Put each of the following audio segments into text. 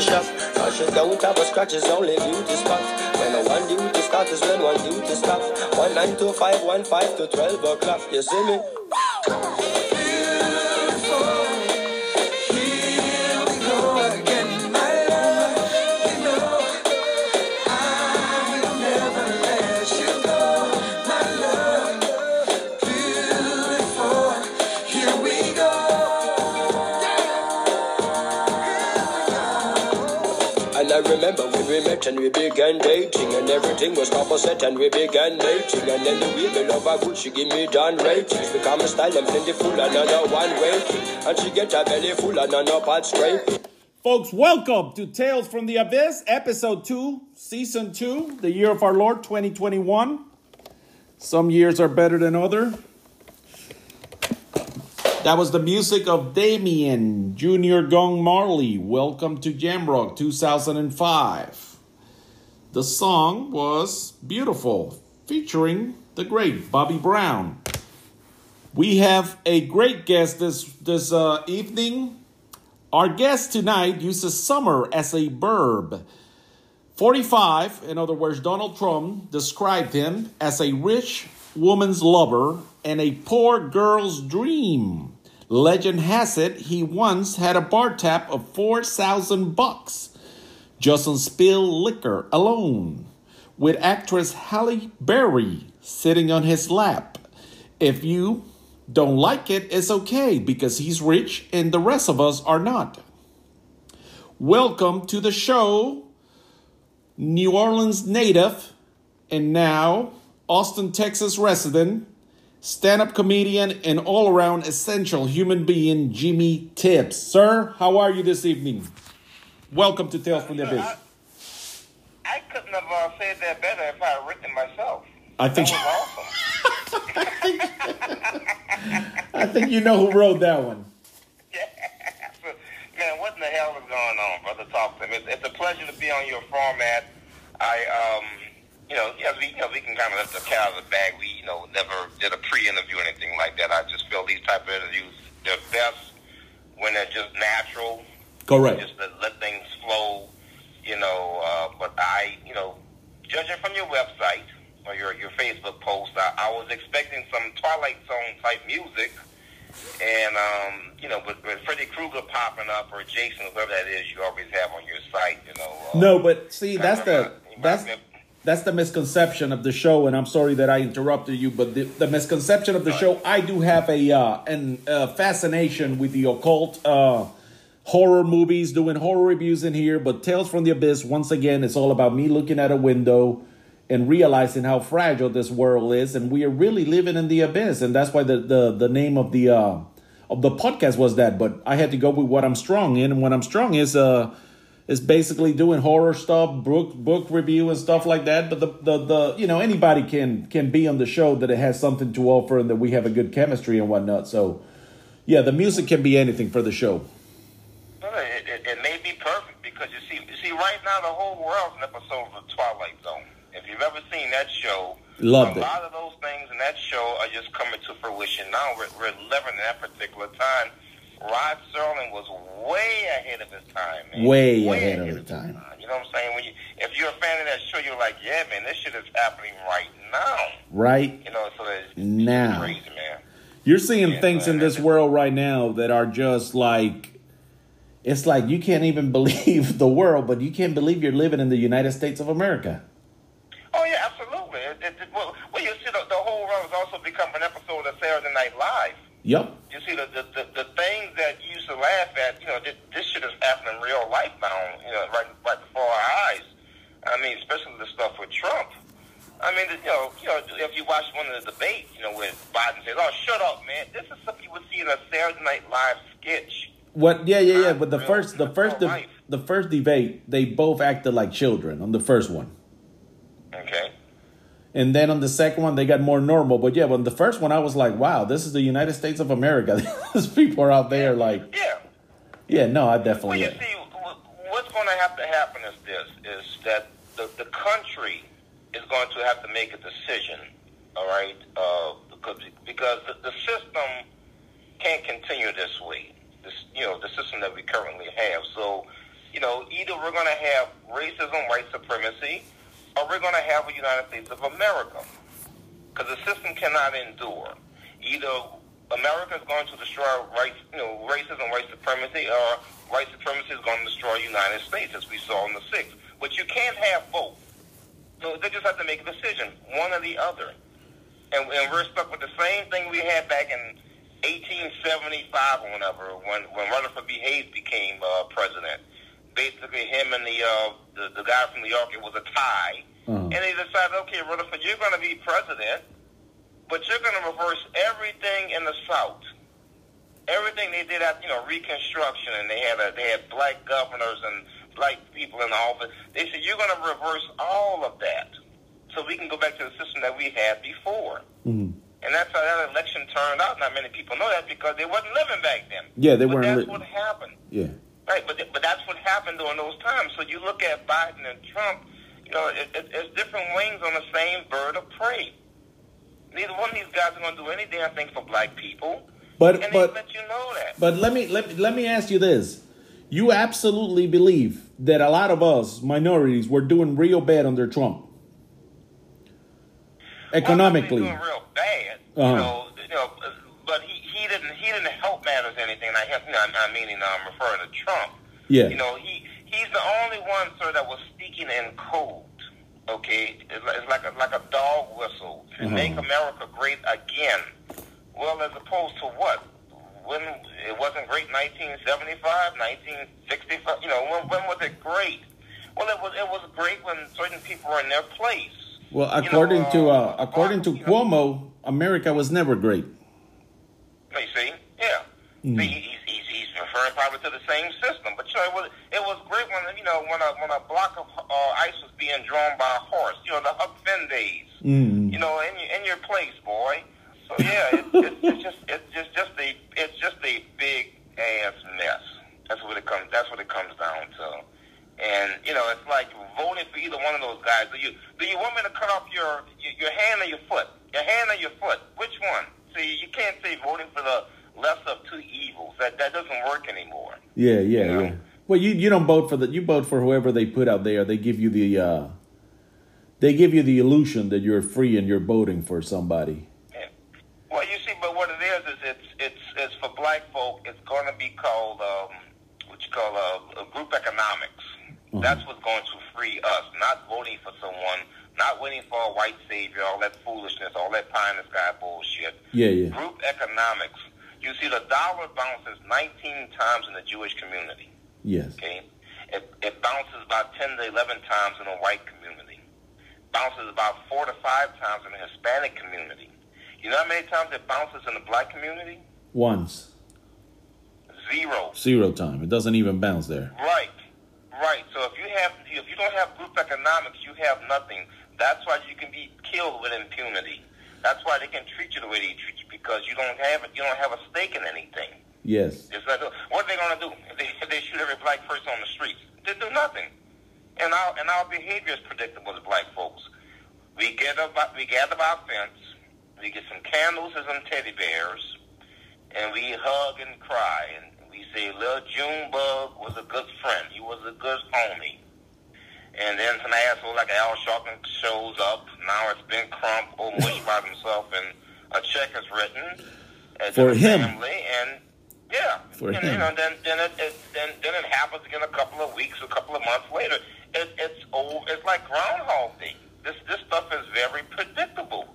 shop. Cause you don't have a scratch, it's only beauty spot. When a one duty start is when one duty stop. One nine to five, one five to twelve o'clock. You see me? Met and we began dating And everything was set and we began mating And then the way the love I would, she give me down ratings Become a style and plenty full and another one waiting And she get her belly full and another part scraping Folks, welcome to Tales from the Abyss, episode 2, season 2, the year of our Lord 2021. Some years are better than other. That was the music of Damian Junior Gong Marley. Welcome to Jamrock 2005. The song was Beautiful, featuring the great Bobby Brown. We have a great guest this this uh, evening. Our guest tonight uses summer as a verb. 45, in other words, Donald Trump described him as a rich woman's lover and a poor girl's dream. Legend has it he once had a bar tab of 4,000 bucks just on spilled liquor alone, with actress Halle Berry sitting on his lap. If you don't like it, it's okay because he's rich and the rest of us are not. Welcome to the show, New Orleans native and now Austin, Texas resident, stand up comedian, and all around essential human being, Jimmy Tibbs. Sir, how are you this evening? Welcome to Tales from the Abyss. I, I couldn't have uh, said that better if I had written myself. I think, That was awesome. I think you know who wrote that one. Yeah. Man, what in the hell is going on, brother? Talk to me. It's, it's a pleasure to be on your format. I, um, you know, yeah, we, you know, we can kind of let the cat out of the bag. We, you know, never did a pre-interview or anything like that. I just feel these type of interviews they're best when they're just natural. Correct. Just let, let things flow, you know. Uh, but I, you know, judging from your website or your your Facebook post, I, I was expecting some Twilight Zone type music, and um, you know, with, with Freddy Krueger popping up or Jason, whoever that is, you always have on your site, you know. Uh, No, but see, that's the that's that's the misconception of the show, and I'm sorry that I interrupted you, but the, the misconception of the show, I do have a uh, an uh, fascination with the occult, uh, horror movies, doing horror reviews in here. But Tales from the Abyss, once again, it's all about me looking at a window and realizing how fragile this world is, and we are really living in the abyss, and that's why the the, the name of the uh, of the podcast was that. But I had to go with what I'm strong in, and what I'm strong is uh is basically doing horror stuff, book book review and stuff like that. But the, the the you know anybody can can be on the show that it has something to offer and that we have a good chemistry and whatnot. So yeah, the music can be anything for the show. No, it, it, it may be perfect because you see, you see, right now the whole world's an episode of the Twilight Zone. If you've ever seen that show, Loved a it. lot of those things in that show are just coming to fruition now. We're, we're living in that particular time. Rod Serling was way ahead of his time. Man. Way ahead of his his time. You know what I'm saying? When you, if you're a fan of that show, you're like, yeah, man, this shit is happening right now. Right You know, so it's Now. crazy, man. You're seeing Yeah, things in this world right now that are just like it's like you can't even believe the world, but you can't believe you're living in the United States of America. Oh yeah, absolutely. It, it, it- well, well, you see, the, the whole world has also become an episode of Saturday Night Live. Yep. You see, the the, the, the things that you used to laugh at, you know, this, this shit is happening in real life now. You know, right right before our eyes. I mean, especially the stuff with Trump. I mean, you know, you know, if you watch one of the debates, you know, where Biden says, "Oh, shut up, man," this is something you would see in a Saturday Night Live sketch. What? Yeah, yeah, yeah. But the first, the first, the, the first debate, they both acted like children on the first one, Okay. and then on the second one, they got more normal. But yeah, on the first one, I was like, wow, this is the United States of America. These people are out there like, Yeah. yeah, no, I definitely. Well, you see, what's going to have to happen is this: is that the the country is going to have to make a decision. All right, uh, because because the, the system can't continue this way. This you know the system that we currently have. So You know, either we're going to have racism, white supremacy, or we're going to have a United States of America. Because the system cannot endure. Either America is going to destroy rights, you know, racism, white supremacy, or white supremacy is going to destroy the United States, as we saw in the 6th. But you can't have both. So they just have to make a decision, one or the other. And, and we're stuck with the same thing we had back in 1875 or whenever, when, when Rutherford B. Hayes became uh, president. Basically, him and the, uh, the, the guy from New York, it was a tie. Uh-huh. And they decided, okay, Rutherford, you're going to be president but you're going to reverse everything in the South. Everything they did at you know Reconstruction, and they had a, they had black governors and black people in the office. They said you're going to reverse all of that, so we can go back to the system that we had before. Mhm. And that's how that election turned out. Not many people know that because they wasn't living back then. Yeah, they but weren't That's li- what happened. Yeah. Right, but but that's what happened during those times. So you look at Biden and Trump, you know, it, it, it's different wings on the same bird of prey. Neither one of these guys are going to do any damn thing for black people, But and but they let you know that. But let me let me, let me ask you this: You absolutely believe that a lot of us minorities were doing real bad under Trump, economically. Well, real bad, Uh-huh. you know, you know, but he, he didn't he didn't help matters anything. I have, you know, I'm, I'm meaning I'm referring to Trump. Yeah. You know, he he's the only one, sir, that was speaking in code. Okay, it's like, it's like a like a dog whistle to Uh-huh. make America great again. Well, as opposed to what? When it wasn't great, 1975, 1965. You know, when when was it great? Well, it was it was great when certain people were in their place. Well, You know, according to uh, uh, according to Cuomo, America was never great. You see, yeah. Mm. See, he's, he's, he's referring probably to the same system. But you know, it was it was great when you know when a when a block of uh, ice was being drawn by a horse. You know, the Huck Finn days. Mm. You know, in your, in your place, boy. So yeah, it, it, it's just it's just just a it's just a big ass mess. That's what it comes. That's what it comes down to. And you know, it's like for either one of those guys. Do you do you want me to cut off your your, your hand or your foot? Your hand or your foot? Which one? See, you can't say voting for the lesser of two evils. That that doesn't work anymore. Yeah, yeah, You know? yeah. Well, you you don't vote for the you vote for whoever they put out there. They give you the uh, they give you the illusion that you're free and you're voting for somebody. Yeah. Well, you see, but what it is is it's it's it's for black folk. It's going to be called um, what you call a, a group economics. Uh-huh. That's what's going to free us. Not voting for someone. Not waiting for a white savior. All that foolishness. All that pie in the sky bullshit. Yeah, yeah. Group economics. You see, the dollar bounces 19 times in the Jewish community. Yes. Okay, it, it bounces about 10 to 11 times in the white community. Bounces about four to five times in the Hispanic community. You know how many times it bounces in the black community? Once Zero. zero time. It doesn't even bounce there. Right, right. So if you have, if you don't have group economics, you have nothing. That's why you can be killed with impunity. That's why they can treat you the way they treat you because you don't have. You don't have a stake in anything. Yes. It's like, what are they going to do if they, if they shoot every black person on the streets? They do nothing. And our and our behavior is predictable as black folks. We get about we gather our fence, we get some candles and some teddy bears, and we hug and cry, and we say, "Little Junebug was a good friend. He was a good homie." And then some asshole like Al Sharpton shows up. Now it's Ben Crump or Mush by himself, and a check is written For him. family, and yeah, For and, him. You know, then then it, it then then it happens again a couple of weeks, a couple of months later. It, it's old. It's like Groundhog Day. This this stuff is very predictable.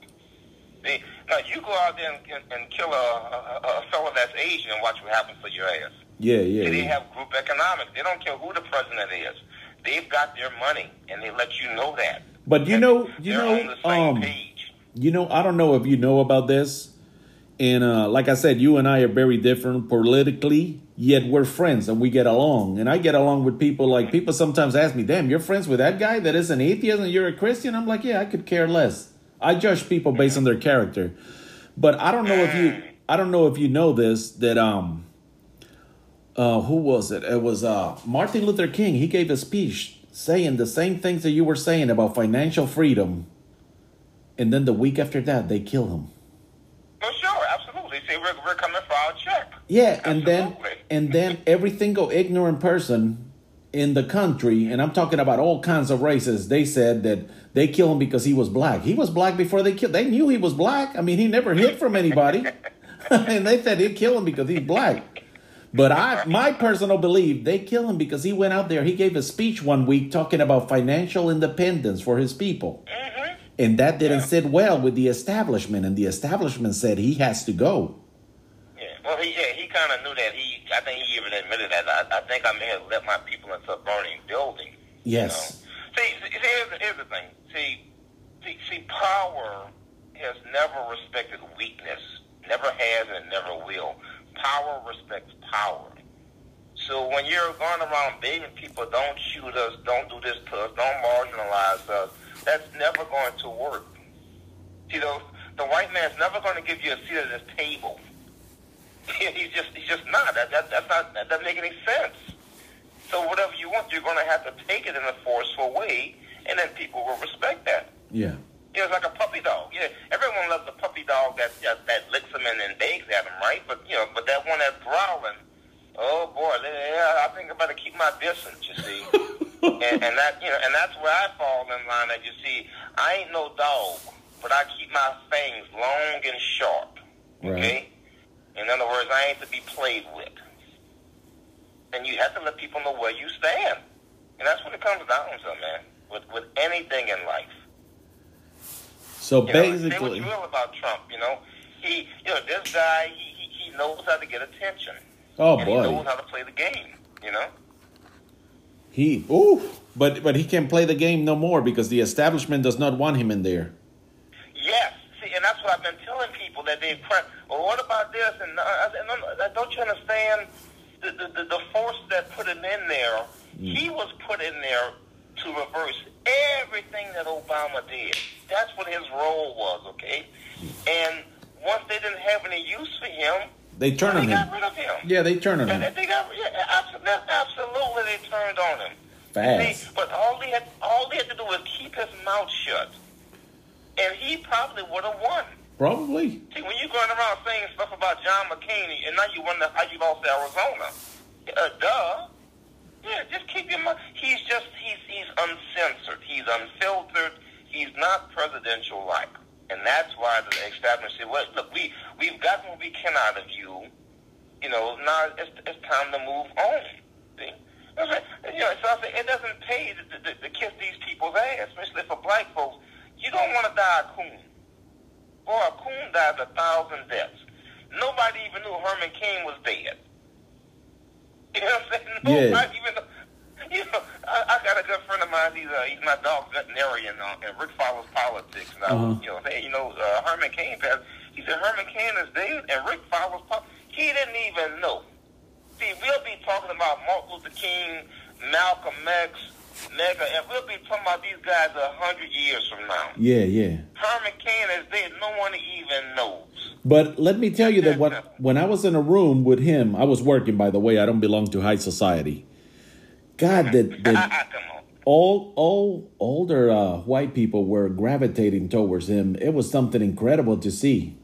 The, now you go out there and, and, and kill a, a, a fellow that's Asian and watch what happens to your ass. Yeah, yeah. They yeah. have group economics. They don't care who the president is. They've got their money, and they let you know that. But you And know, you know, on the same um, page. You know, I don't know if you know about this. And uh, like I said, you and I are very different politically, yet we're friends and we get along. And I get along with people like people sometimes ask me, damn, you're friends with that guy that is an atheist and you're a Christian? I'm like, yeah, I could care less. I judge people based on their character. But I don't know if you I don't know if you know this that um uh who was it? It was uh Martin Luther King. He gave a speech saying the same things that you were saying about financial freedom. And then the week after that, they kill him. For sure, absolutely. See, we're, we're coming for our check. Yeah, and then and then every single ignorant person in the country, and I'm talking about all kinds of races, they said that they killed him because he was black. He was black before they killed. They knew he was black. I mean, he never hid from anybody, and they said they killed him because he's black. But I, my personal belief, they killed him because he went out there. He gave a speech one week talking about financial independence for his people, Mm-hmm. and that didn't sit well with the establishment. And the establishment said he has to go. Yeah. Well, he yeah, he kind of knew that. He I think he even admitted that. I, I think I may have let my people into a burning building. Yes. See, see here's, here's the thing. See, see, power has never respected weakness. Never has and never will. Power respects power. So when you're going around begging people, don't shoot us, don't do this to us, don't marginalize us, that's never going to work. See, those, the white man's never going to give you a seat at his table. he's just, he's just not. That, that, that's not. That doesn't make any sense. So whatever you want, you're going to have to take it in a forceful way, and then people will respect that. Yeah. You know, it's like a puppy dog. Yeah, everyone loves a puppy dog that that, that licks them and, and begs at them, right? But you know, but that one that's growling, oh boy, yeah, I think I better keep my distance. You see, and, and that you know, and that's where I fall in line. That you see, I ain't no dog, but I keep my fangs long and sharp. Okay. In other words, I ain't to be played with. And you have to let people know where you stand. And that's what it comes down to, man. With with anything in life. So You know, say what basically, you will about Trump, you know. He, you know, this guy, he, he, he knows how to get attention. oh and he knows how to play the game, you know. he ooh, but but he can't play the game no more because the establishment does not want him in there. Yes. See, and that's what I've been telling people that they press. Well, what about this? And uh, I said, no, no, don't you understand the, the, the, the force that put him in there? He was put in there to reverse everything that Obama did. That's what his role was, okay? And once they didn't have any use for him, They turned turn they on got him. rid of him. Yeah, they turn on And him they got, yeah, absolutely, absolutely, they turned on him. fast. See, but all they had, all they had to do was keep his mouth shut, and he probably would have won. Probably. See, when you're going around saying stuff about John McCain, and now you wonder how you lost Arizona, uh, duh. Yeah, just keep your mouth. He's just he's he's uncensored. He's unfiltered. He's not presidential like, and that's why the establishment said, "Well, look, we we've gotten what we can out of you. You know, now it's it's time to move on." See, you know, so I say it doesn't pay to, to, to kiss these people's ass, especially for black folks. You don't want to die a coon. Boy, a coon dies a thousand deaths. Nobody even knew Herman Cain was dead. You know what I'm saying? Yeah. Nobody even. You know, I, I got a good friend of mine. He's uh, he's my dog veterinarian, uh, and Rick follows politics. And I, Uh-huh. you know, hey, you know, uh, Herman Cain passed. He said Herman Cain is dead, and Rick follows politics. He didn't even know. See, we'll be talking about Martin Luther King, Malcolm X, Medgar, and we'll be talking about these guys a hundred years from now. Yeah, yeah. Herman Cain is dead. No one even knows. But let me tell you that when when I was in a room with him, I was working. By the way, I don't belong to high society. God, that that all all older uh, white people were gravitating towards him. It was something incredible to see.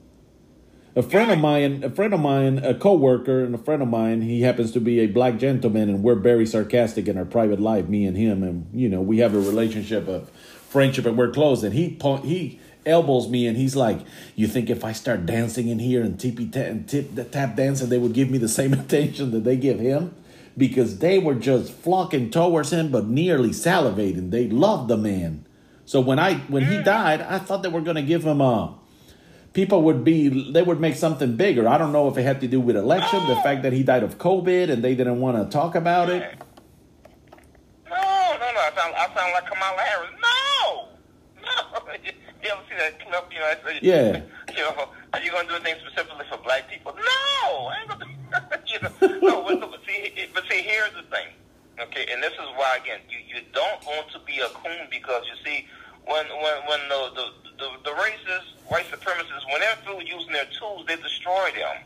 A friend of mine, a friend of mine, a coworker, and a friend of mine. He happens to be a black gentleman, and we're very sarcastic in our private life. Me and him, and you know, we have a relationship of friendship, and we're close. And he he elbows me, and he's like, "You think if I start dancing in here and tippy ta- and tip the tap dancing, they would give me the same attention that they give him?" Because they were just flocking towards him, but nearly salivating. They loved the man. So when I when he mm. died, I thought they were going to give him a people would be they would make something bigger. I don't know if it had to do with election, the fact that he died of COVID and they didn't want to talk about it. No, no, no. I sound, I sound like Kamala Harris. No, no. you ever see that clip? You know, say, Yeah. You know, are you gonna do anything specifically for black people? No, I ain't gonna. You know, no. But, see, but see, here's the thing. Okay, and this is why again, you you don't want to be a coon because you see, when when when the, the racists, white supremacists, when they're through using their tools, they destroy them.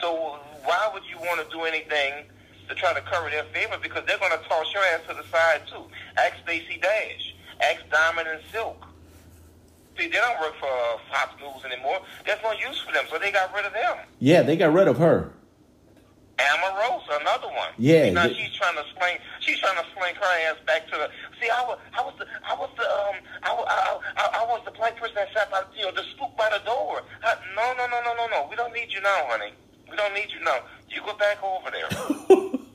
So why would you want to do anything to try to cover their favor? Because they're going to toss your ass to the side too. Ask Stacey Dash. Ask Diamond and Silk. See, they don't work for uh, Fox News anymore. There's no use for them, so they got rid of them. Yeah, they got rid of her. Omarosa, another one. Yeah, Now the- she's trying to sling. She's trying to sling her ass back to the. See, I was, I was the, I was the, um, I, I, I, I was the black person that sat by, you know, the spook by the door. I, no, no, no, no, no, no. We don't need you now, honey. We don't need you now. You go back over there.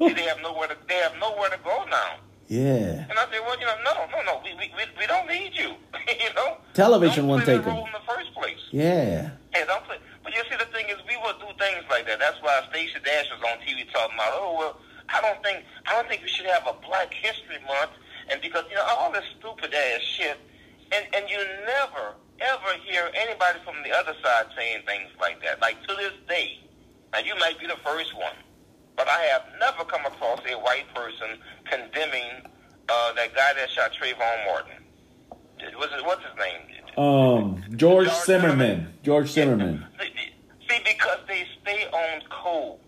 See, they have nowhere to, they have nowhere to go now. Yeah. And I said, well, you know, no, no, no. We, we, we, don't need you. you know. Television won't take them. in the first place. Yeah. Hey, don't play. But you see, the thing is, we will do things like that. That's why Stacey Dash was on TV talking about, oh well, I don't think, I don't think we should have a Black History Month, and because you know all this stupid ass shit, and and you never ever hear anybody from the other side saying things like that. Like to this day, and you might be the first one, but I have never come across a white person condemning uh, that guy that shot Trayvon Martin. What's his, what's his name? Um, George Zimmerman. George Zimmerman. See, because they stay on code.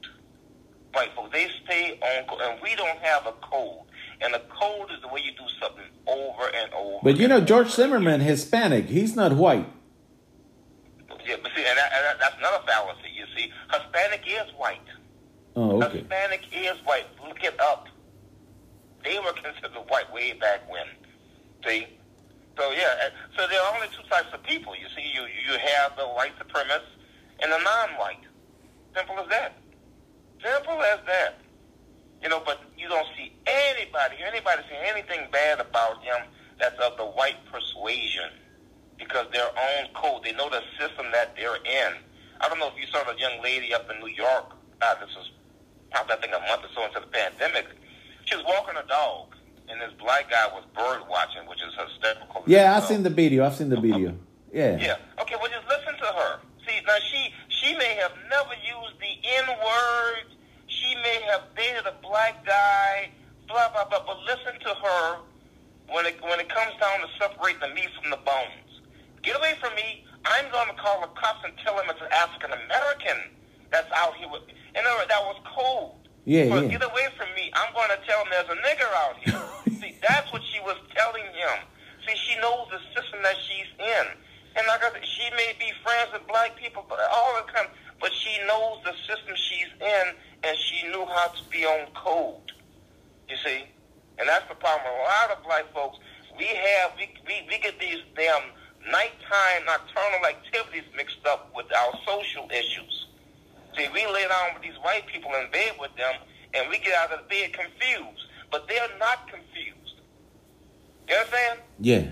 White folks, they stay on code. And we don't have a code. And a code is the way you do something over and over. But you know, George Zimmerman, Hispanic. He's not white. Yeah, but see, and, that, and that's another fallacy, you see. Hispanic is white. Oh, okay. Hispanic is white. Look it up. They were considered white way back when. See? So yeah, so there are only two types of people. You see, you you have the white supremacists and the non-white. Simple as that. Simple as that. You know, but you don't see anybody, anybody say anything bad about him that's of the white persuasion because their own code. They know the system that they're in. I don't know if you saw the young lady up in New York. Uh, this was probably I think a month or so into the pandemic. She was walking a dog, and this black guy was bird watching, which is hysterical. Yeah, I've seen the video. I've seen the video. Yeah. yeah. Okay. Well, just listen to her. See, now she she may have never used the N word. She may have dated a black guy. Blah blah blah. But listen to her when it when it comes down to separating the meat from the bones. Get away from me. I'm going to call the cops and tell him it's an African American that's out here. With, in other words, that was cold. Yeah, yeah. get away from me. I'm going to tell him there's a nigger out here. See, that's what she was telling him. See, she knows the system that she's in. And like I said, she may be friends with black people, but all the time, but she knows the system she's in, and she knew how to be on code. You see? And that's the problem. with A lot of black folks, we have, we, we, we get these damn nighttime nocturnal activities mixed up with our social issues. See, we lay down with these white people in bed with them, and we get out of the bed confused. But they're not confused. You understand? Yeah.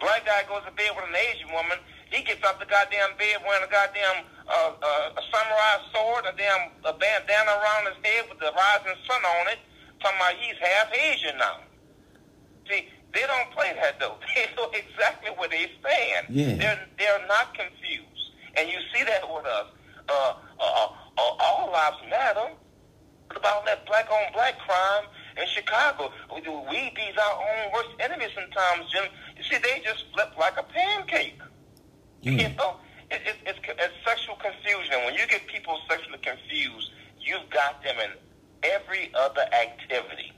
Black guy goes to bed with an Asian woman. He gets off the goddamn bed wearing a goddamn uh, uh, a samurai sword, a damn a bandana around his head with the rising sun on it. Talking about he's half Asian now. See, they don't play that though. They know exactly where they stand. Yeah. They're they're not confused, and you see that with us. Uh, lives matter. What about that black on black crime in Chicago? We, we be our own worst enemy sometimes, Jim. You see, they just flip like a pancake. You hmm. know, it, it, it's, it's sexual confusion. When you get people sexually confused, you've got them in every other activity.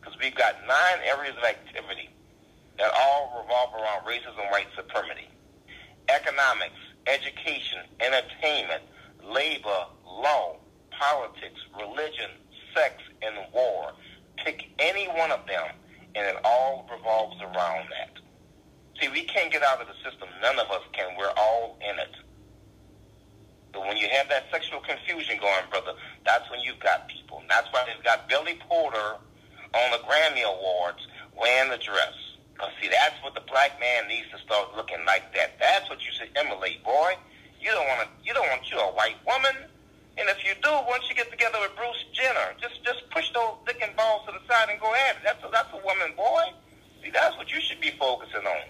Because we've got nine areas of activity that all revolve around racism, white supremacy. Economics, education, entertainment, labor, law, politics, religion, sex, and war. Pick any one of them, and it all revolves around that. See, we can't get out of the system. None of us can. We're all in it. But when you have that sexual confusion going, brother, that's when you've got people. And that's why they've got Billy Porter on the Grammy Awards wearing the dress. Because, see, that's what the black man needs to start looking like that. That's what you should emulate, boy. You don't want to. You don't want you a white woman. And if you do, once you get together with Bruce Jenner, just just push those dick and balls to the side and go at it. That's a, that's a woman, boy. See, that's what you should be focusing on.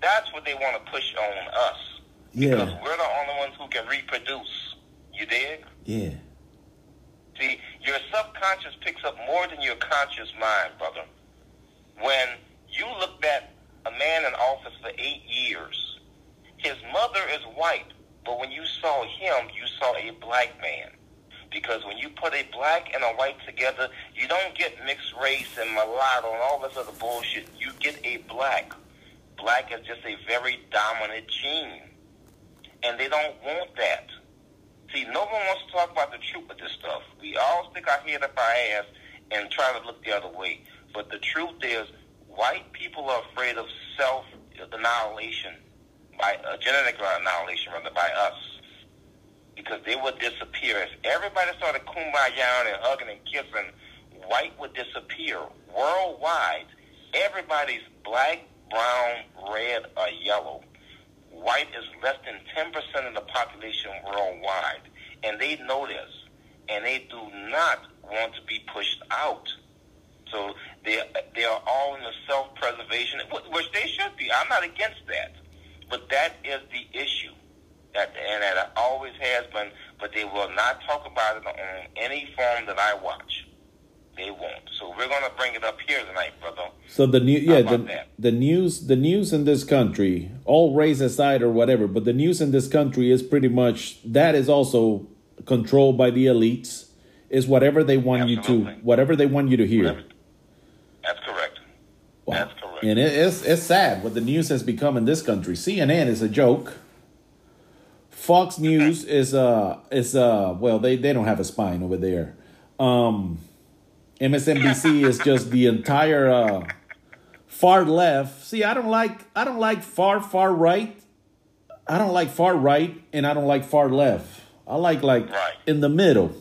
That's what they want to push on us. Because Yeah. we're the only ones who can reproduce. You dig? Yeah. See, your subconscious picks up more than your conscious mind, brother. When you looked at a man in office for eight years, his mother is white, but when you saw him, you saw a black man. Because when you put a black and a white together, you don't get mixed race and mulatto and all this other bullshit. You get a black. Black is just a very dominant gene. And they don't want that. See, no one wants to talk about the truth of this stuff. We all stick our head up our ass and try to look the other way. But the truth is, white people are afraid of self annihilation by uh, genetic annihilation, rather by us, because they would disappear. If everybody started kumbaya and hugging and kissing, white would disappear worldwide. Everybody's black, brown, red, or yellow. White is less than 10% of the population worldwide. And they know this. And they do not want to be pushed out. So they they are all in the self preservation, which they should be. I'm not against that, but that is the issue, that and that always has been. But they will not talk about it on any form that I watch. They won't. So we're going to bring it up here tonight, brother. So the new yeah the that? the news the news in this country, all race aside or whatever, but the news in this country is pretty much that is also controlled by the elites. Is whatever they want Absolutely. you to whatever they want you to hear. Whatever that's correct. Wow. That's correct. And it, it's it's sad what the news has become in this country. CNN is a joke. Fox News is uh is uh well they they don't have a spine over there. Um MSNBC is just the entire uh far left. See, I don't like I don't like far far right. I don't like far right and I don't like far left. I like like right. in the middle. Mm-hmm.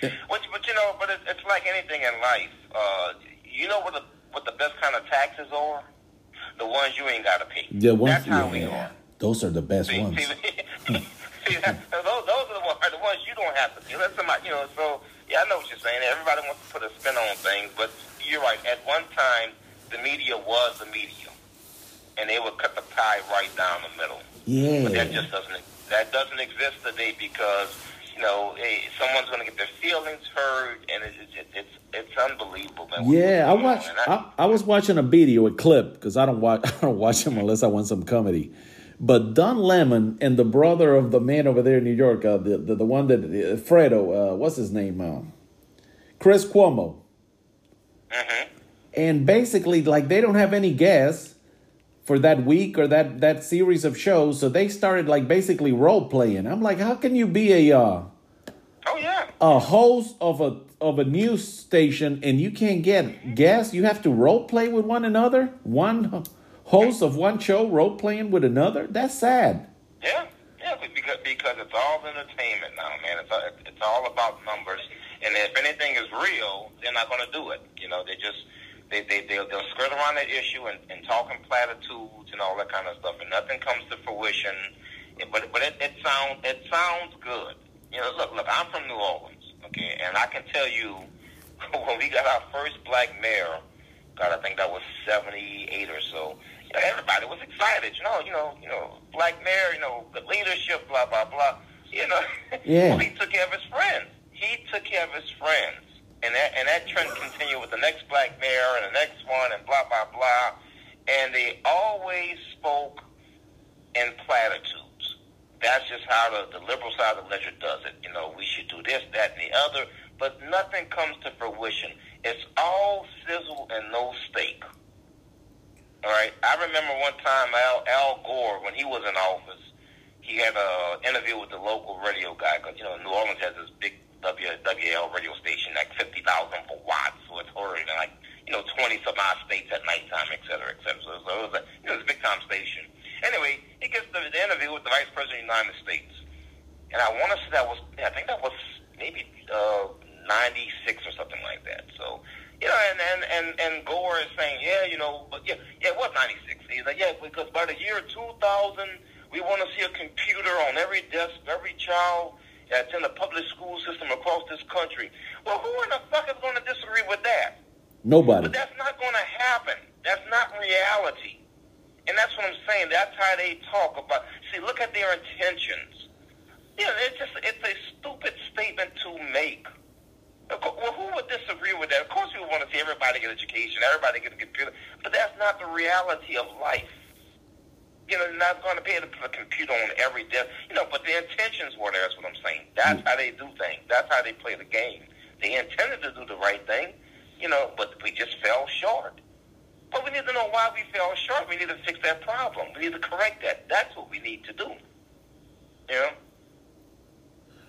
But, but you know, but it, it's like anything in life uh, you know what the what the best kind of taxes are? The ones you ain't got to pay. The ones, That's how yeah, we are. Those are the best see, ones. See, see that, those, those are the ones, are the ones you don't have to pay. Let somebody, you know. So yeah, I know what you're saying. Everybody wants to put a spin on things, but you're right. At one time, the media was the media, and they would cut the pie right down the middle. Yeah. But that just doesn't that doesn't exist today because you know, hey, someone's going to get their feelings hurt, and it, it, it's it's unbelievable. Man. Yeah, I watched. I, I, I, was watching a video, a clip, because I don't watch. I don't watch them unless I want some comedy. But Don Lemon and the brother of the man over there in New York, uh, the, the the one that uh, Fredo, uh, what's his name? Uh, Chris Cuomo. Mm-hmm. And basically, like they don't have any guests for that week or that that series of shows, so they started like basically role playing. I'm like, how can you be a uh, oh yeah a host of a of a news station and you can't get guests? You have to role play with one another. One host of one show role playing with another. That's sad. Yeah, yeah, because because it's all entertainment now, man. It's all, it's all about numbers, and if anything is real, they're not going to do it. You know, they just they, they, they'll, they'll skirt around that issue and, and talk in platitudes and all that kind of stuff, and nothing comes to fruition. But but it, it sounds it sounds good. You know, look, look, I'm from New Orleans, okay, and I can tell you when we got our first black mayor, God, I think that was '78 or so. You know, everybody was excited. You know, you know, you know, black mayor, you know, good leadership, blah blah blah. You know, yeah. well, he took care of his friends. He took care of his friends and that and that trend continued with the next black mayor and the next one and blah blah blah, and they always spoke in platitudes. That's just how the, the liberal side of the ledger does it. You know, we should do this, that, and the other, but nothing comes to fruition. It's all sizzle and no steak. All right. I remember one time Al, Al Gore, when he was in office, he had an interview with the local radio guy because you know New Orleans has this big WWL radio station, like 50,000 for watts, so it's in like, you know, 20 some odd states at nighttime, et cetera, et cetera. So, it was a, it was a big time station. Anyway, he gets the, the interview with the Vice President of the United States. And I want to say that was, I think that was maybe uh, 96 or something like that. So, you know, and, and, and, and Gore is saying, yeah, you know, but yeah, yeah, it was 96. He's like, yeah, because by the year 2000, we want to see a computer on every desk, every child that's in the public school system across this country. Well, who in the fuck is going to disagree with that? Nobody. But that's not going to happen. That's not reality. And that's what I'm saying. That's how they talk about. See, look at their intentions. You know, it's just it's a stupid statement to make. Well, who would disagree with that? Of course, we want to see everybody get education, everybody get a computer, but that's not the reality of life you know, they're not going to be able to put a computer on every desk. You know, but the intentions were there. That's what I'm saying. That's how they do things. That's how they play the game. They intended to do the right thing, you know, but we just fell short. But we need to know why we fell short. We need to fix that problem. We need to correct that. That's what we need to do. You know?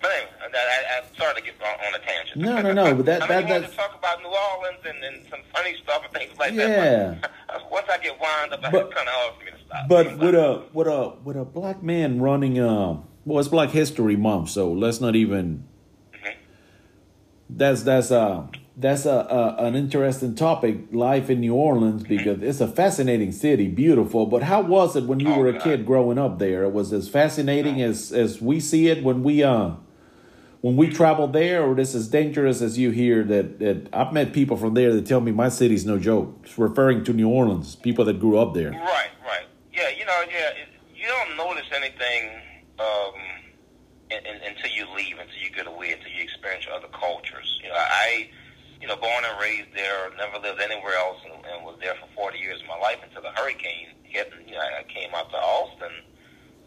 But anyway, I, am sorry to get on, on, a tangent. No, no, no. But that, I that, mean, that's to talk about New Orleans and, and some funny stuff and things like yeah. that. Yeah. Once I get wound up, but, it's kind of hard for me to stop. But with a with a with a black man running, uh, well, it's Black History Month, so let's not even. Mm-hmm. That's that's uh that's a, a, an interesting topic, life in New Orleans, because it's a fascinating city, beautiful. But how was it when you oh, were a God. kid growing up there? It was as fascinating oh. as as we see it when we uh when we travel there, or this as dangerous as you hear that, that I've met people from there that tell me my city's no joke. It's referring to New Orleans, people that grew up there. Right, right. Yeah, you know, yeah, it, you don't notice anything um, in, in, until you leave, until you get away, until you experience other cultures. You know, I, you know, born and raised there, never lived anywhere else, and, and was there for 40 years of my life until the hurricane hit. And, you know, I came out to Austin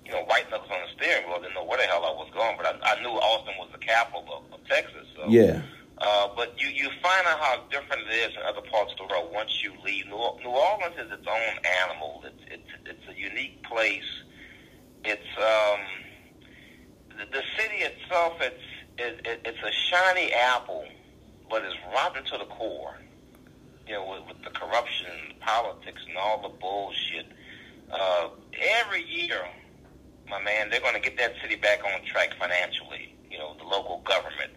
you know, white knuckles on the steering wheel. I didn't know where the hell I was going, but I, I knew Austin was the capital of, of Texas. So. Yeah. Uh, but you, you find out how different it is in other parts of the world once you leave. New, New Orleans is its own animal. It's, it's, it's a unique place. It's, um, the, the city itself, it's, it, it, it's a shiny apple, but it's rotten to the core. You know, with, with the corruption and the politics and all the bullshit. Uh, every year, my man, they're going to get that city back on track financially. You know, the local government.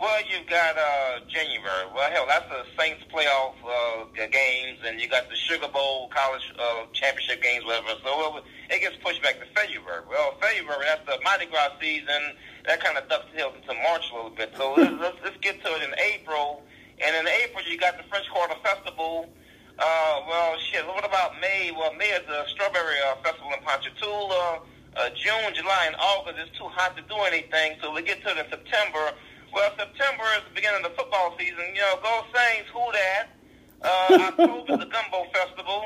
Well, you've got uh, January. Well, hell, that's the Saints playoff uh, games, and you got the Sugar Bowl college uh, championship games, whatever. So it gets pushed back to February. Well, February, that's the Mardi Gras season. That kind of dovetails into March a little bit. So let's, let's, let's get to it in April. And in April, you got the French Quarter Festival. Uh, well, shit, what about May? Well, May is the Strawberry uh, Festival in Ponchatoula uh, June, July, and August, it's too hot to do anything. So we get to the September. Well, September is the beginning of the football season. You know, go Saints, who that? Uh, October is the Gumbo Festival.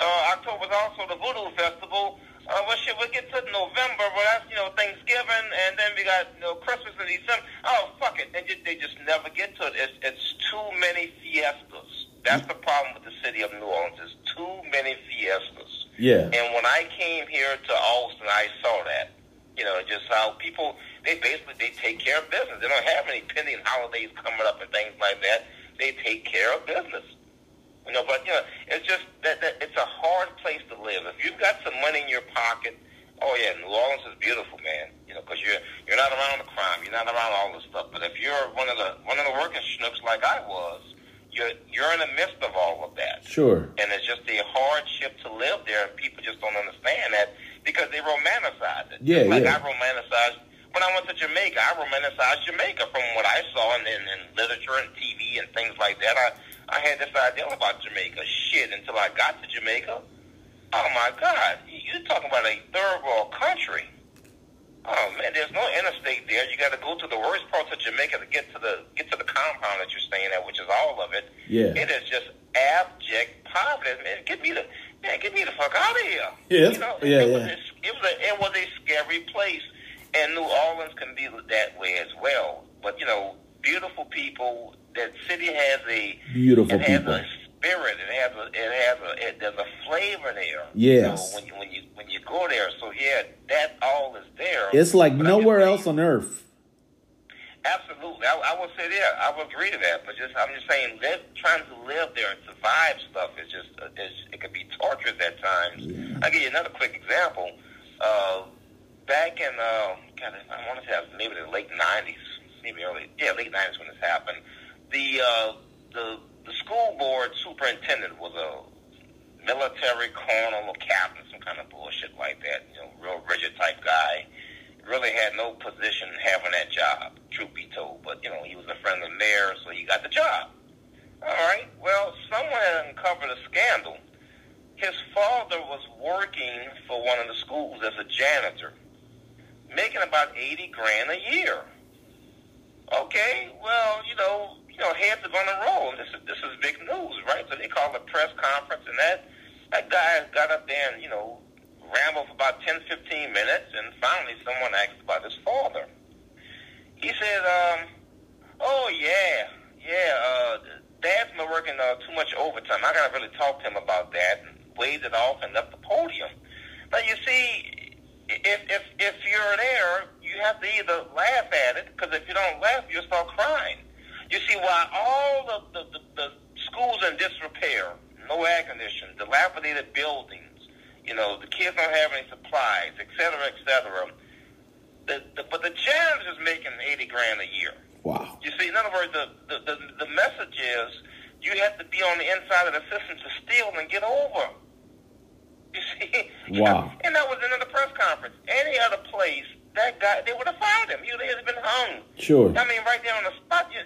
Uh, October is also the Voodoo Festival. Uh, well, shit, we get to November, well, that's, you know, Thanksgiving, and then we got, you know, Christmas and December. Oh, fuck it. And they just never get to it. It's, it's too many fiestas. That's the problem with the city of New Orleans. There's too many fiestas. Yeah. And when I came here to Austin, I saw that. You know, just how people they basically they take care of business. They don't have any pending holidays coming up and things like that. They take care of business. You know, but you know, it's just that, that it's a hard place to live. If you've got some money in your pocket, oh yeah, New Orleans is beautiful, man. You know, because you're you're not around the crime, you're not around all this stuff. But if you're one of the one of the working schnooks like I was, you're you're in the midst of all of that. Sure. And it's just a hardship to live there, and people just don't understand that because they romanticize it. Yeah, like yeah. I romanticized when I went to Jamaica. I romanticized Jamaica from what I saw in, in, in literature and TV and things like that. I I had this idea about Jamaica. Shit, until I got to Jamaica. Oh my God, you're talking about a third world country. Oh man, there's no interstate there. You got to go to the worst parts of Jamaica to get to the get to the compound that you're staying at, which is all of it. Yeah, it is just abject poverty. Man, get me the man, get me the fuck out of here. Yeah, you know, yeah, it yeah. Was a, it was a it was a scary place, and New Orleans can be that way as well. But you know, beautiful people. That city has a beautiful it has people. A, spirit. It has a, it has a, it, there's a flavor there. Yes. So when you when you when you go there, so yeah, that all is there. It's like nowhere else on earth. Absolutely, I, I would say there. I would agree to that. But just I'm just saying, live, trying to live there and survive stuff is just uh, is, it could be torturous at times. Yeah. I'll give you another quick example. Uh, back in uh, God, I want to say maybe the late '90s, maybe early, yeah, late '90s when this happened. The uh, the the school board superintendent was a military colonel or captain, some kind of bullshit like that. You know, real rigid type guy. Really had no position having that job, truth be told. But you know, he was a friend of the mayor, so he got the job. All right. Well, someone had uncovered a scandal. His father was working for one of the schools as a janitor, making about eighty grand a year. Okay, well, you know, you know, heads are going to roll. This is this is big news, right? So they called a press conference, and that that guy got up there and you know rambled for about 10, 15 minutes, and finally someone asked about his father. He said, um, "Oh yeah, yeah, uh, Dad's been working uh, too much overtime. I got to really talk to him about that." And waved it off and left the podium. Now you see, if if if you're there, you have to either laugh at it, because if you don't laugh, you'll start crying. You see, why all of the, the, the schools in disrepair, no air conditioning, dilapidated buildings, you know, the kids don't have any supplies, et cetera, et cetera. The, the, but the janitor is making 80 grand a year. Wow. You see, in other words, the, the, the, the message is you have to be on the inside of the system to steal and get over. Wow. And that was in the press conference. Any other place, that guy, they would have fired him. He would have been hung. Sure. I mean, right there on the spot, you,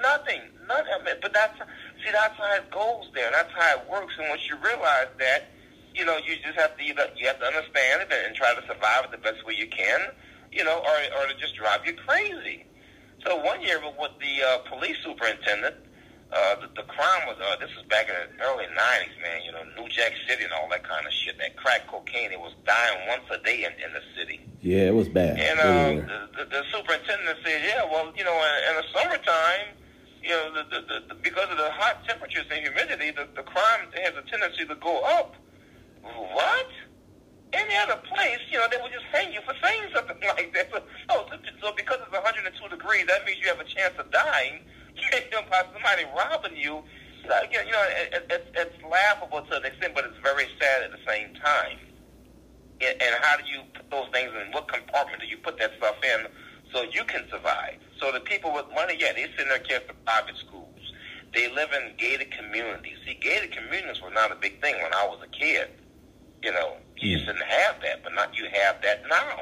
nothing. Nothing. I mean, but that's, see, that's how it goes there. That's how it works. And once you realize that, you know, you just have to either, you have to understand it and, and try to survive it the best way you can, you know, or, or to just drive you crazy. So one year with the uh, police superintendent, uh, the, the crime was, uh, this was back in the early 90s, man, you know, New Jack City and all that kind of shit. That crack cocaine, it was dying once a day in, in the city. Yeah, it was bad. And uh, the, the, the superintendent said, yeah, well, you know, in, in the summertime, you know, the, the, the, the, because of the hot temperatures and humidity, the, the crime has a tendency to go up. What? Any other place, you know, they would just hang you for saying something like that. So, oh, so, so because it's 102 degrees, that means you have a chance of dying you know, by somebody robbing you. So, again, you know, it, it, it's laughable to an extent, but it's very sad at the same time. And, and how do you put those things in? What compartment do you put that stuff in so you can survive? So the people with money, yeah, they send their kids to private schools. They live in gated communities. See, gated communities were not a big thing when I was a kid. You know, you just didn't have that, but not you have that now.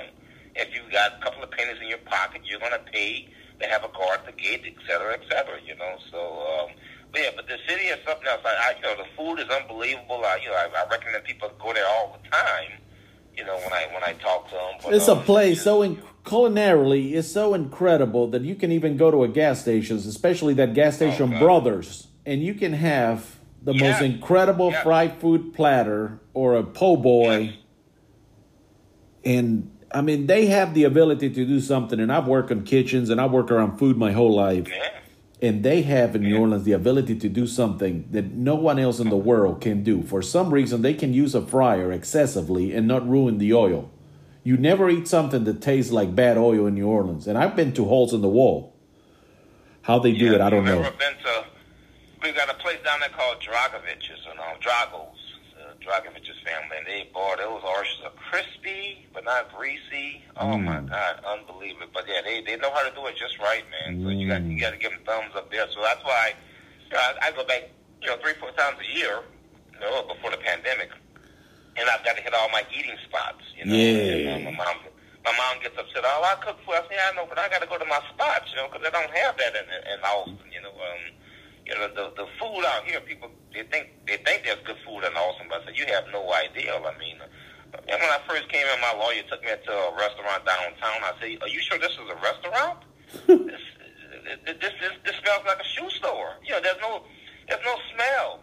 If you got a couple of pennies in your pocket, you're going to pay to have a guard at the gate, et cetera, et cetera. You know, so um, but yeah. But the city is something else. I, I you know, the food is unbelievable. I, you know, I, I recommend people go there all the time. You know, when I when I talk to them, but, It's a um, place just- so in, culinarily is so incredible that you can even go to a gas station, especially that gas station God. Brothers, and you can have the Yeah. most incredible Yeah. fried food platter or a po' boy. Yes. And I mean, they have the ability to do something. And I've worked in kitchens and I've worked around food my whole life. Yeah. And they have in New Orleans the ability to do something that no one else in the world can do. For some reason, they can use a fryer excessively and not ruin the oil. You never eat something that tastes like bad oil in New Orleans. And I've been to holes in the wall. How they do yeah, it, I don't know. Been to. We got a place down there called Dragovich's, you know, Dragos, uh, Dragovich's family, and they bought those oysters are crispy but not greasy. Oh Mm. my God, unbelievable! But yeah, they they know how to do it just right, man. So you got you got to give them thumbs up there. So that's why you know, I, I go back, you know, three four times a year, you know, before the pandemic, and I've got to hit all my eating spots. You know, Yeah. And, uh, my mom. My mom gets upset. Oh, I cook food. I say, I know, but I got to go to my spots, you know, because they don't have that in, in Austin. You know, um, you know the the food out here. People they think they think there's good food in Austin, but I said you have no idea. I mean, and when I first came in, my lawyer took me to a restaurant downtown. I said, "Are you sure this is a restaurant? this, this this this smells like a shoe store. You know, there's no there's no smell.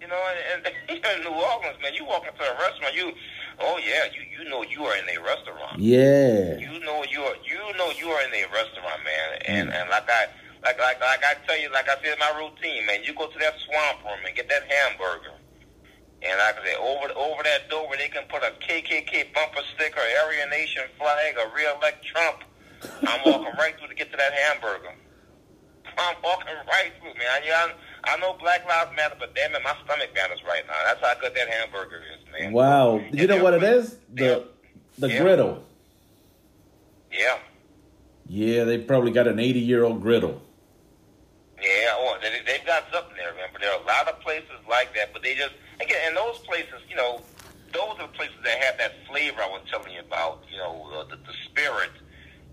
You know, and, and in New Orleans, man, you walk into a restaurant, you oh yeah, you you know you are in a restaurant. Yeah. You know you are you know you are in a restaurant, man. And mm. and like I like like like I tell you, like I said my routine, man, you go to that swamp room and get that hamburger. And like I said, over over that door where they can put a KKK bumper sticker, Aryan Nation flag, or re-elect Trump, I'm walking right through to get to that hamburger. I'm walking right through, man. I, I know Black Lives Matter, but damn it, my stomach matters right now. That's how good that hamburger is, man. Wow. You know what it is? The the Yeah. griddle. Yeah. Yeah, they probably got an 80 year old griddle. Yeah, oh, they, they've got something there, man. But there are a lot of places like that. But they just, again, in those places, you know, those are the places that have that flavor I was telling you about, you know, uh, the, the spirit.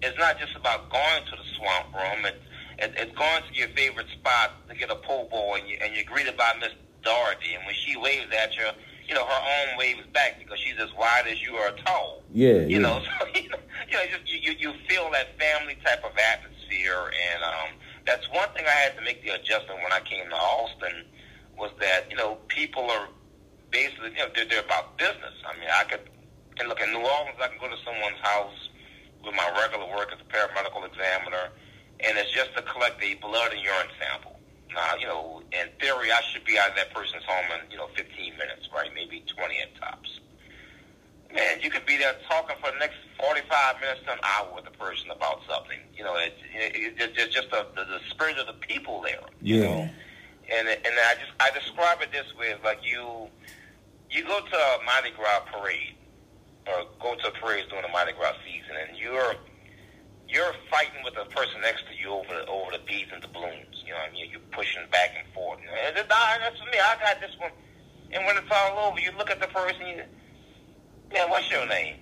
It's not just about going to the swamp room. It, it, it's going to your favorite spot to get a po' boy, and, you, and you're greeted by Miss Dorothy. And when she waves at you, you know, her own waves back because she's as wide as you are tall. Yeah, You yeah. know, so you know, you know, just you you feel that family type of atmosphere, and um, that's one thing I had to make the adjustment when I came to Austin was that you know people are basically you know they're, they're about business. I mean, I could and look in New Orleans, I can go to someone's house with my regular work as a paramedical examiner, and it's just to collect a blood and urine sample. Now, you know, in theory, I should be out of that person's home in you know 15 minutes, right? Maybe 20 at tops. Man, you could be there talking for the next 45 minutes to an hour with a person about something. You know, it, it, it, it's just the, the, the spirit of the people there. You Yeah. know? And and I just I describe it this way: like you you go to a Mardi Gras parade or go to a parade during the Mardi Gras season, and you're you're fighting with the person next to you over the, over the beads and the balloons. You know, what I mean, you're pushing back and forth. You know, and nah, that's me. I got this one. And when it's all over, you look at the person. You, man, what's your name?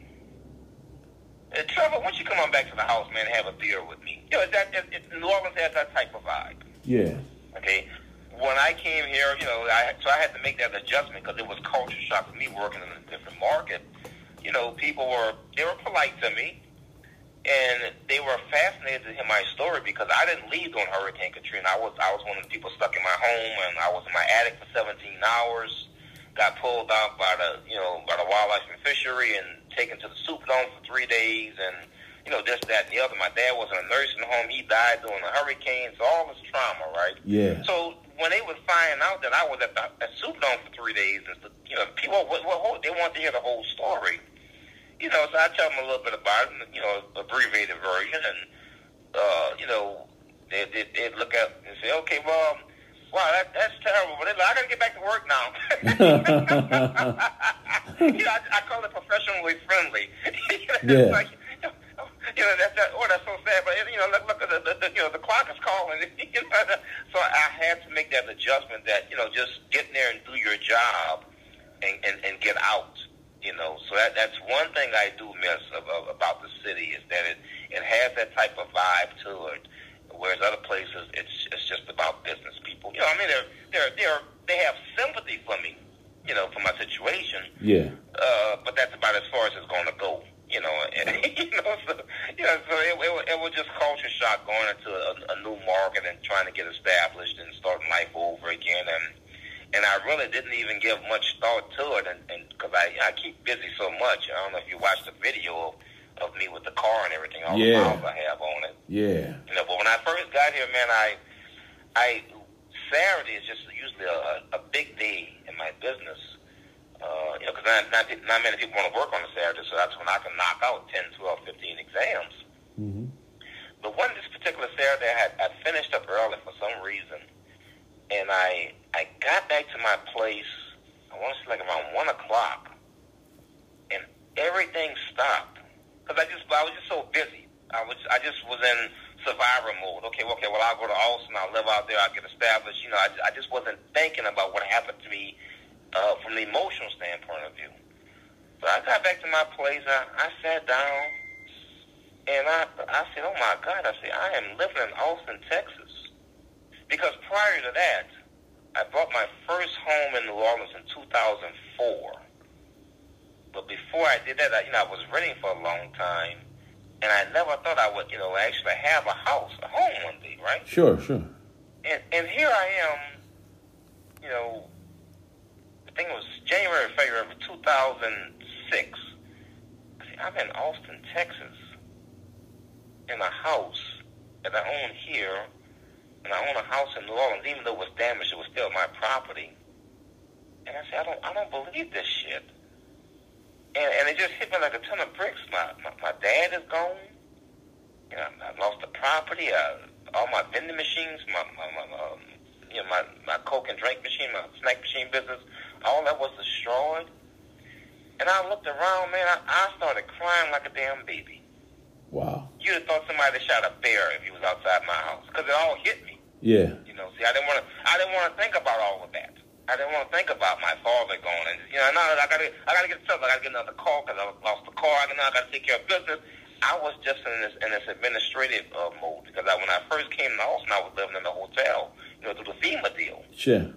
Uh, Trevor, why don't you come on back to the house, man, and have a beer with me? You know, that, it, it, New Orleans has that type of vibe. Yeah. Okay. When I came here, you know, I so I had to make that adjustment because it was culture shock for me working in a different market. You know, people were they were polite to me, and they were fascinated to hear my story because I didn't leave during Hurricane Katrina. I was I was one of the people stuck in my home, and I was in my attic for 17 hours. Got pulled out by the you know by the wildlife and fishery and taken to the Superdome for three days, and you know this that and the other. My dad was in a nursing home. He died during the hurricane, so all this trauma, right? Yeah. So when they would find out that I was at the at Superdome for three days, and you know, people what, what, they want to hear the whole story. You know, so I tell them a little bit about it, you know, abbreviated version, and uh, you know, they they they look at and say, okay, well, wow, that, that's terrible, but I got to get back to work now. you know, I, I call it professionally friendly. you know, Yeah. like, you know, that's that. Oh, that's so sad. But you know, look, look at the, the, the you know the clock is calling. You know, so I had to make that adjustment. That you know, just get in there and do your job, and and, and get out. You know, so that that's one thing I do miss of, of, about the city is that it it has that type of vibe to it. Whereas other places, it's it's just about business people. You know, I mean, they're they're they're they have sympathy for me. You know, for my situation Yeah. uh, but that's about as far as it's going to go. You know, and, you know, so, you know, so it, it, it was just culture shock going into a, a new market and trying to get established and starting life over again. And and I really didn't even give much thought to it, and because I I keep busy so much. I don't know if you watched the video of, of me with the car and everything, all Yeah. the miles I have on it. Yeah. You know, but when I first got here, man, I, I Saturday is just usually a, a big day in my business. Uh, you know, because not, not not many people want to work on a Saturday, so that's when I can knock out 10, 12, 15 exams. Mm-hmm. But one this particular Saturday, I had I finished up early for some reason, and I I got back to my place. I want to say like around one o'clock, and everything stopped because I just I was just so busy. I was I just was in survivor mode. Okay, okay, well I'll go to Austin. I'll live out there. I'll get established. You know, I, I just wasn't thinking about what happened to me uh, from the emotional standpoint of view. So I got back to my place. I, I sat down. And I, I said, oh my God, I said, I am living in Austin, Texas. Because prior to that, I bought my first home in New Orleans in 2004. But before I did that, I, you know, I was renting for a long time. And I never thought I would, you know, actually have a house, a home one day, right? Sure, sure. And, and here I am, you know, I think it was January, February of 2006. I said, I'm in Austin, Texas, in a house that I own here, and I own a house in New Orleans. Even though it was damaged, it was still my property. And I said, I don't, I don't believe this shit. And, and it just hit me like a ton of bricks. My, my, my dad is gone. You know, I lost the property. Uh, all my vending machines, my, my, my um, you know, my, my Coke and drink machine, my snack machine business, all that was destroyed. And I looked around, man. I, I started crying like a damn baby. Wow. You'd have thought somebody shot a bear if he was outside my house, because it all hit me. Yeah. You know, see, I didn't want to. I didn't want to think about all of that. I didn't want to think about my father going. And you know, now I got to. I got to get stuff. I got to get another call because I lost the car. I now I got to take care of business. I was just in this in this administrative uh, mode because I, when I first came to Austin, I was living in a hotel. You know, through the FEMA deal. Sure.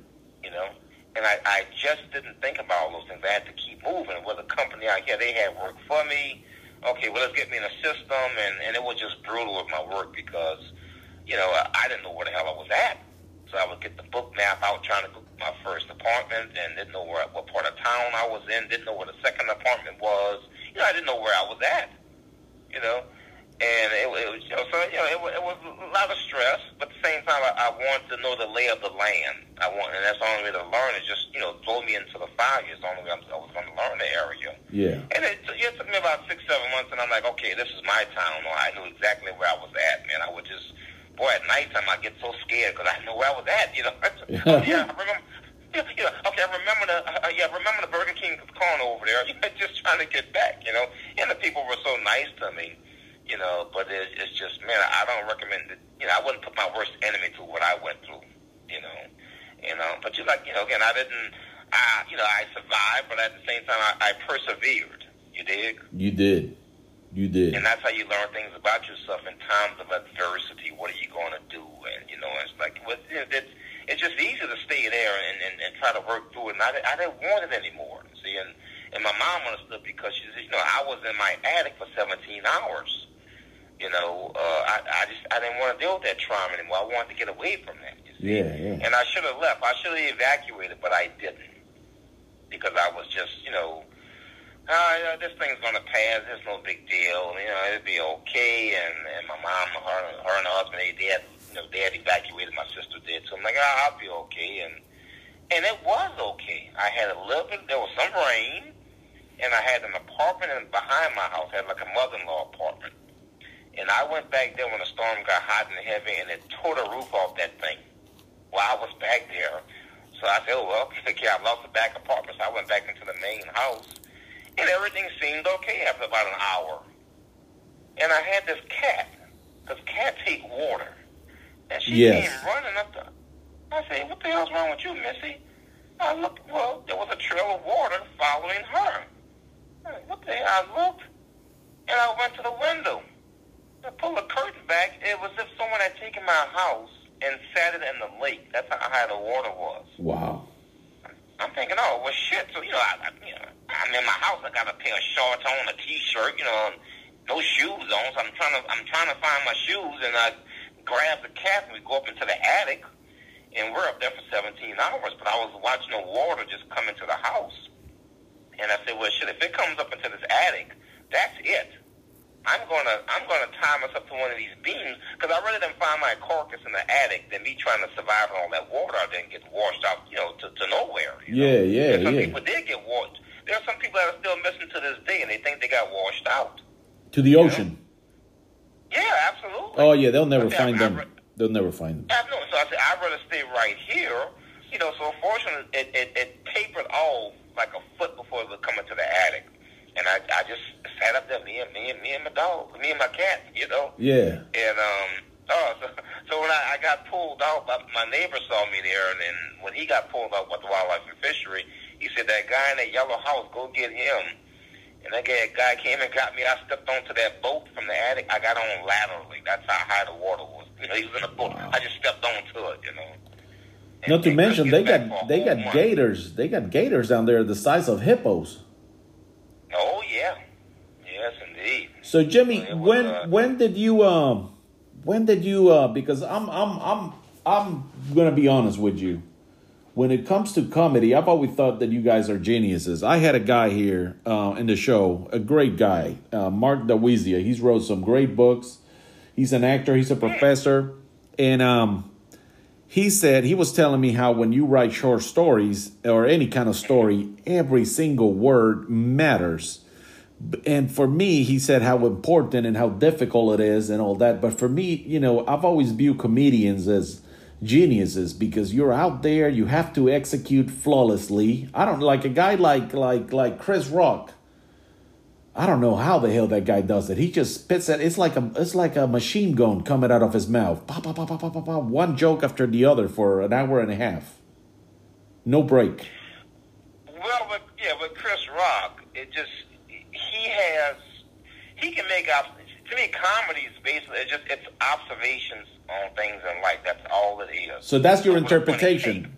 You know, and I, I just didn't think about all those things. I had to keep moving. With a company out here, they had work for me. Okay, well, let's get me in a system, and and it was just brutal with my work because, you know, I, I didn't know where the hell I was at. So I would get the book map out trying to book my first apartment, and didn't know where what part of town I was in. Didn't know where the second apartment was. You know, I didn't know where I was at. You know, and it, it was you know so you know it, it was a lot of stress, but at the same time I, I wanted to know the lay of the land. I want, and that's the only way to learn is just you know throw me into the fire. Is the only way I'm, I was going to learn the area. Yeah. And it, it took me about six, seven months, and I'm like, okay, this is my town. Or I knew exactly where I was at, man. I would just, boy, at nighttime I get so scared because I know where I was at. You know. yeah, I remember. Yeah, yeah, okay, I remember the uh, yeah, I remember the Burger King corner over there. Just trying to get back, you know. And the people were so nice to me, you know. But it, it's just, man, I don't recommend it. You know, I wouldn't put my worst enemy through what I went through, you know. You know, but you like, you know, again, I didn't, I, you know, I survived, but at the same time, I, I persevered. You dig? You did. You did. And that's how you learn things about yourself in times of adversity. What are you going to do? And you know, it's like you know, it's it's just easy to stay there and, and, and try to work through it. And I, I didn't want it anymore. See, and and my mom understood because she said, you know, I was in my attic for 17 hours. You know, uh, I I just I didn't want to deal with that trauma anymore. I wanted to get away from that. You see? Yeah, yeah. And I should have left. I should have evacuated, but I didn't because I was just, you know, uh, you know, this thing's gonna pass. It's no big deal. You know, it'll be okay. And and my mom, her, her and her husband, they dad, you know, dad evacuated. My sister did. So I'm like, I'll be okay. And and it was okay. I had a little bit. There was some rain, and I had an apartment in, behind my house. I had like a mother-in-law apartment. And I went back there when the storm got hot and heavy, and it tore the roof off that thing while I was back there. So I said, oh, well, okay, I lost the back apartment. So I went back into the main house, and everything seemed okay after about an hour. And I had this cat, because cats hate water. And she Yes. came running up the... I said, what the hell's wrong with you, Missy? I looked, well, there was a trail of water following her. I said, what the hell? I looked, and I went to the window. I pulled the curtain back. It was as if someone had taken my house and sat it in the lake. That's how high the water was. Wow. I'm thinking, oh, well, shit. So, you know, I, I, you know, I'm in my house. I got a pair of shorts on, a T-shirt, you know, no shoes on. So I'm trying to, I'm trying to find my shoes, and I grab the cat, and we go up into the attic, and we're up there for 17 hours. But I was watching the water just come into the house, and I said, well, shit, if it comes up into this attic, that's it. I'm gonna I'm gonna tie myself to one of these beams because I rather than find my carcass in the attic than me trying to survive in all that water out there and get washed out, you know, to, to nowhere. You Yeah, know? yeah, And some yeah. people did get washed. There are some people that are still missing to this day, and they think they got washed out. To the ocean. Yeah, absolutely. Oh yeah, they'll never find them. I- They'll never find them. I know. So I said, I'd rather stay right here. You know, so unfortunately, it, it, it tapered off like a foot before it would come into the attic. And I, I just sat up there, me and me and me and my dog, me and my cat, you know. Yeah. And um, oh, so, so when I, I got pulled out, my, my neighbor saw me there, and then when he got pulled out with the wildlife and fishery, he said that guy in that yellow house, go get him. And that guy, guy came and got me. I stepped onto that boat from the attic. I got on laterally. That's how high the water was. You know, he was in a boat. Wow. I just stepped onto it. You know. And- Not to mention they got they got month. gators. They got gators down there the size of hippos. Oh yeah, yes indeed. So Jimmy, was, when uh, when did you um when did you uh because I'm I'm I'm I'm gonna be honest with you. When it comes to comedy, I've always thought that you guys are geniuses. I had a guy here uh, in the show, a great guy, uh, Mark Dawizia. He's wrote some great books. He's an actor. He's a professor, and um, he said he was telling me how when you write short stories or any kind of story, every single word matters. And for me, he said how important and how difficult it is and all that. But for me, you know, I've always viewed comedians as geniuses because you're out there, you have to execute flawlessly. I don't like a guy like like like Chris Rock. I don't know how the hell that guy does it. He just spits it. It's like a it's like a machine gun coming out of his mouth. Pop, pop, pop, pop, pop, pop, pop. One joke after the other for an hour and a half. No break. Well, but yeah, with Chris Rock, it just he has he can make up. To me, comedy is basically it's just it's observations on things in life. That's all it is. So that's your With a funny interpretation.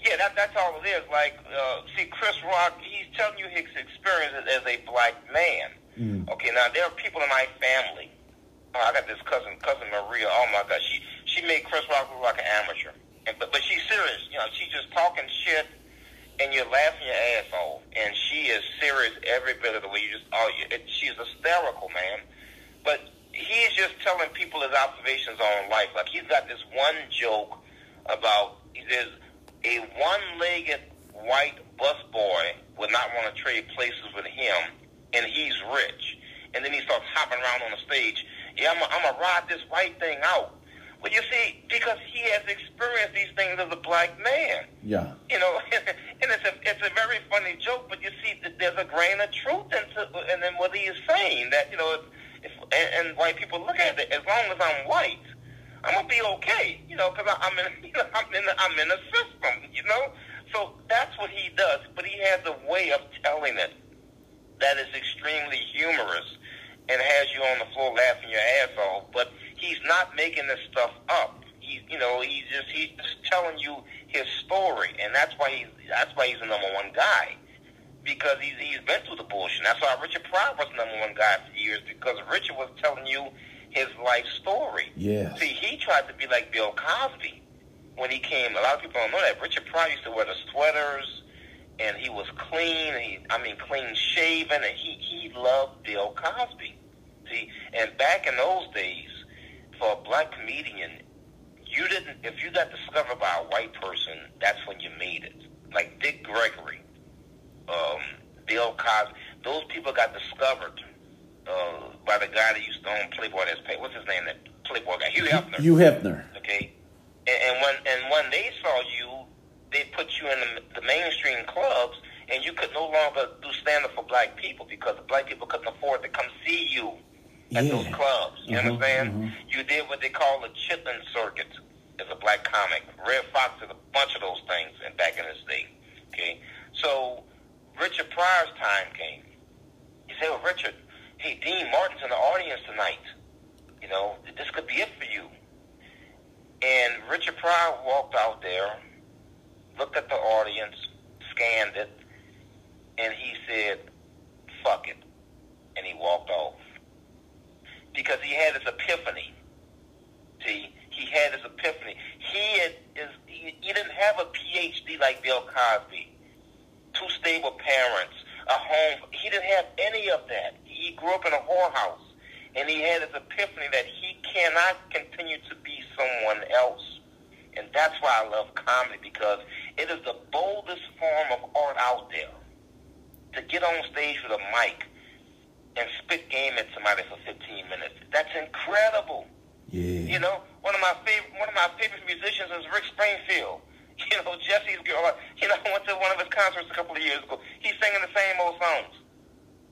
Yeah, that, that's all it is. Like, uh, see, Chris Rock, he's telling you his experiences as a black man. Okay, now there are people in my family. Oh, I got this cousin, cousin Maria. Oh my God, she she made Chris Rock look like an amateur, and but but she's serious. You know, she's just talking shit, and you're laughing your ass off. And she is serious every bit of the way. You just oh, you, it, she's hysterical, man. But he's just telling people his observations on life. Like he's got this one joke about he says a one-legged white busboy would not want to trade places with him, and he's rich. And then he starts hopping around on the stage. Yeah, I'm I'm gonna ride this white thing out. Well, you see, because he has experienced these things as a black man. Yeah. You know, and it's a it's a very funny joke, but you see, that there's a grain of truth into and then what he is saying. That you know, if, if and, and white people look at it as long as I'm white, I'm gonna be okay. You know, because I'm in you know, I'm in I'm in a system. You know, so that's what he does. But he has a way of telling it that is extremely humorous and has you on the floor laughing your ass off. But he's not making this stuff up. He's you know he's just he's just telling you his story, and that's why he's that's why he's the number one guy because he's he's been through the bullshit. That's why Richard Pryor was number one guy for years because Richard was telling you his life story. Yeah. See, he tried to be like Bill Cosby when he came. A lot of people don't know that Richard Pryor used to wear the sweaters, and he was clean. He, I mean, clean shaven, and he he loved Bill Cosby. See, and back in those days, for a black comedian, you didn't. If you got discovered by a white person, that's when you made it. Like Dick Gregory, um, Bill Cosby. Those people got discovered uh, by the guy that used to own Playboy. That's pay. What's his name? That Playboy guy, Hugh Hefner. Hugh Hefner. Okay, and, and when and when they saw you, they put you in the, the mainstream clubs, and you could no longer do stand up for black people because the black people couldn't afford to come see you at Yeah. those clubs. You Mhm, understand? mhm. You did what they call the Chitlin Circuit as a black comic. Redd Foxx did a bunch of those things and back in his day. Okay, so Richard Pryor's time came. He said, "Well, Richard, hey, Dean Martin's in the audience tonight. You know, this could be it for you." And Richard Pryor walked out there, looked at the audience, scanned it, and he said, "Fuck it," and he walked off because he had his epiphany. See, he had his epiphany. He had, is he, he didn't have a PhD like Bill Cosby, two stable parents, a home. He didn't have any of that. He grew up in a whorehouse, and he had his epiphany that he cannot continue to be someone else. And that's why I love comedy because it is the boldest form of art out there. To get on stage with a mic and spit game at somebody for 15 minutes. That's incredible. Yeah. You know, one of my favorite one of my favorite musicians is Rick Springfield. You know, Jessie's girl. You know, I went to one of his concerts a couple of years ago. He's singing the same old songs.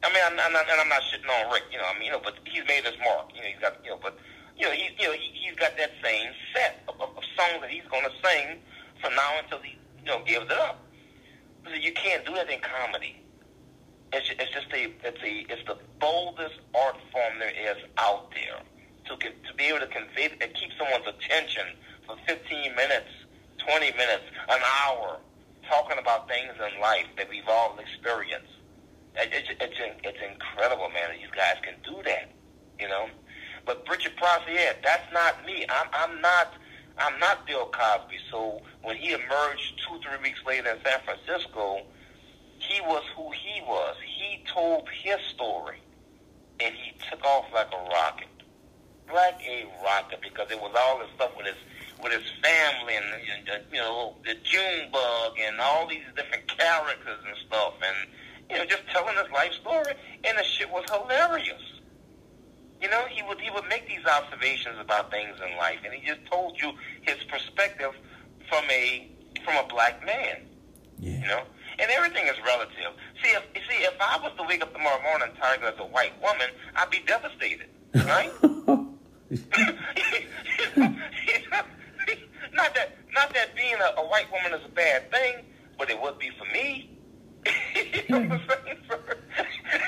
I mean, I'm, I'm not, and I'm not shitting on Rick. You know, I mean, you know, but he's made his mark. You know, he's got, you know, but you know, he's, you know, he, he's got that same set of, of, songs that he's going to sing from now until he, you know, gives it up. So you can't do that in comedy. It's, it's just a, it's a, it's the boldest art form there is out there. To to be able to convey, to keep someone's attention for 15 minutes, 20 minutes, an hour, talking about things in life that we've all experienced. It, it's, it's, it's incredible, man. that These guys can do that, you know. But Richard yeah, that's not me. I'm, I'm not. I'm not Bill Cosby. So when he emerged two, three weeks later in San Francisco, he was who he was. He told his story, and he took off like a rocket, like a rocket, because it was all this stuff with his with his family and and, you know the June bug and all these different characters and stuff, and you know just telling his life story, and the shit was hilarious. You know, he would he would make these observations about things in life, and he just told you his perspective from a from a black man. You know, and everything is relative. See, if see, if I was to wake up tomorrow morning tired as a white woman, I'd be devastated, right? not that not that being a, a white woman is a bad thing, but it would be for me. you know what I'm saying?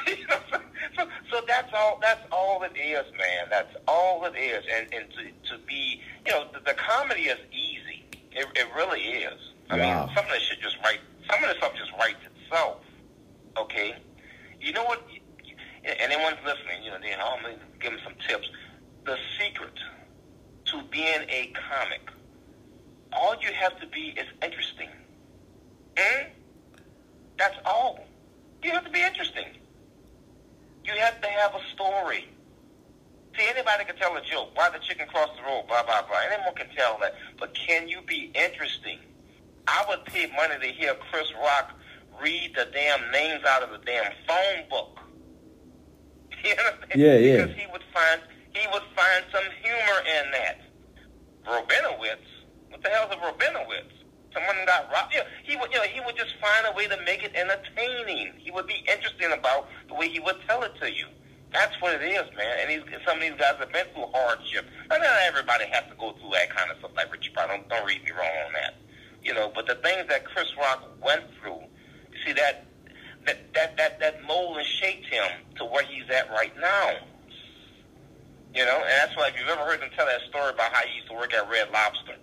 You know what I'm saying? so, so that's all. That's all it is, man. That's all it is. And and to to be, you know, the, the comedy is easy. It, it really is. I Wow. mean, some of this shit just write. Some of this stuff just writes itself. Okay. You know what? Anyone's listening, you know, they I'm gonna give them some tips. The secret to being a comic, all you have to be is interesting. Hmm? That's all. You have to be interesting. You have to have a story. See, anybody can tell a joke. Why the chicken crossed the road? Blah blah blah. Anyone can tell that. But can you be interesting? I would pay money to hear Chris Rock read the damn names out of the damn phone book. You understand? Yeah, yeah. Because he would find he would find some humor in that. Rabinowitz, what the hell's a Rabinowitz? Someone got robbed. Yeah, he would, you know, he would just find a way to make it entertaining. He would be interesting about the way he would tell it to you. That's what it is, man. And these, some of these guys have been through hardship. And not everybody has to go through that kind of stuff like Richie Pryor. Don't, don't read me wrong on that. You know, but the things that Chris Rock went through, you see that that that that, that mold and shaped him to where he's at right now. You know, and that's why if you've ever heard him tell that story about how he used to work at Red Lobster,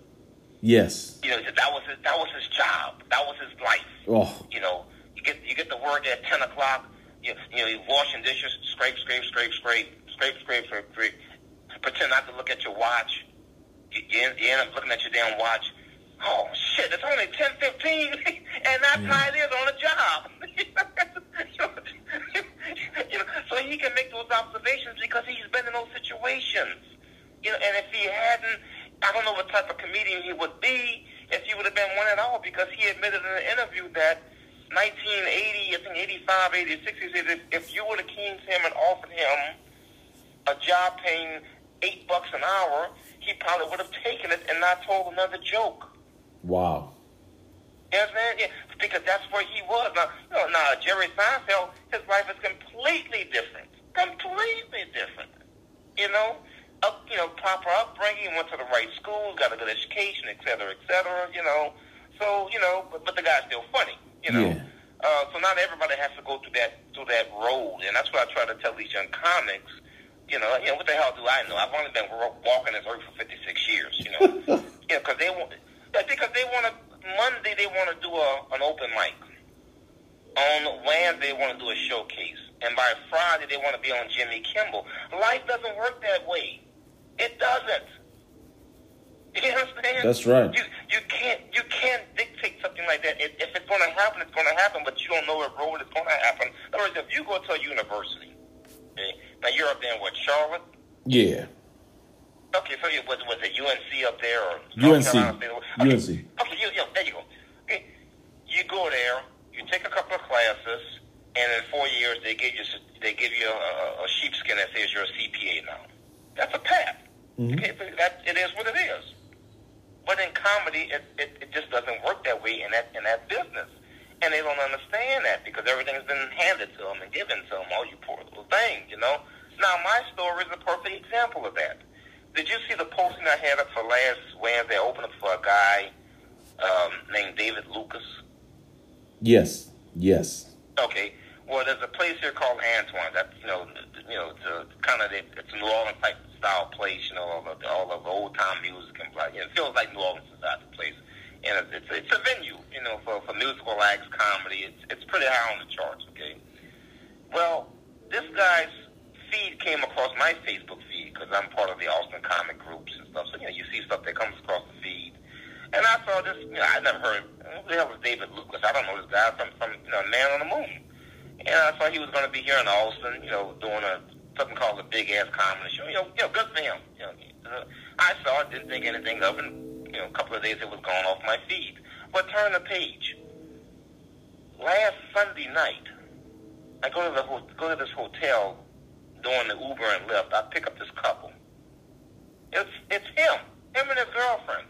Yes. you know, that was his that was his job, that was his life. Oh, You know, you get you get to work at ten o'clock. You you know, you washing dishes, scrape, scrape, scrape, scrape, scrape, scrape, scrape, scrape. Pretend not to look at your watch. You, you, end, you end up looking at your damn watch. Oh shit! It's only ten fifteen, and that's how it is on the job. you know, so he can make those observations because he's been in those situations. You know, and if he hadn't, I don't know what type of comedian he would be if he would have been one at all because he admitted in an interview that 1980, I think 85, 86, he said if, if you would have came to him and offered him a job paying eight bucks an hour, he probably would have taken it and not told another joke. wow. You know what I'm saying? Yeah, because that's where he was. Now, you know, now Jerry Seinfeld, his life is completely different. Completely different. You know, up, you know, proper upbringing, went to the right schools, got a good education, et cetera, et cetera. You know, so you know, but, but the guy's still funny. You know. Yeah. Uh, so not everybody has to go through that through that road, and that's what I try to tell these young comics. You know, you know what the hell do I know? I've only been walking this earth for 56 years. You know, you know, because they want, because they want to. Monday they want to do a an open mic. On Wednesday they want to do a showcase, and by Friday they want to be on Jimmy Kimmel. Life doesn't work that way. It doesn't. You understand? That's right. You you can't you can't dictate something like that. If, if it's going to happen, it's going to happen, but you don't know what road it's going to happen. In other words, if you go to a university, okay, now you're up there in what Charlotte. Yeah. Okay, so you, was was it UNC up there or UNC. Okay. UNC. Okay, you, you, there you go. Okay. You go there, you take a couple of classes, and in four years they give you they give you a, a sheepskin that says you're a CPA now. That's a path. Okay, but that it is what it is. But in comedy, it, it, it just doesn't work that way in that in that business, and they don't understand that because everything's been handed to them and given to them. Oh, you poor little thing, you know. Now my story is a perfect example of that. Did you see the posting I had up for last Wednesday? I opened up for a guy um, named David Lucas. Yes. Yes. Okay. Well, there's a place here called Antone. That's you know, you know, it's a, kind of it's a New Orleans type style place. You know, all of the, all of the old time music and blah. You know, it feels like New Orleans inside the place, and it's it's, it's a venue. You know, for for musical acts, comedy. It's it's pretty high on the charts. Okay. Well, this guy's feed came across my Facebook feed because I'm part of the Austin comic groups and stuff. So you know, you see stuff that comes across the feed. And I saw this, you know, I never heard, who the hell was David Lucas? I don't know this guy from, from you know, Man on the Moon. And I saw he was going to be here in Austin, you know, doing a something called a big ass comedy show. You know, you know, good for him. You know, uh, I saw it, didn't think anything of it. And, you know, a couple of days it was gone off my feed. But turn the page. Last Sunday night, I go to the ho- go to this hotel doing the Uber and Lyft. I pick up this couple. It's it's him, him and his girlfriend.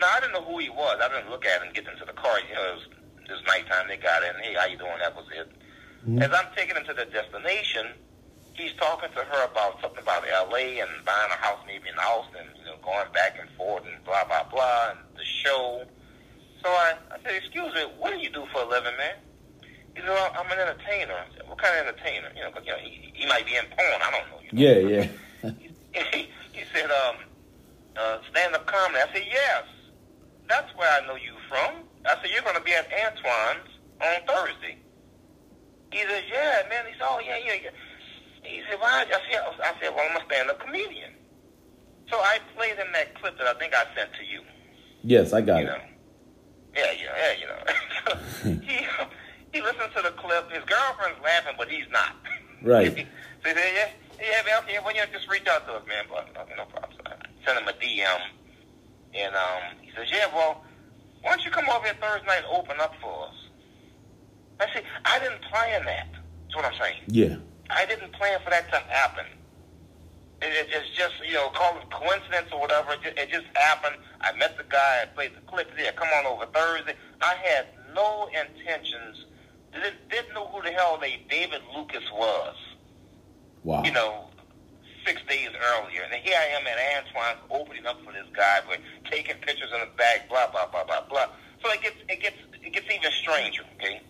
Now I didn't know who he was. I didn't look at him, get into the car. You know, it was, it was nighttime. They got in. Hey, how you doing? That was it. As I'm taking him to the destination, he's talking to her about something about L.A. and buying a house maybe in Austin. You know, going back and forth and blah blah blah and the show. So I, I said, excuse me, what do you do for a living, man? He said, well, I'm an entertainer. I said, what kind of entertainer? You know, 'cause, you know, he, he might be in porn. I don't know. You know? Yeah. Yeah. he, he said, um, uh, stand-up comedy. I said, yes. That's where I know you from. I said, you're going to be at Antone's on Thursday. He said, yeah, man. He said, oh, yeah, yeah, yeah. He said, why? I said, I said, well, I'm a stand-up comedian. So I played him that clip that I think I sent to you. Yes, I got You it. know. Yeah, yeah, yeah, you know. he he listens to the clip. His girlfriend's laughing, but he's not. Right. so he said, yeah. Yeah, man, okay, well, you know, just reach out to us, man. But no, no problem. So I sent him a DM, and um, he says, yeah, well, why don't you come over here Thursday night and open up for us? I said, I didn't plan that. That's what I'm saying. Yeah. I didn't plan for that to happen. It, it, it's just, you know, call it coincidence or whatever. It just, it just happened. I met the guy. I played the clip there. Come on over Thursday. I had no intentions. Didn't, didn't know who the hell they David Lucas was. Wow. You know, six days earlier. And here I am at Antone's opening up for this guy. We're taking pictures in the bag, blah, blah, blah, blah, blah. So it gets, it gets, it gets even stranger, okay?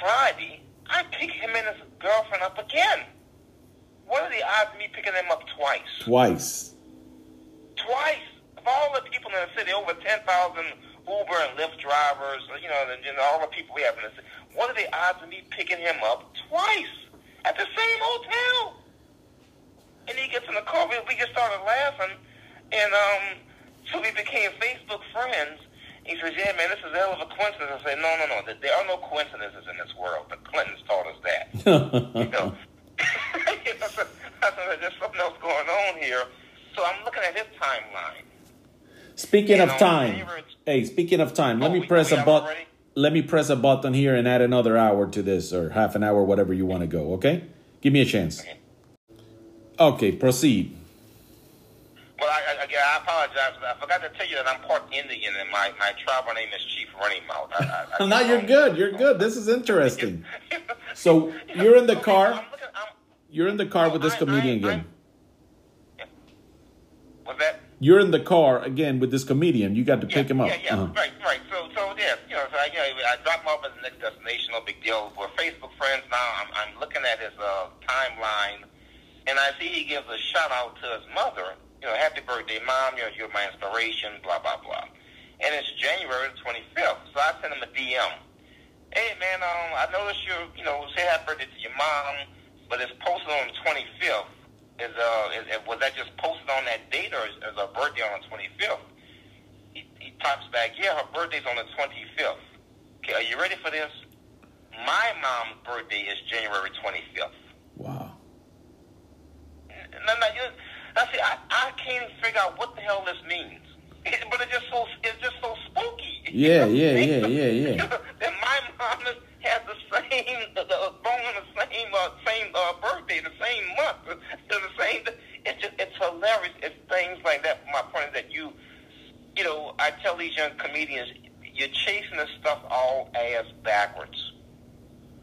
Friday, I pick him and his girlfriend up again. What are the odds of me picking them up twice? Twice. Twice. Of all the people in the city, over 10,000 Uber and Lyft drivers, you know, and, know, all the people we have in the city, what are the odds of me picking him up twice at the same hotel? And he gets in the car. We, we just started laughing, and um, so we became Facebook friends. He says, "Yeah, man, this is a hell of a coincidence." I said, "No, no, no. There are no coincidences in this world. The Clintons taught us that." you know, you know so, I said, "There's something else going on here." So I'm looking at his timeline. Speaking You of know, time, hey, speaking of time, let Oh, me we- press we a button. already? Let me press a button here and add another hour to this, or half an hour, whatever you want to go. Okay, give me a chance. Okay. Okay, proceed. Well, I, I, again, I apologize. I forgot to tell you that I'm part Indian, and my, my tribal name is Chief Running Mouth. I, I, now you're good. You're good. This is interesting. So you're in the car. I'm looking, I'm, You're in the car with this comedian again. what's that? You're in the car again with this comedian. You got to pick him up. Yeah, yeah, Uh-huh. right, right. So, so yeah, you know, so I, you know, I dropped him off at the next destination. No big deal. We're Facebook friends now. I'm, I'm looking at his uh, timeline, and I see he gives a shout out to his mother. You know, happy birthday, mom. You're, you're my inspiration. Blah blah blah. And it's January the 25th. So I sent him a DM. Hey man, um, I noticed you, you know, say happy birthday to your mom, but it's posted on the 25th. Is uh, is, was that just posted on that date, or is, is her birthday on the 25th? He, he types back, yeah, her birthday's on the 25th. Okay, are you ready for this? My mom's birthday is January 25th. Wow. No, no, you, now see, I, I can't even figure out what the hell this means. It, but it's just so, it's just so spooky. Yeah, yeah, yeah, yeah, yeah. that my mom has the same, the, born on the same, uh, same uh, birthday, the same month, the, the same. It's just, it's hilarious. It's things like that. My point is that you, you know, I tell these young comedians, you're chasing this stuff all ass backwards.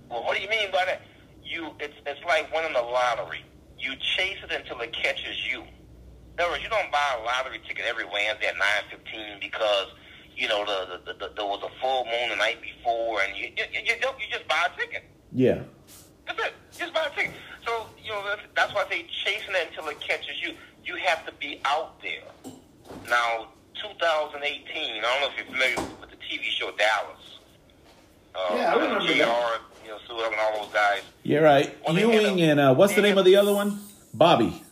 Well, what do you mean by that? You, it's it's like winning the lottery. You chase it until it catches you. In other words, you don't buy a lottery ticket every Wednesday at nine fifteen because you know the, the, the, there was a full moon the night before, and you you, you don't you just buy a ticket. Yeah. That's it. Just buy a ticket. So you know that's, that's why I say chasing it until it catches you. You have to be out there. Now, 2018. I don't know if you're familiar with the TV show Dallas. Uh, Yeah, I remember JR, that. You know, Sue Ellen, all those guys. You're right. Well, Ewing and uh, what's the name of the other one? Bobby.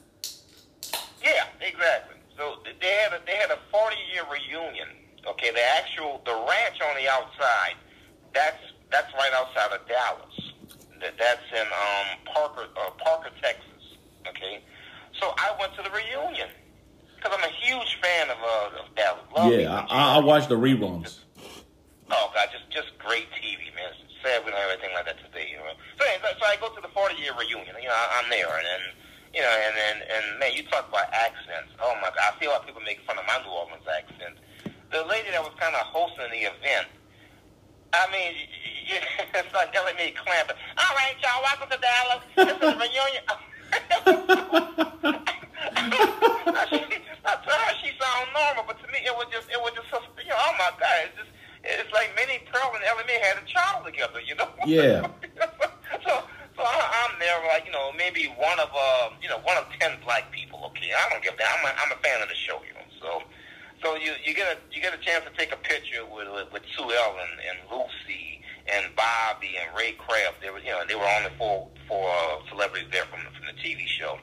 Yeah, exactly. So they had a they had a 40 year reunion. Okay, the actual the ranch on the outside. That's that's right outside of Dallas. That that's in um Parker uh, Parker, Texas. Okay, so I went to the reunion because I'm a huge fan of uh of Dallas. Love Yeah, I, I watched the reruns. Oh God, just just great TV, man. It's sad we don't have anything like that today. You know. So, anyway, so I go to the 40 year reunion. You know, I- I'm there, and then you know, and then and man, you talk about accents. Oh my God, I see of people make fun of my New Orleans accent. The lady that was kind of hosting the event. I mean, it's like telling me clamping. All right, y'all, welcome to Dallas. This is a reunion. Now, she, now, to her, she sound normal, but to me, it was just, it was just, you know, oh my God, it's just, it's like Minnie Pearl and Ellie Mae had a child together, you know? Yeah. so, so I, I'm there, like, you know, maybe one of, uh, you know, one of ten black people. Okay, I don't give that. I'm a, I'm a fan of the show, you know. So, so you you get a you get a chance to take a picture with with, with Sue Ellen and Lucy and Bobby and Ray Kraft. They were, you know, they were only four four uh, celebrities there from from the TV show.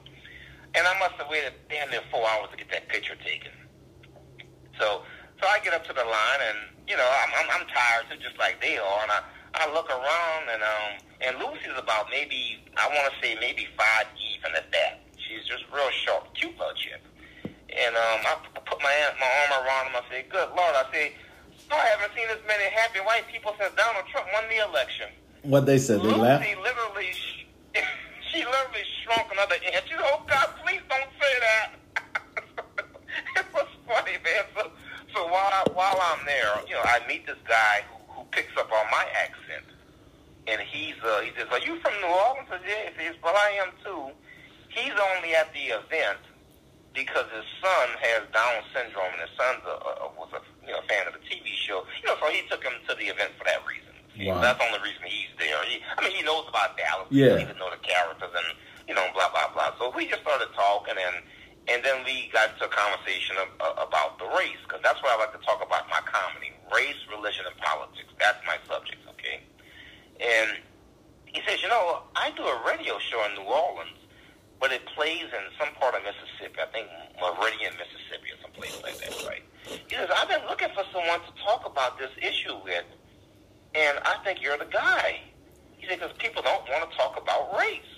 And I must have waited damn near four hours to get that picture taken. So, so I get up to the line, and you know, I'm I'm, I'm tired too, just like they are, and I I look around and um and Lucy's about maybe I want to say maybe five even at that. She's just real short, cute little chick. And um, I put my my arm around him. I say, "Good Lord!" I say, "I haven't seen this many happy white people since Donald Trump won the election." What they said, they Lucy laughed. literally, she literally shrunk another inch. Oh God, please don't say that. it was funny, man. So, so while while I'm there, you know, I meet this guy who, who picks up on my accent, and he's uh, he says, "Are you from New Orleans?" I said, says, "Well, I am too." He's only at the event because his son has Down syndrome, and his son uh, was a you know fan of the TV show. You know, so he took him to the event for that reason. Wow. That's the only reason he's there. He, I mean, he knows about Dallas. Yeah. He even know the characters and you know blah blah blah. So we just started talking and. And then we got into a conversation of, uh, about the race, because that's what I like to talk about in my comedy: race, religion, and politics. That's my subject, okay? And he says, you know, I do a radio show in New Orleans, but it plays in some part of Mississippi. I think Meridian, Mississippi, or someplace like that, right? He says, I've been looking for someone to talk about this issue with, and I think you're the guy. He said, because people don't want to talk about race.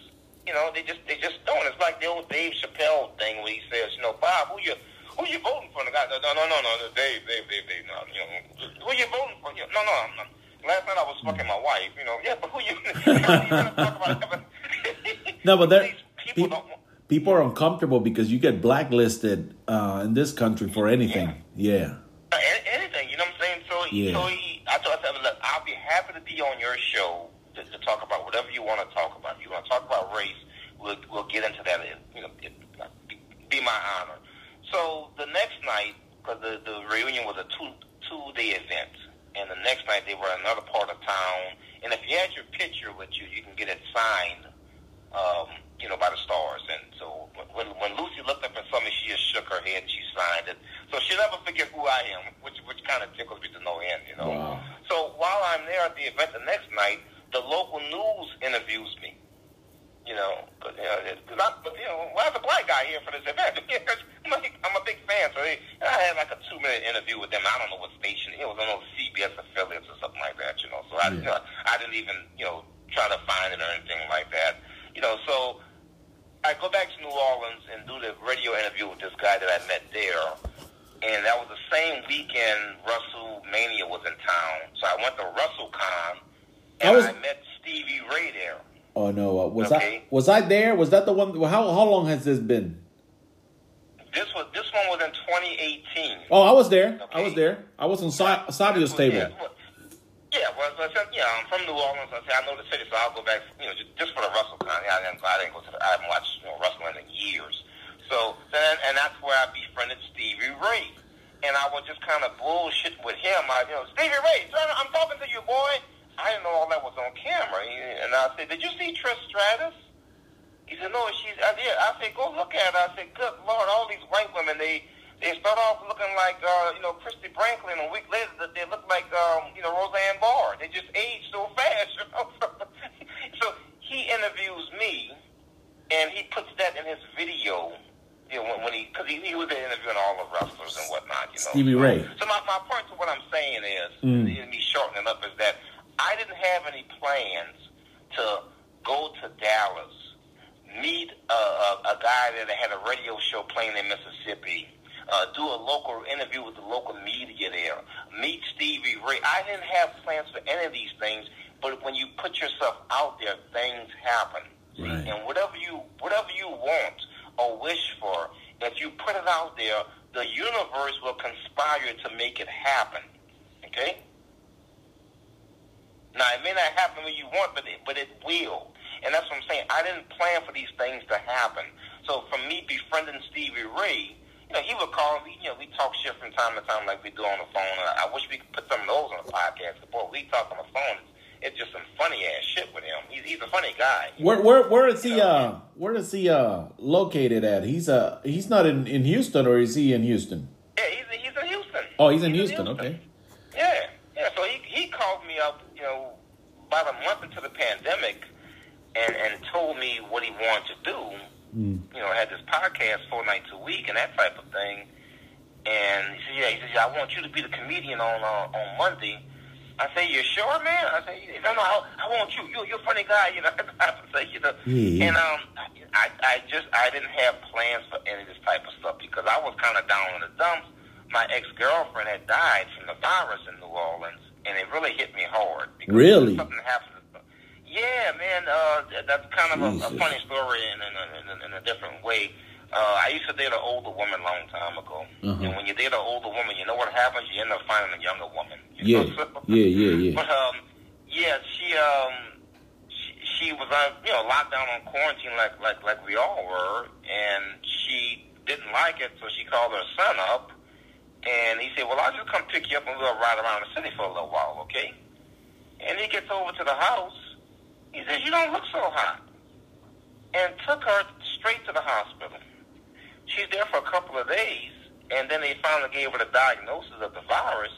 You know, they just they just don't. It's like the old Dave Chappelle thing where he says, you know, Bob, who you who you voting for? And the guy, no, no, no, no, Dave, Dave, Dave, Dave, no, you know, who you voting for? You know, no, no, I'm not. Last night I was fucking my wife, you know. Yeah, but who you? No, but there- people peop- People are uncomfortable because you get blacklisted uh, in this country for anything. Yeah. Uh, anything, you know what I'm saying? So, Yeah. so he, I told him, look, I'll be happy to be on your show to, to talk about whatever you want to talk about. You want to talk about race, we'll, we'll get into that. It, you know, it, be, be my honor. So the next night, because the, the reunion was a two two day event, and the next night they were in another part of town. And if you had your picture with you, you can get it signed um, you know, by the stars. And so when, when Lucy looked up and saw me, she just shook her head and she signed it. So she'll never forget who I am, which which kind of tickles me to no end, you know. Wow. So while I'm there at the event the next night, the local news interviews me. You know, but, you know, 'cause I, but, you know, why is a black guy here for this event? I'm, a, I'm a big fan, so they, I had like a two minute interview with them. I don't know what station it was on those CBS affiliates or something like that. You know, so I, you know, I didn't even you know try to find it or anything like that. You know, so I go back to New Orleans and do the radio interview with this guy that I met there. And that was the same weekend Russell Mania was in town. So I went to WrestleCon and I was- I met Stevie Ray there. Oh no, uh, was Okay. I was I there? Was that the one? How how long has this been? This was this one was in 2018. Oh, I was there. I was there. I was on Sa- Savio's table. Yeah, well, yeah, well, I said, yeah, I'm from New Orleans. I said, I know the city, so I'll go back, you know, just, just for the Russell Yeah, I didn't, I didn't go to the, I haven't watched, you know, wrestling in years. So then, and that's where I befriended Stevie Ray. And I was just kind of bullshit with him. I, you know, Stevie Ray, son, I'm talking to you, boy. I didn't know all that was on camera. And I said, did you see Trish Stratus? He said, no, she's, I did. I said, go look at her. I said, good Lord, all these white women, they, they start off looking like, uh, you know, Christie Brinkley, and a week later they look like, um, you know, Roseanne Barr. They just age so fast, you know. so he interviews me, and he puts that in his video, you know, when, when he, because he, he was interviewing all the wrestlers and whatnot, you know. Stevie Ray. So my, my point to what I'm saying is, Mm. me shortening up, is that I didn't have any plans to go to Dallas, meet a, a, a guy that had a radio show playing in Mississippi, uh, do a local interview with the local media there, meet Stevie Ray. I didn't have plans for any of these things, but when you put yourself out there, things happen. Right. And whatever you whatever you want or wish for, if you put it out there, the universe will conspire to make it happen. Okay? Now it may not happen when you want, but it, but it will. And that's what I'm saying. I didn't plan for these things to happen. So for me befriending Stevie Ray, you know, he would call me. You know, we talk shit from time to time like we do on the phone. I, I wish we could put some of those on the podcast. But boy, we talk on the phone. It's, it's just some funny ass shit with him. He's, he's a funny guy. Where where where is he? Uh, where is he? Uh, located at? He's uh he's not in in Houston, or is he in Houston? Yeah, he's, he's in Houston. Oh, he's in Houston. Okay. Yeah, yeah. So he he called me up, you know, about a month into the pandemic, and and told me what he wanted to do. Mm. You know, had this podcast four nights a week and that type of thing. And he said, yeah, he said, yeah, I want you to be the comedian on uh, on Monday. I say, you sure, man? I say, no, no, I, I want you. You, you're a funny guy, you know. I say, you know. Yeah. And um, I, I just, I didn't have plans for any of this type of stuff because I was kind of down in the dumps. My ex girlfriend had died from the virus in New Orleans, and it really hit me hard. Because Really? Something happened. Yeah, man. Uh, that's kind of a, a funny story in, in, a, in, in a different way. Uh, I used to date an older woman a long time ago, Uh-huh. and when you date an older woman, you know what happens? You end up finding a younger woman. You Yeah, know? Yeah, yeah, yeah. But um, yeah, she um, she, she was on you know locked down on quarantine like like like we all were, and she didn't like it, so she called her son up, and he said, "Well, I'll just come pick you up and we'll ride around the city for a little while, okay?" And he gets over to the house. He says, "You don't look so hot," and took her straight to the hospital. She's there for a couple of days, and then they finally gave her the diagnosis of the virus,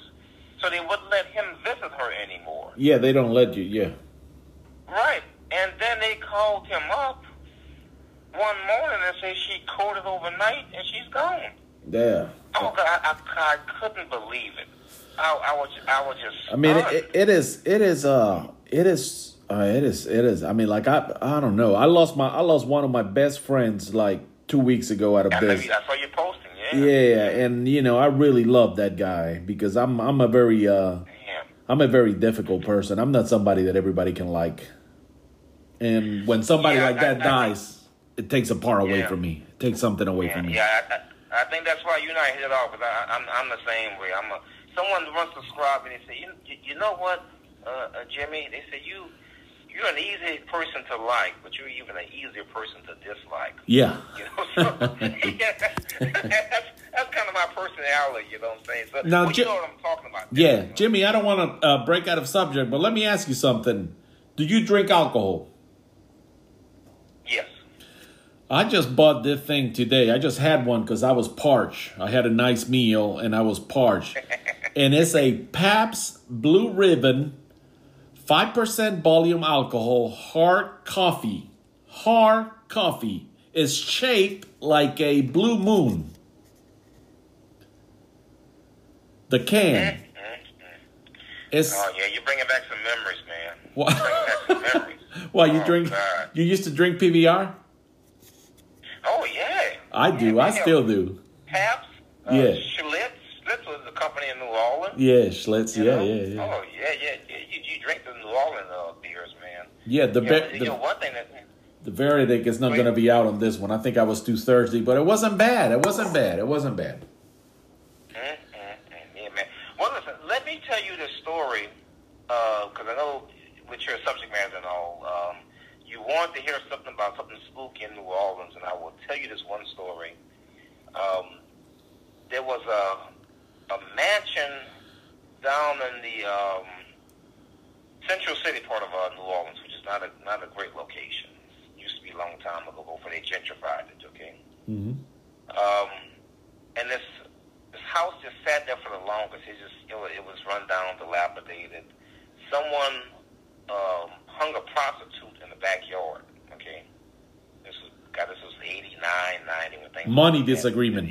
so they wouldn't let him visit her anymore. Yeah, they don't let you. Yeah. Right. And then they called him up one morning and said she coded overnight and she's gone. Yeah. Oh God, I, I, I couldn't believe it. I, I was I was just. I mean, it, it is, it is, uh, it is, uh, it is, it is. I mean, like I, I don't know. I lost my, I lost one of my best friends like two weeks ago out of business. know this. you- I saw you posting. Yeah. Yeah, and you know, I really love that guy because I'm, I'm a very, uh, Yeah. I'm a very difficult person. I'm not somebody that everybody can like. And when somebody Yeah, like that I- dies, it takes a part away Yeah. from me. It takes something away from me. yeah I, think that's why you're not hit it off. Because I, I'm I'm the same way. I'm a someone once described me. They say, you you, know what, uh, uh, Jimmy? They say you you're an easy person to like, but you're even an easier person to dislike. Yeah. You know, so, yeah, that's, that's kind of my personality. You know what I'm saying? So, Now, well, you know what I'm talking about. Yeah, Jimmy, I don't want to uh, break out of subject, but let me ask you something. Do you drink alcohol? Yes. I just bought this thing today. I just had one because I was parched. I had a nice meal and I was parched. and it's a Pabst Blue Ribbon, 5% volume alcohol, hard coffee. Hard coffee. It's shaped like a blue moon. The can. Mm-hmm. It's Oh yeah, you're bringing back some memories, man. What? You're bringing back some memories. why you Oh, drink. God. You used to drink PBR. Oh yeah. I do. Yeah, I still do. Pabst. Uh, Yeah. Schlitz. Schlitz was a company in New Orleans. Yeah, Schlitz. Yeah, know? yeah, yeah. Oh yeah, yeah. yeah. You, you drink the New Orleans uh, beers, man. Yeah, the You know, you know the, one thing that. the verdict is not going to be out on this one. I think I was too thirsty, but it wasn't bad. It wasn't bad. It wasn't bad. Mm, mm, mm, yeah, man. Well, listen. Let me tell you the story because I know with your subject matter and all, um, you want to hear something about something spooky in New Orleans, and I will tell you this one story. Um, there was a a mansion down in the um, Central City part of uh, New Orleans, which is not a not a great location. Used to be a long time ago before they gentrified it. Okay. hmm Um, and this this house just sat there for the longest. It just it was, it was run down, dilapidated. Someone um, hung a prostitute in the backyard. Okay, this was God. This was 89, 90 when things. Money disagreement.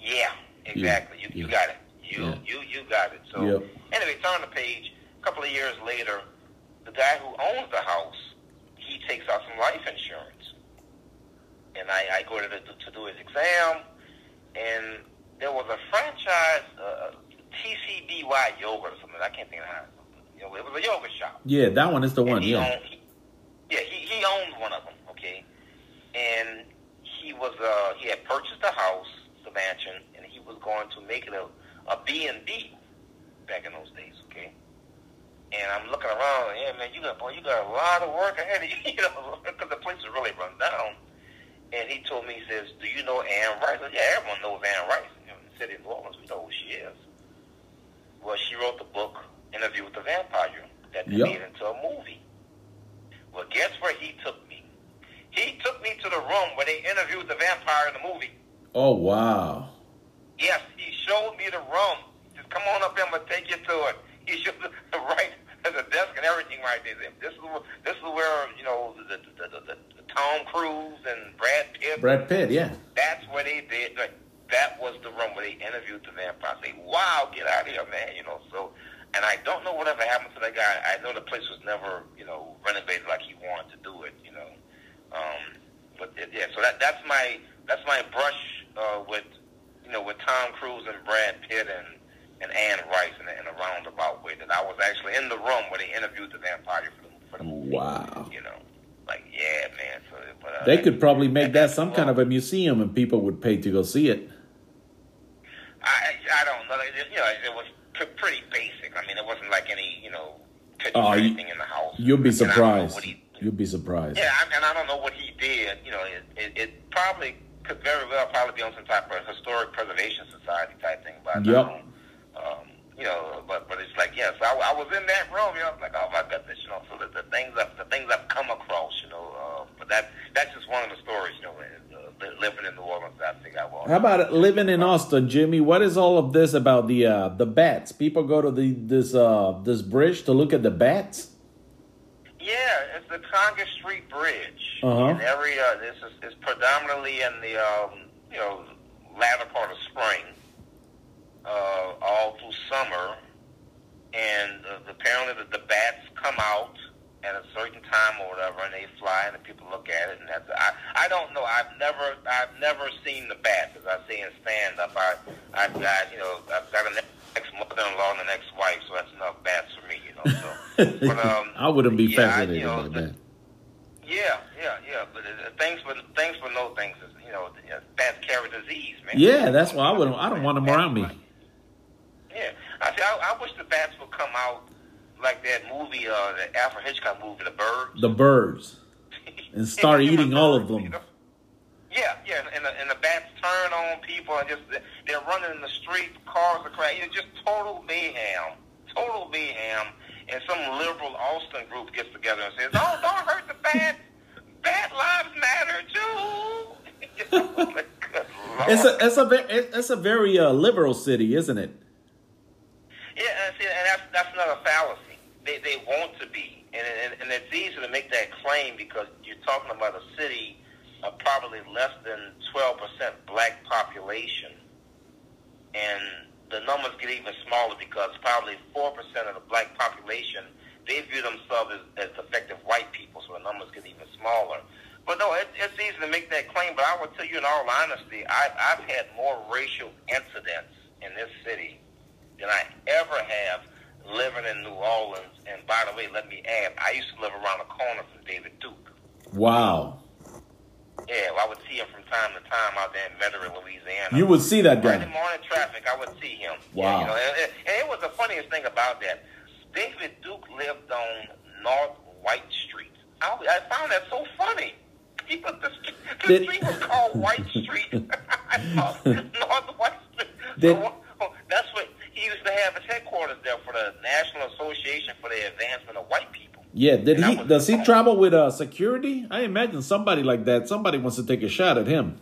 Yeah, exactly. You, you yeah. got it. You Yeah. you you got it. So Yep. anyway, turn the page. A couple of years later, the guy who owns the house, he takes out some life insurance, and I, I go to the, to do his exam, and there was a franchise, uh, TCBY Yoga or something. I can't think of how. It was a yoga shop. Yeah, that one is the one. And he Yeah. Owned, he, yeah, he, he owned one of them, okay? And he was, uh, he had purchased the house, the mansion, and he was going to make it a, a B&B back in those days, okay? And I'm looking around, yeah, man, you got, boy, you got a lot of work ahead of you, you know, because the place is really run down. And he told me, he says, do you know Anne Rice? I said, yeah, everyone knows Anne Rice. You know, in the city of New Orleans, we know who she is. Well, she wrote the book, Interview with the Vampire, that they Yep. made into a movie. Well, guess where he took? He took me to the room where they interviewed the vampire in the movie. Oh wow. Yes, he showed me the room. Just come on up here, I'm gonna take you to it. He showed the right there's a desk and everything right there. This is where- this is where you know the the, the, the, the Tom Cruise and Brad Pitt. Brad Pitt. Yeah. That's where they did. Like, that was the room where they interviewed the vampire. I say, wow, get out of here, man. You know. So and I don't know whatever happened to that guy. I know the place was never, you know, renovated like he wanted to do it. Um, but yeah, so that that's my that's my brush uh, with, you know, with Tom Cruise and Brad Pitt and and Anne Rice in a, in a roundabout way. That I was actually in the room where they interviewed the vampire for the, for the movie. Wow. You know, like yeah, man. So, but, uh, They could probably make that some kind of a museum and people would pay to go see it. I I don't know. It, you know, it was pretty basic. I mean, it wasn't like any you know pictures Oh, or you- anything in the house. You'll be And I don't know surprised. You'll be surprised. Yeah, I- and I don't know what he did. You know, it, it, it probably could very well probably be on some type of historic preservation society type thing. But Yep. um, you know, but but it's like yes, I, I was in that room. You know, I was like, oh my goodness, you know. So the, the things I've the things I've come across, you know. Uh, but that that's just one of the stories, you know. Uh, living in New Orleans, I think I will. How about living in Austin, Jimmy? What is all of this about the uh, the bats? People go to the this uh, this bridge to look at the bats. Yeah, it's the Congress Street Bridge. Uh-huh. And every uh, this is it's predominantly in the um, you know latter part of spring, uh, all through summer, and uh, apparently the, the bats come out at a certain time or whatever, and they fly, and the people look at it, and that's I I don't know. I've never I've never seen the bats as I see in stand up. I I've got you know I've got an ex mother-in-law and an ex-wife, so that's enough bats for me, you know. So, but um, I wouldn't be yeah, I- fascinated you know, by that. yeah, yeah, yeah. But uh, things for things for no things is you know uh, bats carry disease, man. Yeah, that's why I wouldn't. I don't want them around me. Yeah, I see. I, I wish the bats would come out like that movie, uh, the Alfred Hitchcock movie, The Birds, The birds and start eating all of them. you know? Yeah, yeah, and the, and the bats turn on people and just they're running in the street, cars are crashing. It's just total mayhem, total mayhem. And some liberal Austin group gets together and says, "Oh, don't hurt the bats. Bat lives matter too." It's a it's a it's a very uh, liberal city, isn't it? Yeah, and, see, and that's that's another fallacy. They they want to be, and, and and it's easy to make that claim because you're talking about a city of probably less than twelve percent black population, and the numbers get even smaller because probably four percent of the black population they view themselves as, as effective white people, so the numbers get even smaller. But no, it, it's easy to make that claim. But I will tell you, in all honesty, I, I've had more racial incidents in this city than I ever have living in New Orleans. The way, let me add, I used to live around the corner from David Duke. Wow, Yeah, well, I would see him from time to time out there in Metairie, Louisiana. you would see that guy. in guy. morning traffic, I would see him. Wow. Yeah, you know, and, and- it was the funniest thing about that. David Duke lived on North White Street. I, I found that so funny. He was the, the Did- street was called White Street. North White Street. Did- So, oh, that's what used to have his headquarters there for the National Association for the Advancement of White People. Yeah, did That he? Does he travel with uh, security? I imagine somebody like that. Somebody wants to take a shot at him.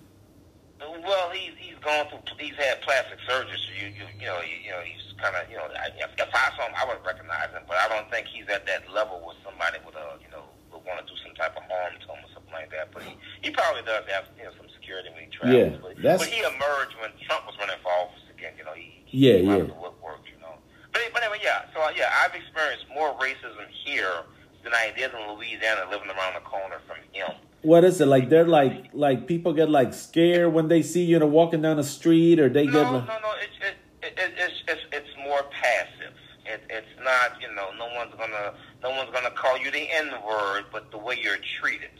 Well, he's he's gone through. He's had plastic surgery, so you you you know you, you know he's kind of you know I- if, if I saw him, I would recognize him, but I don't think he's at that level where somebody would uh you know would want to do some type of harm to him or something like that. But he he probably does have you know some security when he travels. Yeah, but, that's- but he emerged when Trump was running for office again. You know he, he Yeah, yeah the woodwork. You know, but but anyway, yeah. So yeah, I've experienced more racism here than I did in Louisiana, living around the corner from him. What is it like? They're like like people get like scared when they see you know walking down the street, or they No, get no, like, no. It's it, it, it, it's it's it's more passive. It, it's not you know no one's gonna no one's gonna call you the N word, but the way you're treated,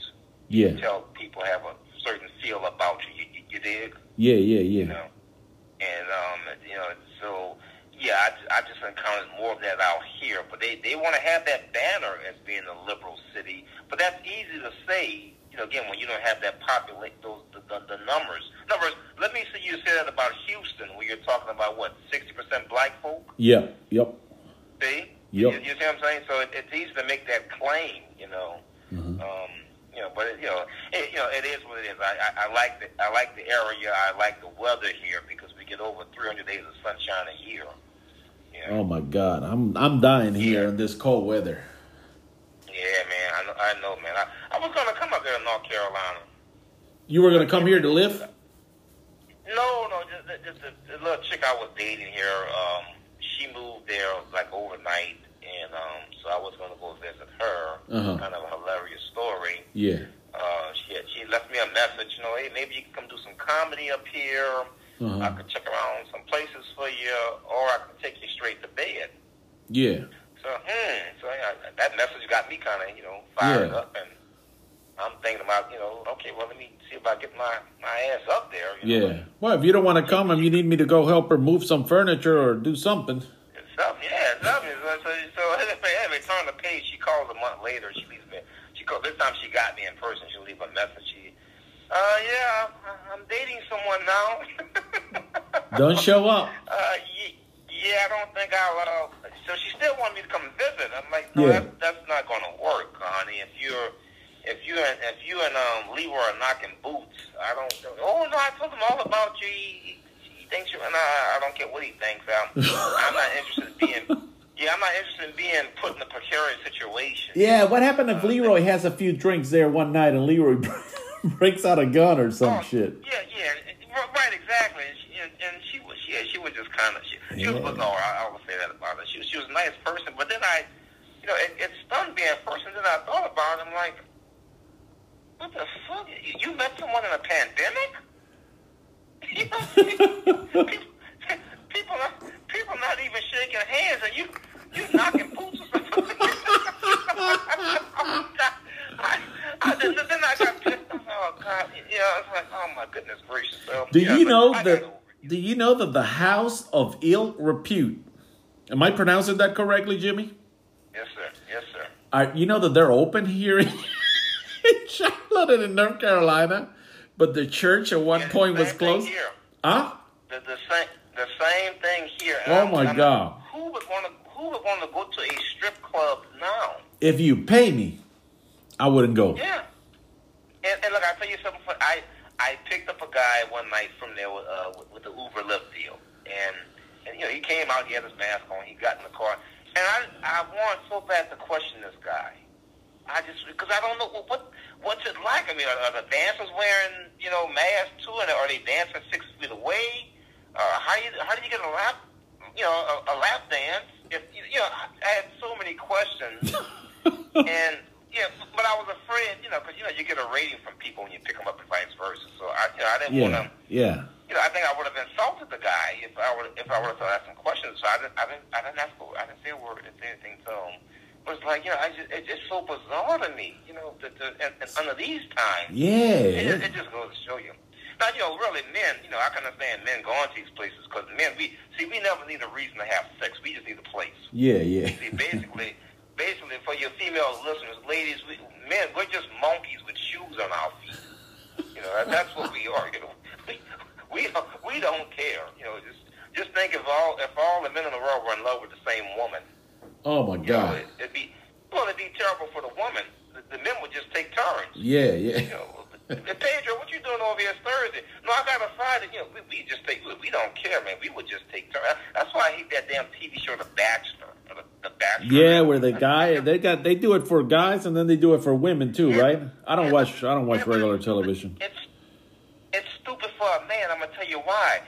yeah, tell people have a certain feel about you. You, you dig? yeah, yeah, You know, and um, you know, so yeah, I, I just encountered more of that out here. But they they want to have that banner as being a liberal city, but that's easy to say. You know, again, when you don't have that populate those the, the, the numbers. In other words, let me see you say that about Houston, where you're talking about what sixty percent black folk. Yeah, yep. See? Yep. You, you see what I'm saying? So it, it's easy to make that claim, you know. Mhm. Um, you know, but it, you know, it, you know, it is what it is. I, I, I like the I like the area. I like the weather here because we get over 300 days of sunshine a year. Yeah, Oh my God, I'm I'm dying here in this cold weather. yeah, man. I know, I know, man. I, I was gonna come up there to North Carolina. You were gonna come here to live? No, no, just, just the, the little chick I was dating here. Um, she she moved there like overnight, and um, so I was gonna go visit her. Uh-huh. Kind of a hilarious story. Yeah. Uh, she had, she left me a message. You know, hey, maybe you can come do some comedy up here. Uh-huh. I could check around some places for you, or I could take you straight to bed. Yeah. So, hmm. So yeah, that message got me kind of, you know, fired Yeah. up, and I'm thinking about, you know, okay, well, let me see if I get my my ass up there. You know, Yeah. Well, if you don't want to come and you need me to go help her move some furniture or do something. It's something, yeah, it's something. So, so, so anyway, turn the page. She calls a month later. She leaves me. She called this time. She got me in person. She'll leave a message. She, uh, yeah, I'm- I'm dating someone now. Don't show up. Uh, ye- yeah, I don't think I'll. Uh, so she still wanted me to come visit. I'm like, no, Yeah. that's, that's not going to work, honey. If you're, if you and if you and um Leroy are knocking boots, I don't. Oh no, I told him all about you. He, he thinks you, and I, I don't care what he thinks. I'm, I'm not interested in being. Yeah, I'm not interested in being put in a precarious situation. Yeah, what happened if Leroy has a few drinks there one night and Leroy breaks out a gun or some Oh, shit? Yeah, yeah, right, exactly. And she, and, and she was, she, she was just kind of, she, she was Yeah. bizarre. I, I will say that about her. She, was- she was a nice person, but then I, you know, it, it stunned me at first, and then I thought about it. I'm like, what the fuck? You, you met someone in a pandemic? You know, people, people, not, people not even shaking hands, and you, you knocking boots or something. I, I, then, then I got pissed. off. It's like, oh my goodness gracious. So, Do yeah, you know that? Do you know that the House of Ill Repute? Am I pronouncing that correctly, Jimmy? Yes, sir. Yes, sir. I, you know that they're open here in, in Charlotte and in North Carolina, but the church at one Yeah, point was closed. Here. Huh? The, the same the same thing here. Oh, I'm- my I'm- God. Who would want to Who would want to go to a strip club now? If you pay me, I wouldn't go. Yeah. And, and look, I tell you something. I I picked up a guy one night from there with, uh, with, with the Uber Lyft deal, and and you know he came out, he had his mask on, he got in the car, and I I want so bad to question this guy. I just because I don't know what, what what's it like. I mean, are, are the dancers wearing you know masks too, and are they dancing six feet away? Uh, how you how do you get a lap you know a, a lap dance? If you you know, I, I had so many questions, and yeah, but I was afraid, you know, because you know you get a rating from people when you pick them up and vice versa. So I you know I didn't want to yeah. you know, I think I would have insulted the guy if I would if I would have asked him questions. So I didn't, I didn't, I didn't ask, a- I didn't say a word, I didn't say anything to him. But it's like, you know, I just, it's just so bizarre to me, you know, that the, and, and under these times, it, Yeah. just, it just goes to show you. Now, you know, really, men, you know, I can understand men going to these places because men, we see, we never need a reason to have sex. We just need a place. Yeah, yeah. See, basically, basically, for your female listeners, ladies, we, men, we're just monkeys with shoes on our feet. You know, that, that's what we are. You know, we we don't, we don't care. You know, just just think if all if all the men in the world were in love with the same woman, Oh my you know, God. it, it'd be well, it'd be terrible for the woman. The, the men would just take turns. Yeah, You yeah. know, Pedro, what you doing over here Thursday? No, I got a Friday. You know, we, we just take. We, we don't care, man. We would just take turns. That's why I hate that damn TV show, The Bachelor. The, the Yeah, where the guy they got they do it for guys and then they do it for women too, right? I don't watch I don't watch regular television. It's it's stupid for a man. I'm gonna tell you why.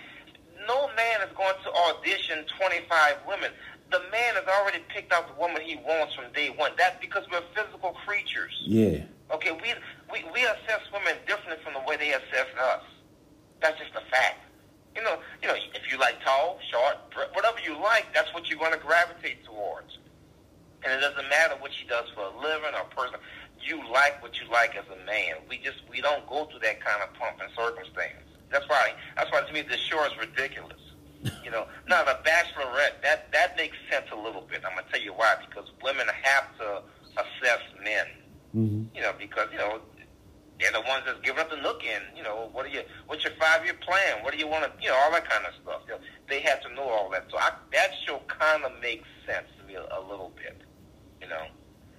No man is going to audition 25 women. The man has already picked out the woman he wants from day one. That's because we're physical creatures. Yeah. Okay, we we we assess women differently from the way they assess us. That's just a fact. You know, you know, if you like tall, short, whatever you like, that's what you're going to gravitate towards. And it doesn't matter what she does for a living or person. You like what you like as a man. We just we don't go through that kind of pump and circumstance. That's why that's why to me this show is ridiculous. You know, now the Bachelorette that that makes sense a little bit. I'm gonna tell you why because women have to assess men hmm you know, because you know they're the ones that's giving up the nook in. You know, what are you? What's your five year plan? What do you want to? You know, all that kind of stuff. You know, they have to know all that. So I, that show kind of makes sense to me a, a little bit. You know,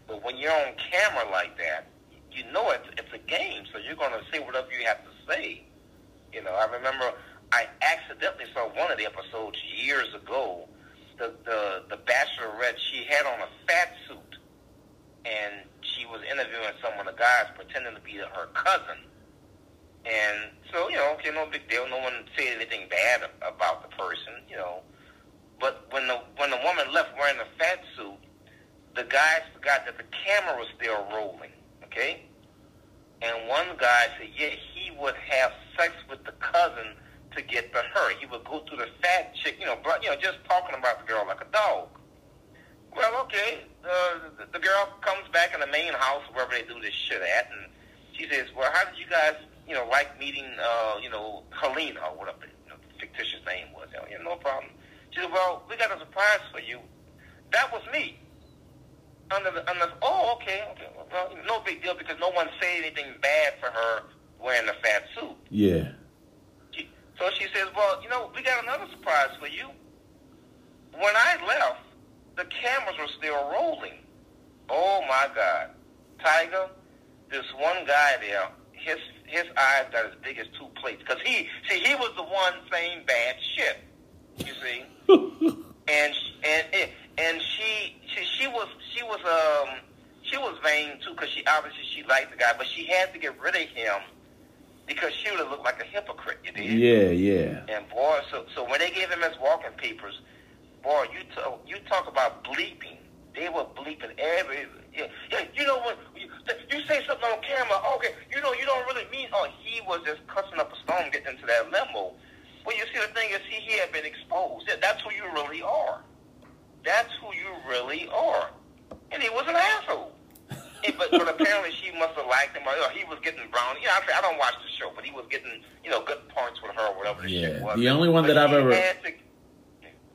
but when you're on camera like that, you know it's it's a game. So you're going to say whatever you have to say. You know, I remember I accidentally saw one of the episodes years ago. The the the Bachelorette she had on a fat suit and she was interviewing some of the guys pretending to be her cousin. And so, you know, okay, no big deal. No one said anything bad about the person, you know. But when the when the woman left wearing the fat suit, the guys forgot that the camera was still rolling. Okay. And one guy said, yeah, he would have sex with the cousin to get to her. He would go through the fat chick, you know, bro- you know, just talking about the girl like a dog. Well, okay, the, the girl comes back in the main house wherever they do this shit at, and she says, "Well, how did you guys, you know, like meeting, uh, you know, Helena or whatever you know, the fictitious name was?" You know, yeah, no problem. She said, "Well, we got a surprise for you. That was me." Under the, under, oh, okay, okay. Well, no big deal because no one said anything bad for her wearing the fat suit. Yeah. She, so she says, "Well, you know, we got another surprise for you. When I left, the cameras were still rolling. Oh my God, Tiger! This one guy there, his his eyes got as big as two plates because he see he was the one saying bad shit. You see, and and and she she she was she was um she was vain too because she obviously she liked the guy, but she had to get rid of him because she would have looked like a hypocrite. You did. Yeah, yeah. And boy, so so when they gave him his walking papers, boy, you talk, you talk about bleeping. They were bleeping every. Yeah, yeah, you know what? You, you say something on camera. Okay, you know you don't really mean. Oh, he was just cussing up a storm getting into that limo. Well, you see, the thing is, he, he had been exposed. Yeah, that's who you really are. That's who you really are. And he was an asshole. And, but, but apparently she must have liked him. Or, you know, he was getting brown. You know, I, I don't watch the show, but he was getting, you know, good points with her or whatever the shit was. The only one that I've ever to-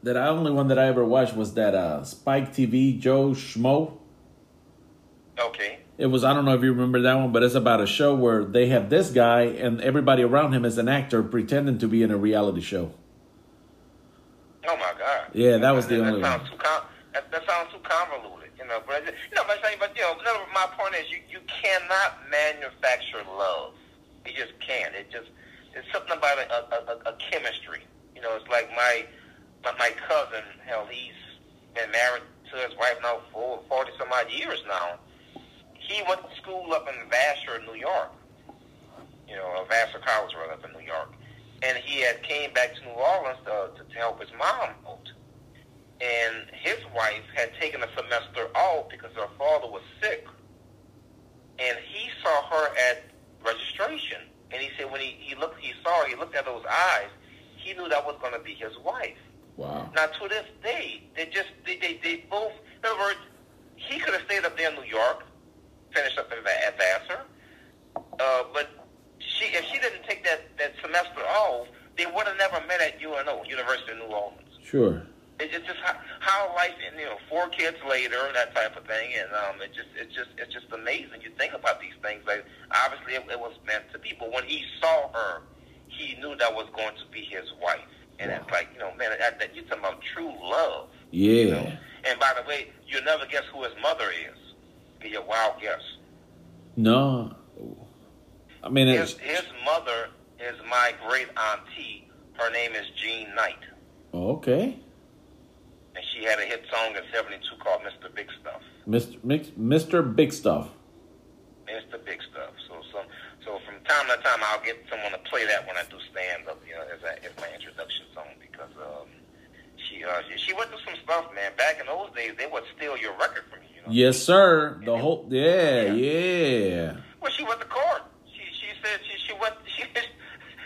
that I only one that I ever watched was that uh Spike TV Joe Schmo. Okay. It was I don't know if you remember that one, but it's about a show where they have this guy and everybody around him is an actor pretending to be in a reality show. Oh my God. Yeah, that was the that, only that one. sounds Too com- that, that sounds too convoluted, you know. But you know, but but you know, my point is, you you cannot manufacture love. You just can't. It just it's something about a, a, a, a chemistry. You know, it's like my my, my cousin. Hell, he's been married to his wife now for forty some odd years now. He went to school up in Vassar, New York. You know, Vassar College, rather, up in New York and he had came back to New Orleans to, to help his mom out. And his wife had taken a semester off because her father was sick. And he saw her at registration. And he said when he, he looked, he saw her, he looked at those eyes, he knew that was going to be his wife. Wow. Now, to this day, they just, they, they, they both, in other words, he could have stayed up there in New York, finished up at Vassar, uh, but she, if she didn't take that, that semester off, they would have never met at UNO, University of New Orleans. Sure. It's just, just how, how life, and you know, four kids later, that type of thing, and um, it just, it's just, it's just amazing. You think about these things. Like obviously, it, it was meant to be, but when he saw her, he knew that was going to be his wife. And Wow. it's like, you know, man, that, that, you're talking about true love. Yeah. You know? And by the way, you'll never guess who his mother is. Be a wild guess. No. I mean His, it's his mother is my great auntie. Her name is Jean Knight. Oh, okay. And she had a hit song in 72 called Mr. Big Stuff. Mr. Mix, Mr. Big Stuff. Mr. Big Stuff. So, so, so from time to time, I'll get someone to play that when I do stand up, you know, as, a, as my introduction song because um, she, uh, she went through some stuff, man. Back in those days, they would steal your record from you. you know? Yes, sir. The whole yeah, yeah. Well, she went to court. She she said she she went she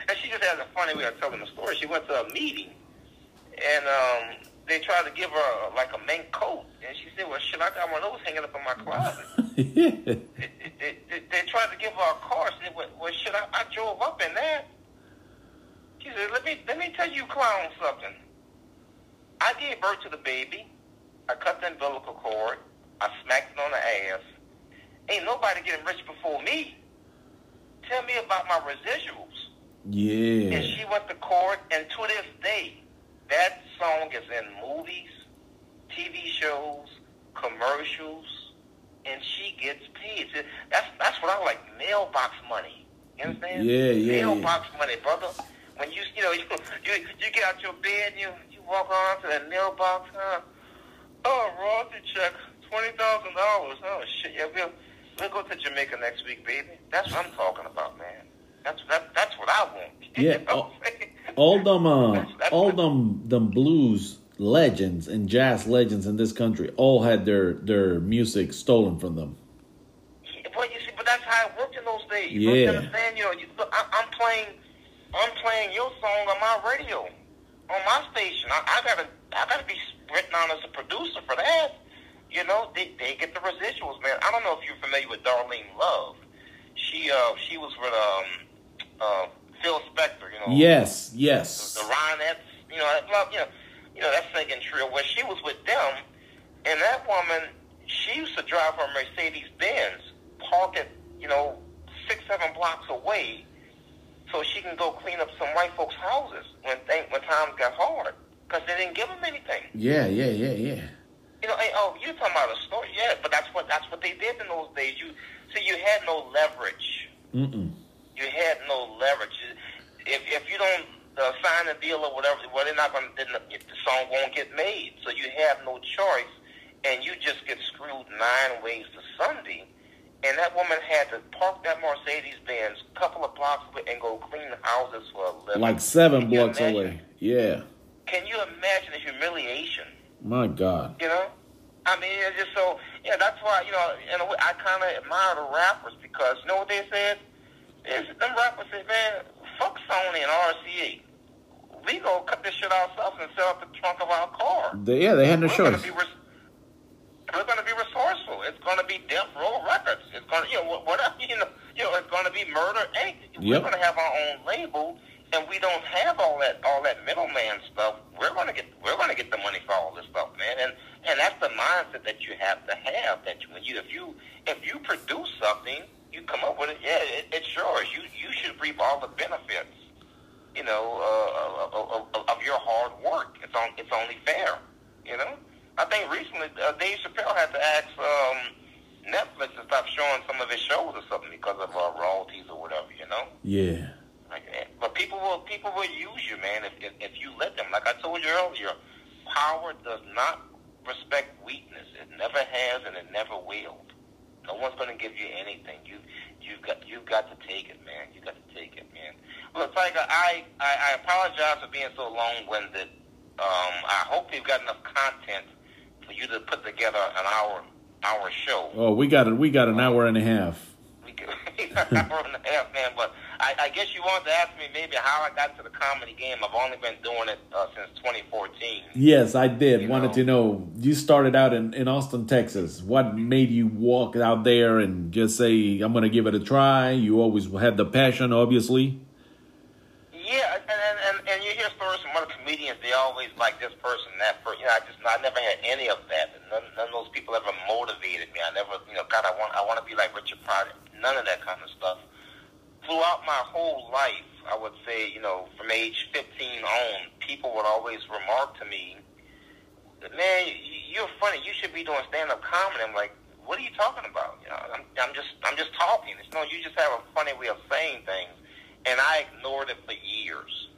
and she just has a funny way of telling the story. She went to a meeting, and um, they tried to give her like a mink coat, and she said, "Well, shit, I got one of those hanging up in my closet." they, they, they, they tried to give her a car. She said, "Well, well shit, I, I drove up in that." She said, "Let me let me tell you, clown, something. I gave birth to the baby. I cut the umbilical cord. I smacked it on the ass. Ain't nobody getting rich before me. Tell me about my residuals." Yeah. And she went to court, and to this day, that song is in movies, TV shows, commercials, and she gets paid. That's that's what I like, mailbox money. You understand? Yeah, yeah, Mailbox money, brother. When you you know you you, you get out your bed and you you walk on to that mailbox, huh? Oh, royalty check, twenty thousand dollars. Oh shit, yeah, we'll we'll go to Jamaica next week, baby. That's what I'm talking about, man. That's that, that's what I want. Yeah, You know what I'm saying? All them uh That's- that's all what- them them blues legends and jazz legends in this country all had their their music stolen from them. But you see, but that's how it worked in those days. Yeah. You understand? You know, you, I, I'm playing, I'm playing your song on my radio, on my station. I, I gotta, I gotta be written on as a producer for that. You know, they they get the residuals, man. I don't know if you're familiar with Darlene Love. She uh she was with um uh Phil Spector. You know. Yes, yes. the Ronettes. You know, that love. You know, you know that singing trio where she was with them, and that woman, she used to drive her Mercedes Benz, park it, you know, six seven blocks away, so she can go clean up some white folks' houses when things, when times got hard, because they didn't give them anything. Yeah, yeah, yeah, yeah. You know, hey, oh, you're talking about a story, yeah, but that's what that's what they did in those days. You see, you had no leverage. Mm-mm. You had no leverage. If if you don't uh, sign a deal or whatever, well, they're not going. to The song won't get made, so you have no choice, and you just get screwed nine ways to Sunday. And that woman had to park that Mercedes Benz a couple of blocks away and go clean the houses for a living. Like seven Can blocks away. Yeah. Can you imagine the humiliation? My God. You know, I mean, it's just so. Yeah, that's why you know, in a way, I kind of admire the rappers because you know what they said. Is them rappers said, man, fuck Sony and RCA. We go cut this shit ourselves and sell up the trunk of our car. They, yeah, they had no we're gonna choice. be res- we're gonna be resourceful. It's gonna be Death Row Records. It's gonna, you know, whatever you know, you know, it's gonna be Murder Inc. We're gonna have our own label, and we don't have all that all that middleman stuff. We're gonna get we're gonna get the money for all this stuff, man. And and that's the mindset that you have to have. That you, when you if you if you produce something, you come up with it. Yeah, it, it's yours. You you should reap all the benefits. You know, uh, of, of, of your hard work. It's on. It's only fair. You know. I think recently uh, Dave Chappelle had to ask um, Netflix to stop showing some of his shows or something because of uh, royalties or whatever. You know. Yeah. Like, eh, but people will people will use you, man, if, if if you let them. Like I told you earlier, power does not respect weakness. It never has, and it never will. No one's going to give you anything. You you've got you've got to take it, man. You got to take it, man. Look, Tiger, I, I I apologize for being so long winded. Um, I hope you've got enough content for you to put together an hour hour show. Oh, we got it. We got an hour and a half. We could an hour and a half, man. But I, I guess you wanted to ask me maybe how I got to the comedy game. I've only been doing it uh, since 2014. Yes, I did. You Wanted know. to know. You started out in, in Austin, Texas. What made you walk out there and just say, I'm going to give it a try? You always had the passion, obviously. Yeah, and, and and and you hear stories from other comedians. They always like this person, that person. You know, I just I never had any of that. None, none of those people ever motivated me. I never, you know, God, I want I want to be like Richard Pryor. None of that kind of stuff. Throughout my whole life, I would say, you know, from age 15 on, people would always remark to me, "Man, you- you're funny. You should be doing stand-up comedy." I'm like, "What are you talking about?" You know, I'm, I'm just I'm just talking. It's no, you just have a funny way of saying things and I ignored it for years.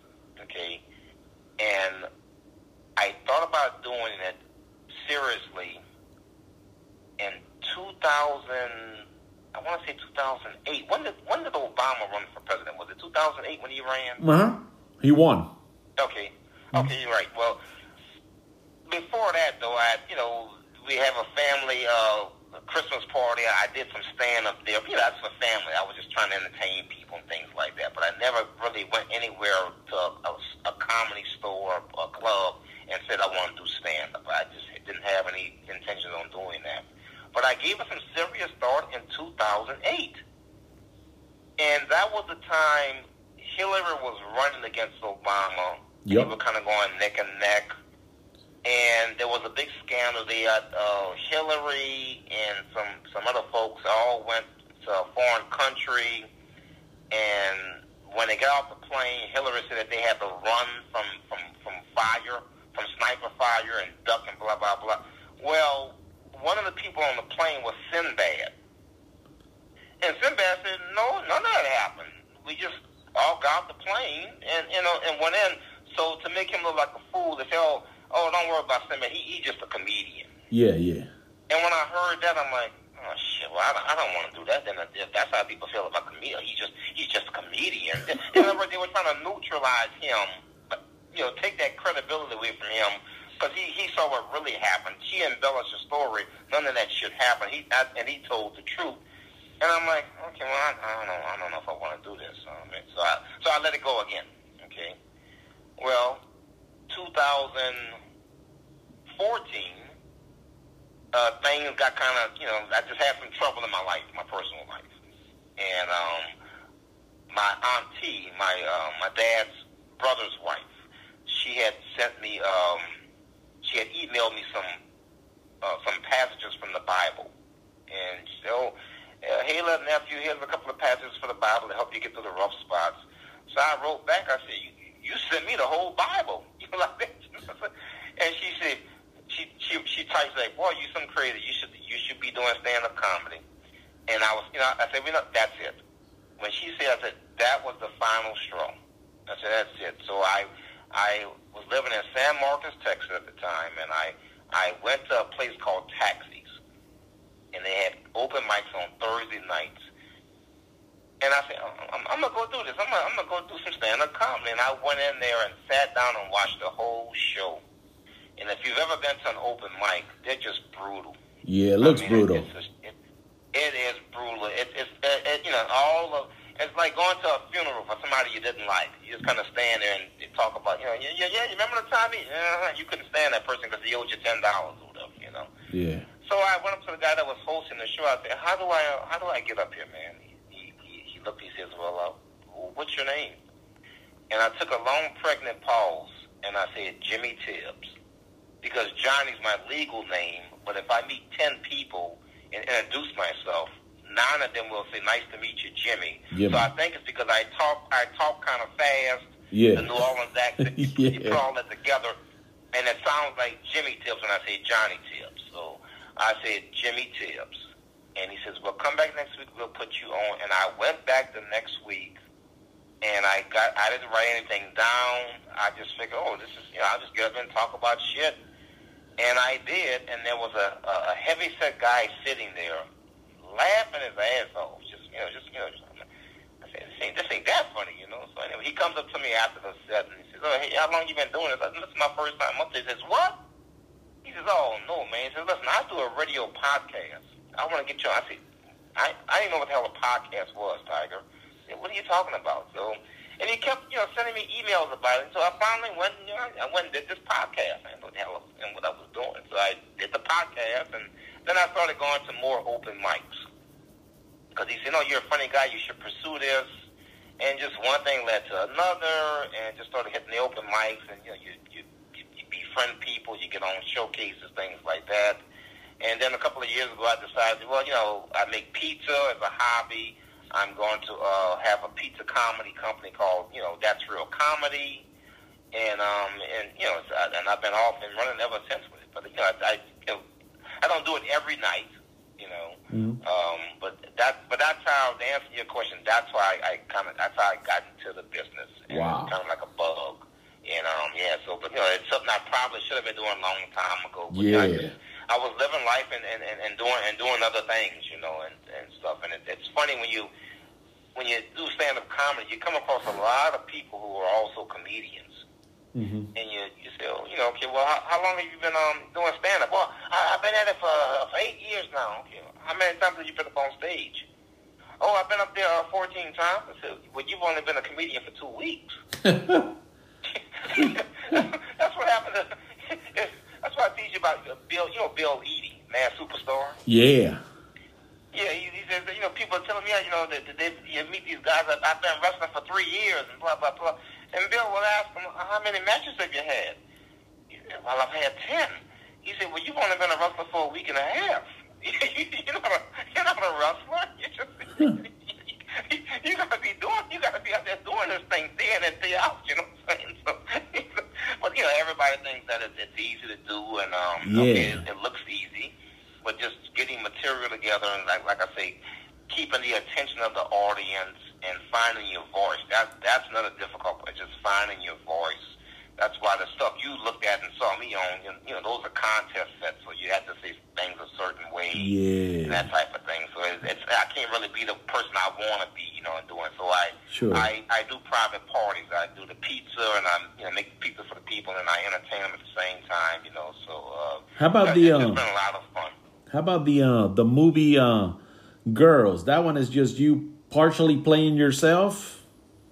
Okay, and I thought about doing it seriously in 2000. I want to say 2008. When did when did Obama run for president? Was it 2008 when he ran? Uh huh. He won. Okay. Okay, you're right. Well, before that, though, I, you know, we have a family uh, Christmas party. I did some stand up there. You know, that's for family. I was just trying to entertain people and things like that. But I never really went anywhere to a, a comedy store or a club and said I want to do stand up. I just didn't have any intention on doing that. But I gave it some serious thought in 2008. And that was the time Hillary was running against Obama. Yep. They were kind of going neck and neck. And there was a big scandal there. Uh, Hillary and some, some other folks all went to a foreign country. And when they got off the plane, Hillary said that they had to run from, from, from fire, from sniper fire and duck and blah, blah, blah. Well, one of the people on the plane was Sinbad. And Sinbad said, no, none of that happened. We just all got off the plane and, you know, and went in. So to make him look like a fool, they said, oh, oh don't worry about Sinbad. He, he's just a comedian. Yeah, yeah. And when I heard that, I'm like, oh shit, well, I don't, I don't want to do that. Then if that's how people feel about comedian, he's just he's just a comedian. In other words, they were trying to neutralize him, but, you know, take that credibility away from him. because he, he saw what really happened. She embellished the story. None of that should happen. He I, and he told the truth. And I'm like, okay, well, I, I don't know. I don't know if I want to do this. Mean, so I so I let it go again. Okay. Well, 2014, uh, things got kind of, you know, I just had some trouble in my life, my personal life, and um, my auntie, my uh, my dad's brother's wife, she had sent me, um, she had emailed me some uh, some passages from the Bible, and said, oh, uh, hey, little nephew, here's a couple of passages from the Bible to help you get through the rough spots. So I wrote back, I said, you, you sent me the whole Bible, you know, like that. and she said, she she she types like, boy, you some crazy. You should you should be doing stand up comedy. And I was, you know, I said, we know that's it. When she said, I said that was the final straw. I said that's it. So I I was living in San Marcos, Texas at the time, and I I went to a place called Taxis, and they had open mics on Thursday nights. And I said, I'm, I'm gonna go do this. I'm gonna, I'm gonna go do some stand-up comedy. And I went in there and sat down and watched the whole show. And if you've ever been to an open mic, they're just brutal. Yeah, it looks I mean, brutal. It's just, it, it is brutal. It, it's it, it, you know all of it's like going to a funeral for somebody you didn't like. You just kind of stand there and talk about you know yeah yeah yeah. You remember the time he, uh, you couldn't stand that person because he owed you ten dollars or whatever you know. Yeah. So I went up to the guy that was hosting the show. I said, "How do I how do I get up here, man?" He looked. He says, "Well, uh, what's your name?" And I took a long pregnant pause and I said, "Jimmy Tibbs." because Johnny's my legal name. But if I meet ten people and introduce myself, nine of them will say, "Nice to meet you, Jimmy." Yeah. So I think it's because I talk I talk kind of fast. Yeah. The New Orleans accent. Yeah. you put all that together, and it sounds like Jimmy Tibbs when I say Johnny Tibbs. So I said Jimmy Tibbs, and he says, "Well, come back next week. We'll put you on." And I went back the next week and I got I didn't write anything down. I just figured, oh, this is you know, I'll just get up and talk about shit. And I did, and there was a, a, heavy set guy sitting there, laughing his ass off. Just you know, just you know, just, I said, this ain't, this ain't that funny, you know. So anyway, he comes up to me after the set and he says, oh, hey, how long you been doing this? I said, this is my first time up there. He says, what? He says, oh no, man. He says, listen, I do a radio podcast. I want to get you. I said, I I didn't know what the hell a podcast was, Tiger. Said, what are you talking about? So, and he kept, you know, sending me emails about it. So I finally went, you know, I went and did this podcast. I didn't know what the hell and what I was doing. So I did the podcast, and then I started going to more open mics. Because he said, no, you're a funny guy. You should pursue this. And just one thing led to another, and just started hitting the open mics, and you know, you, you, you befriend people, you get on showcases, things like that. And then a couple of years ago, I decided, well, you know, I make pizza as a hobby. I'm going to uh, have a pizza comedy company called, you know, That's Real Comedy, and um, and you know, and I've been off and running ever since with it. But you know, I, I, you know, I don't do it every night, you know. Mhm. Um, but that, but that's how to answer your question. That's why I kind of, that's how I got into the business. And Wow. It's kind of like a bug. And um, yeah. So, but you know, it's something I probably should have been doing a long time ago. But, know, I Yeah. just- I was living life and, and, and, and doing and doing other things, you know, and, and stuff. And it, it's funny when you when you do stand up comedy, you come across a lot of people who are also comedians, Mm-hmm. and you you say, oh, you know, okay, well, how, how long have you been um doing stand up? Well, I, I've been at it for for eight years now. Okay, how many times have you been up on stage? Oh, I've been up there uh, 14 times. I said, well, you've only been a comedian for two weeks. that's what happened. To, I teach you about uh, Bill. You know Bill Eadie, man, superstar. yeah. Yeah, he, he says, that, you know, people are telling me, you know, that, that they, you meet these guys. I've, I've been wrestling for three years and blah blah blah. And Bill will ask him, how many matches have you had? He said, well, I've had ten. He said, well, you've only been a wrestler for a week and a half. you're not a, you're not a wrestler. You just you gotta be doing, you gotta be out there doing this thing day in and day out. You know what I'm saying? So, but you know, everybody thinks that it's, it's easy to do, and um, okay, it, it looks easy, but just getting material together and like like I say, keeping the attention of the audience and finding your voice. That that's another difficult part. Just finding your voice. That's why the stuff you looked at and saw me on, you you know, those are contest sets, so you have to say things a certain way and that type of thing. So it's, it's I can't really be the person I want to be. You know, know, and doing. So I, Sure. I, I do private parties. I do the pizza, and I, you know, make pizza for the people, and I entertain them at the same time. You know, so. Uh, How about the, It's um, been a lot of fun. How about the uh the movie uh Girls? That one is just you partially playing yourself.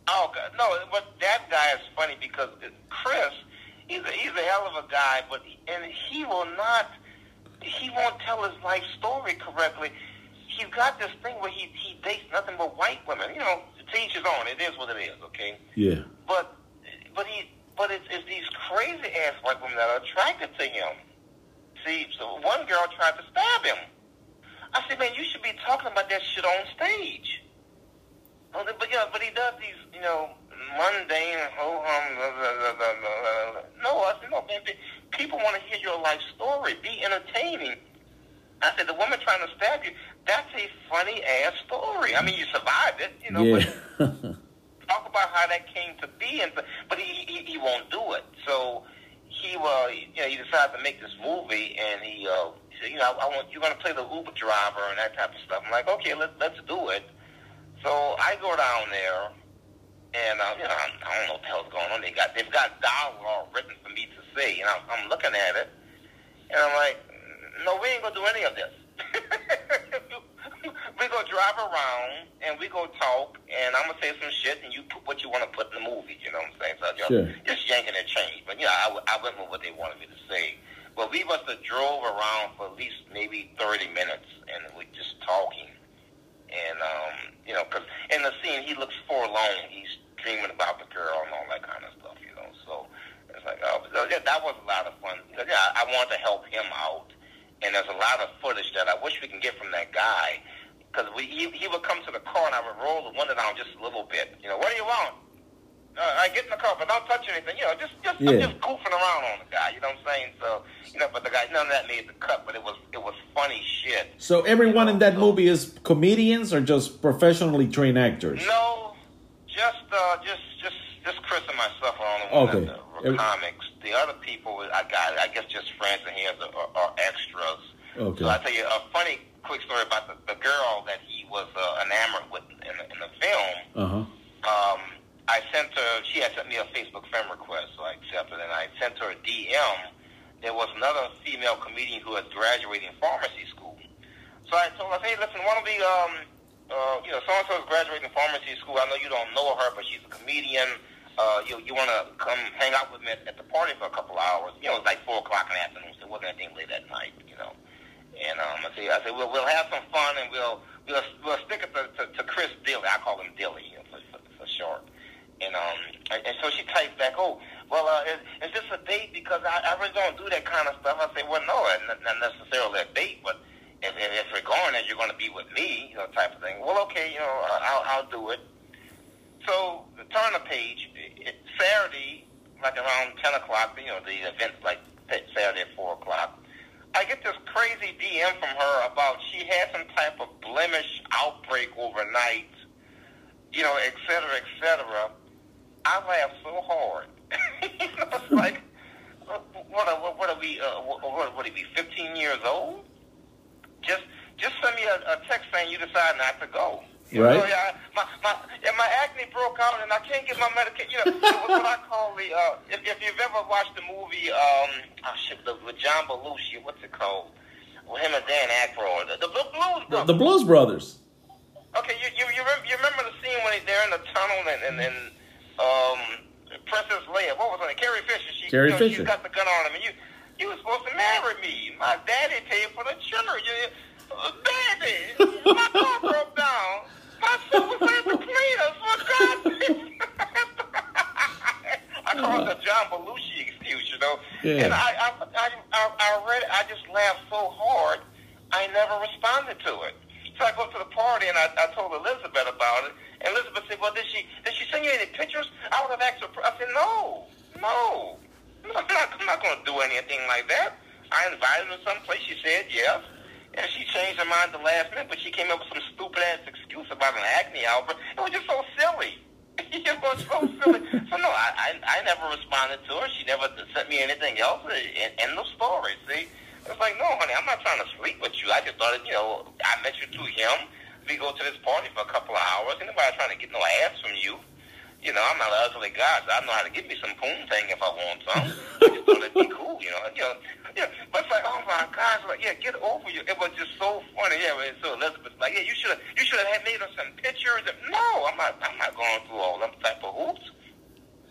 Oh God, no! But that guy is funny because Chris, he's a, he's a hell of a guy, but and he will not, he won't tell his life story correctly. He's got this thing where he he dates nothing but white women. You know, to each his own. It is what it is. Okay, Yeah. but but he but it's, it's these crazy ass white women that are attracted to him. See, so one girl tried to stab him. I said, man, you should be talking about that shit on stage. Oh, But yeah, but he does these, you know, mundane ho hum. No, I said, no, man. pe- People want to hear your life story. Be entertaining. I said, the woman trying to stab you. That's a funny ass story. I mean, you survived it, you know. yeah. But talk about how that came to be, and but he he, he won't do it. So he uh you know he decided to make this movie, and he uh he said, you know I, I want you're gonna play the Uber driver and that type of stuff. I'm like, okay, let's let's do it. So I go down there, and uh, you know I, I don't know what the hell's going on. They got they've got dialogue written for me to say, and I'm, I'm looking at it, and I'm like, no, we ain't gonna do any of this. we go drive around and we go talk, and I'm gonna say some shit, and you put what you want to put in the movie. You know what I'm saying? So just, Sure. just yanking and change. But yeah, I, w- I went with what they wanted me to say. But we must have drove around for at least maybe 30 minutes, and we just talking. And um, you know, because in the scene he looks forlorn. He's dreaming about the girl and all that kind of stuff. You know, so it's like, oh, so, yeah, that was a lot of fun. Because, yeah, I wanted to help him out, and there's a lot of footage that I wish we can get from that guy. Because we he, he would come to the car and I would roll the window down just a little bit. You know, what do you want? Uh, I get in the car, but don't touch anything. You know, just just I'm just goofing around on the guy. You know what I'm saying? So you know, but the guy none of that made the cut, but it was it was funny shit. So everyone in that movie is comedians or just professionally trained actors? No, just uh, just just just Chris and myself are on the one Okay. that were Every- comics. The other people I got, I guess, just friends and his are, are extras. Okay. So I tell you a funny quick story about the, the girl that he was uh, enamored with in the, in the film. Uh huh. Um, I sent her. She had sent me a Facebook friend request, so I accepted, and I sent her a DM. There was another female comedian who was graduating pharmacy school. So I told her, hey, listen, why don't we, um, uh, you know, so and so is graduating pharmacy school. I know you don't know her, but she's a comedian. Uh, you you want to come hang out with me at, at the party for a couple hours? You know, it was like four o'clock in the afternoon, so it wasn't anything late at night, you know. And um, I say, I said, we'll we'll have some fun, and we'll we'll we'll stick it to, to, to Chris Dilly. I call him Dilly, you know, for, for, for short. And um, and, and so she types back, oh, well, uh, is, is this a date? Because I, I really don't do that kind of stuff. I say, well, no, not, not necessarily a date, but if, if, we're going there, you're going to be with me, you know, type of thing. Well, okay, you know, I'll, I'll do it. So turn the page. Saturday, like around 10 o'clock, you know, the event's like Saturday at 4 o'clock. I get this crazy DM from her about she had some type of blemish outbreak overnight, you know, et cetera, et cetera. I laughed so hard. you know, it's like, what, what, are- what are we, uh, what, what, what are we, 15 years old? Just, just send me a, a text saying you decide not to go. You Right. Know, yeah, my, my, yeah, my acne broke out and I can't get my medication. You know, it was what I call the, uh, if, if you've ever watched the movie, um, oh shit, the, with John Belushi, what's it called? With him and Dan Aykroyd. The, the Blues The, Brothers. the Blues Brothers. Okay, you you you, rem- you remember the scene when they're in the tunnel and and, and um Princess Leia, what was her name? Carrie Fisher. She, Carrie you know, Fisher. She's got the gun on him, and you you were supposed to marry me. My daddy paid for the children. You, uh, daddy, my car broke down. My at the cleaners. For God's sake. I call it the John Belushi excuse, you know. Yeah. And I I, I I I read it. I just laughed so hard. I never responded to it. So I go to the party and I, I told Elizabeth about it. And Elizabeth said, "Well, did she did she send you any pictures?" I would have asked her. I said, "No, no, I'm not, I'm not going to do anything like that." I invited her someplace. She said yes, and she changed her mind the last minute. But she came up with some stupid ass excuse about an acne outbreak. It was just so silly. it was so silly. So no, I, I I never responded to her. She never sent me anything else. And, and the story. See. It's like, no, honey, I'm not trying to sleep with you. I just thought, you know, I mentioned to him we go to this party for a couple of hours. Ain't nobody trying to get no ass from you. You know, I'm not an ugly guy, so I know how to give me some poon thing if I want some. I just thought it'd be cool, you know. You know, yeah. But it's like, oh my gosh, like, yeah, get over you. It was just so funny. Yeah, and so Elizabeth's like, yeah, you should have, you should have made us some pictures. No, I'm not, I'm not going through all them type of hoops.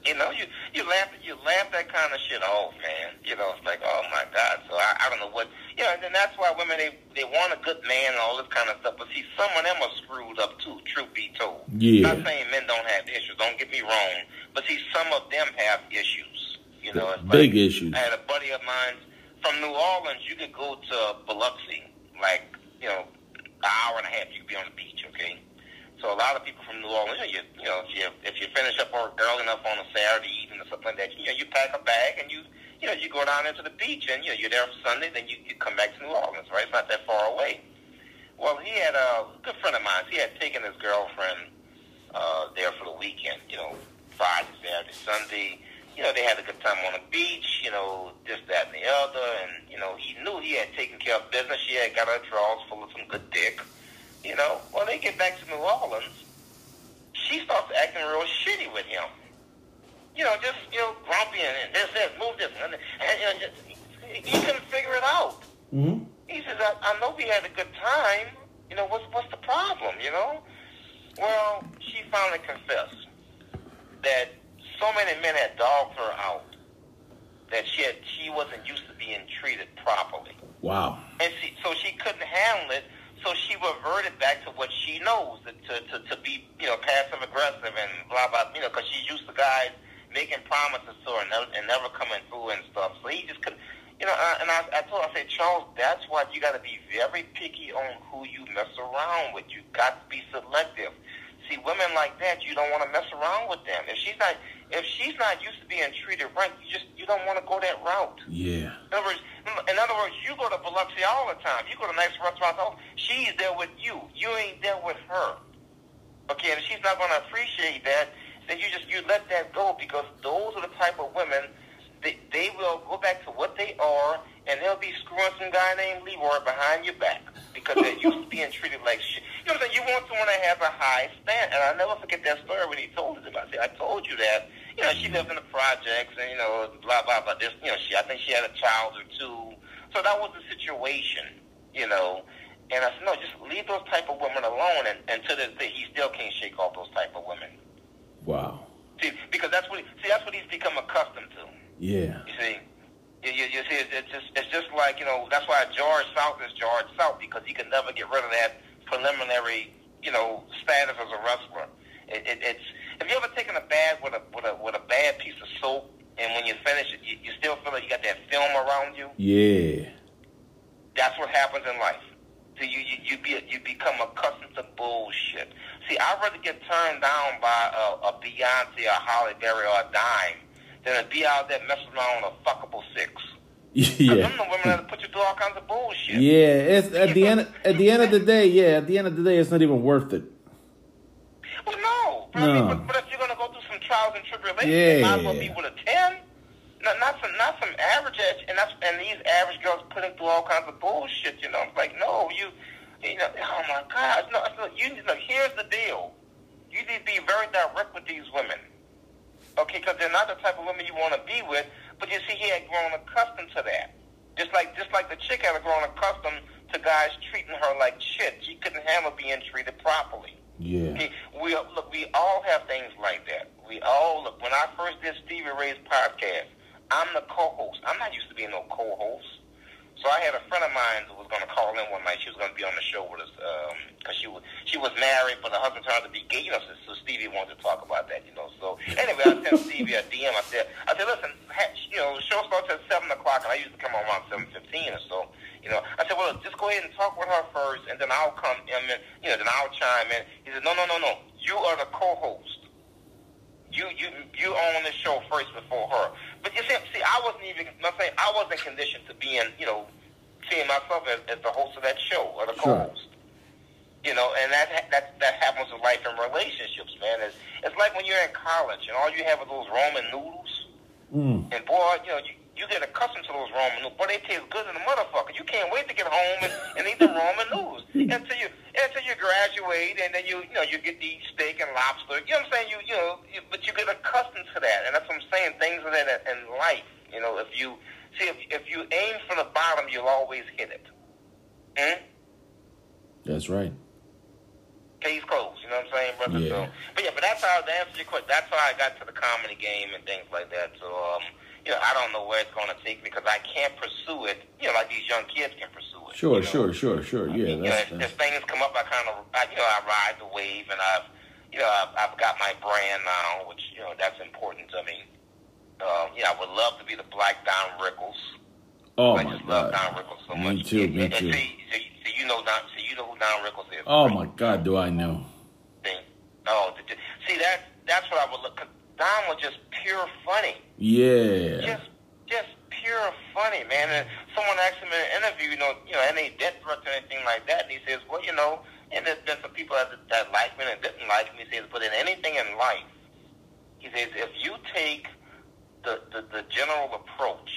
You know, you you laugh you laugh that kind of shit off, man. You know, it's like, oh my God. So I, I don't know what you know, and then that's why women they they want a good man and all this kind of stuff. But see, some of them are screwed up too. Truth be told. Yeah. Not saying men don't have issues. Don't get me wrong. But see, some of them have issues. You know, it's Big like, issues. I had a buddy of mine from New Orleans. You could go to Biloxi, like you know, an hour and a half. You could be on the beach. Okay. So a lot of people from New Orleans, you, you know, if you if you finish up work early enough on a Saturday evening or something like that, you know, you pack a bag and you you know you go down into the beach and you know you're there for Sunday, then you, you come back to New Orleans, right? It's not that far away. Well, he had a good friend of mine. He had taken his girlfriend uh, there for the weekend. You know, Friday, Saturday, Sunday. You know, they had a good time on the beach. You know, this, that, and the other. And you know, he knew he had taken care of business. She had got her drawers full of some good dick. You know, when they get back to New Orleans, she starts acting real shitty with him. You know, just you know, grumpy and, this, this, move this, and, and you know, just, he, he couldn't figure it out. Mm-hmm. He says, I, I know we had a good time. You know, what's what's the problem? You know. Well, she finally confessed that so many men had dogged her out that she had she wasn't used to being treated properly, Wow. and she so she couldn't handle it. So she reverted back to what she knows to to, to be you know passive aggressive and blah blah you know because she's used to guys making promises to her and never, and never coming through and stuff. So he just couldn't. You know, and I, I told I said, Charles, that's why you got to be very picky on who you mess around with. You got to be selective. See, women like that, you don't want to mess around with them. If she's not, if she's not used to being treated right, you just you don't want to go that route. Yeah. In other words, in other words, you go to Biloxi all the time. You go to nice restaurants. All, she's there with you. You ain't there with her. Okay, and if she's not going to appreciate that, then you just you let that go because those are the type of women they, they will go back to what they are, and they'll be screwing some guy named Leroy behind your back because they're used to being treated like shit. You know what I'm saying? You want someone that has a high stand, and I'll never forget that story when he told it to me. I said, I told you that. You know, she lived in the projects, and you know, blah blah blah. This, you know, she I think she had a child or two, so that was the situation. You know. And I said, no, just leave those type of women alone. And, and to this day, he still can't shake off those type of women. Wow. See, because that's what see that's what he's become accustomed to. Yeah. You see, you, you, you see, it's, it's just it's just like you know that's why George South is George South because he can never get rid of that preliminary you know status as a wrestler. It, it, it's have you ever taken a bath with a with a with a bad piece of soap and when you finish it, you, you still feel like you got that film around you? Yeah. That's what happens in life. So you you you, be, you become accustomed to bullshit. See, I'd rather get turned down by a, a Beyonce, a Halle Berry, or a Dime than to be out there messing around with a fuckable six. Yeah. The women that put you through all kinds of bullshit. Yeah, it's at the end. At the end of the day, yeah. At the end of the day, it's not even worth it. Well, no. But, I No. mean, but, but if you're gonna go through some trials and tribulations, Yeah. you might as well be with a ten. Not, not some, not some average edge, and that's and these average girls putting through all kinds of bullshit. You know, it's like no, you, you know, oh my God, no, no you look. Here's the deal. You need to be very direct with these women, okay? Because they're not the type of women you want to be with. But you see, he had grown accustomed to that. Just like, just like the chick had grown accustomed to guys treating her like shit. She couldn't handle being treated properly. Yeah. Okay, we look. We all have things like that. We all look. When I first did Stevie Ray's podcast, I'm the co-host. I'm not used to being no co-host. So I had a friend of mine who was going to call in one night. She was going to be on the show with us um, because she was she was married, but her husband turned out to be gay. You know, so, so Stevie wanted to talk about that. You know, so anyway, I sent Stevie a DM. I said, I said, listen, ha- you know, the show starts at seven o'clock, and I usually come on around seven fifteen or so. You know, I said, well, just go ahead and talk with her first, and then I'll come in. And, you know, then I'll chime in. He said, no, no, no, no. You are the co-host. You you you own the show first before her. But you see, see, I wasn't even. I'm saying I wasn't conditioned to being, you know, seeing myself as, as the host of that show or the Sure. co-host. You know, and that that that happens with life and relationships, man. It's it's like when you're in college and all you have are those Roman noodles. Mm. And boy, you know, you, you get accustomed to those Roman noodles. Boy, they taste good in the motherfucker. You can't wait to get home and, and eat the Roman noodles. To you, until you graduate, and then you you know you get the steak and lobster. You know what I'm saying? You you know, you, but you get accustomed to that, and that's what I'm saying. Things are that in life. You know, if you see if if you aim for the bottom, you'll always hit it. Hmm? That's right. Case closed. You know what I'm saying, brother? Yeah. So, but yeah, but that's how to answer your question. That's how I got to the comedy game and things like that. So, um, you know, I don't know where it's going to take me because I can't pursue it. You know, like these young kids can pursue it. Sure, you know? sure, sure, sure. Yeah, you know, that's, as, that's as things come up, I kind of, I, you know, I ride the wave, and I've, you know, I've, I've got my brand now, which you know that's important to me. Um, you know, I would love to be the Black Don Rickles. oh I my just love. Don Rickles so Me much. too, And- me and too. See, see, see, you know Don, see, you know who Don Rickles is. Oh right? my god, do I know? thing. Oh, see that that's what I would look. Don was just pure funny, Yeah. just just pure funny, man. And someone asked him in an interview, you know, you know, any death threats or anything like that, and he says, well, you know, and there's been some people that that like me and didn't like me. He says, but in anything in life, he says, if you take the the, the general approach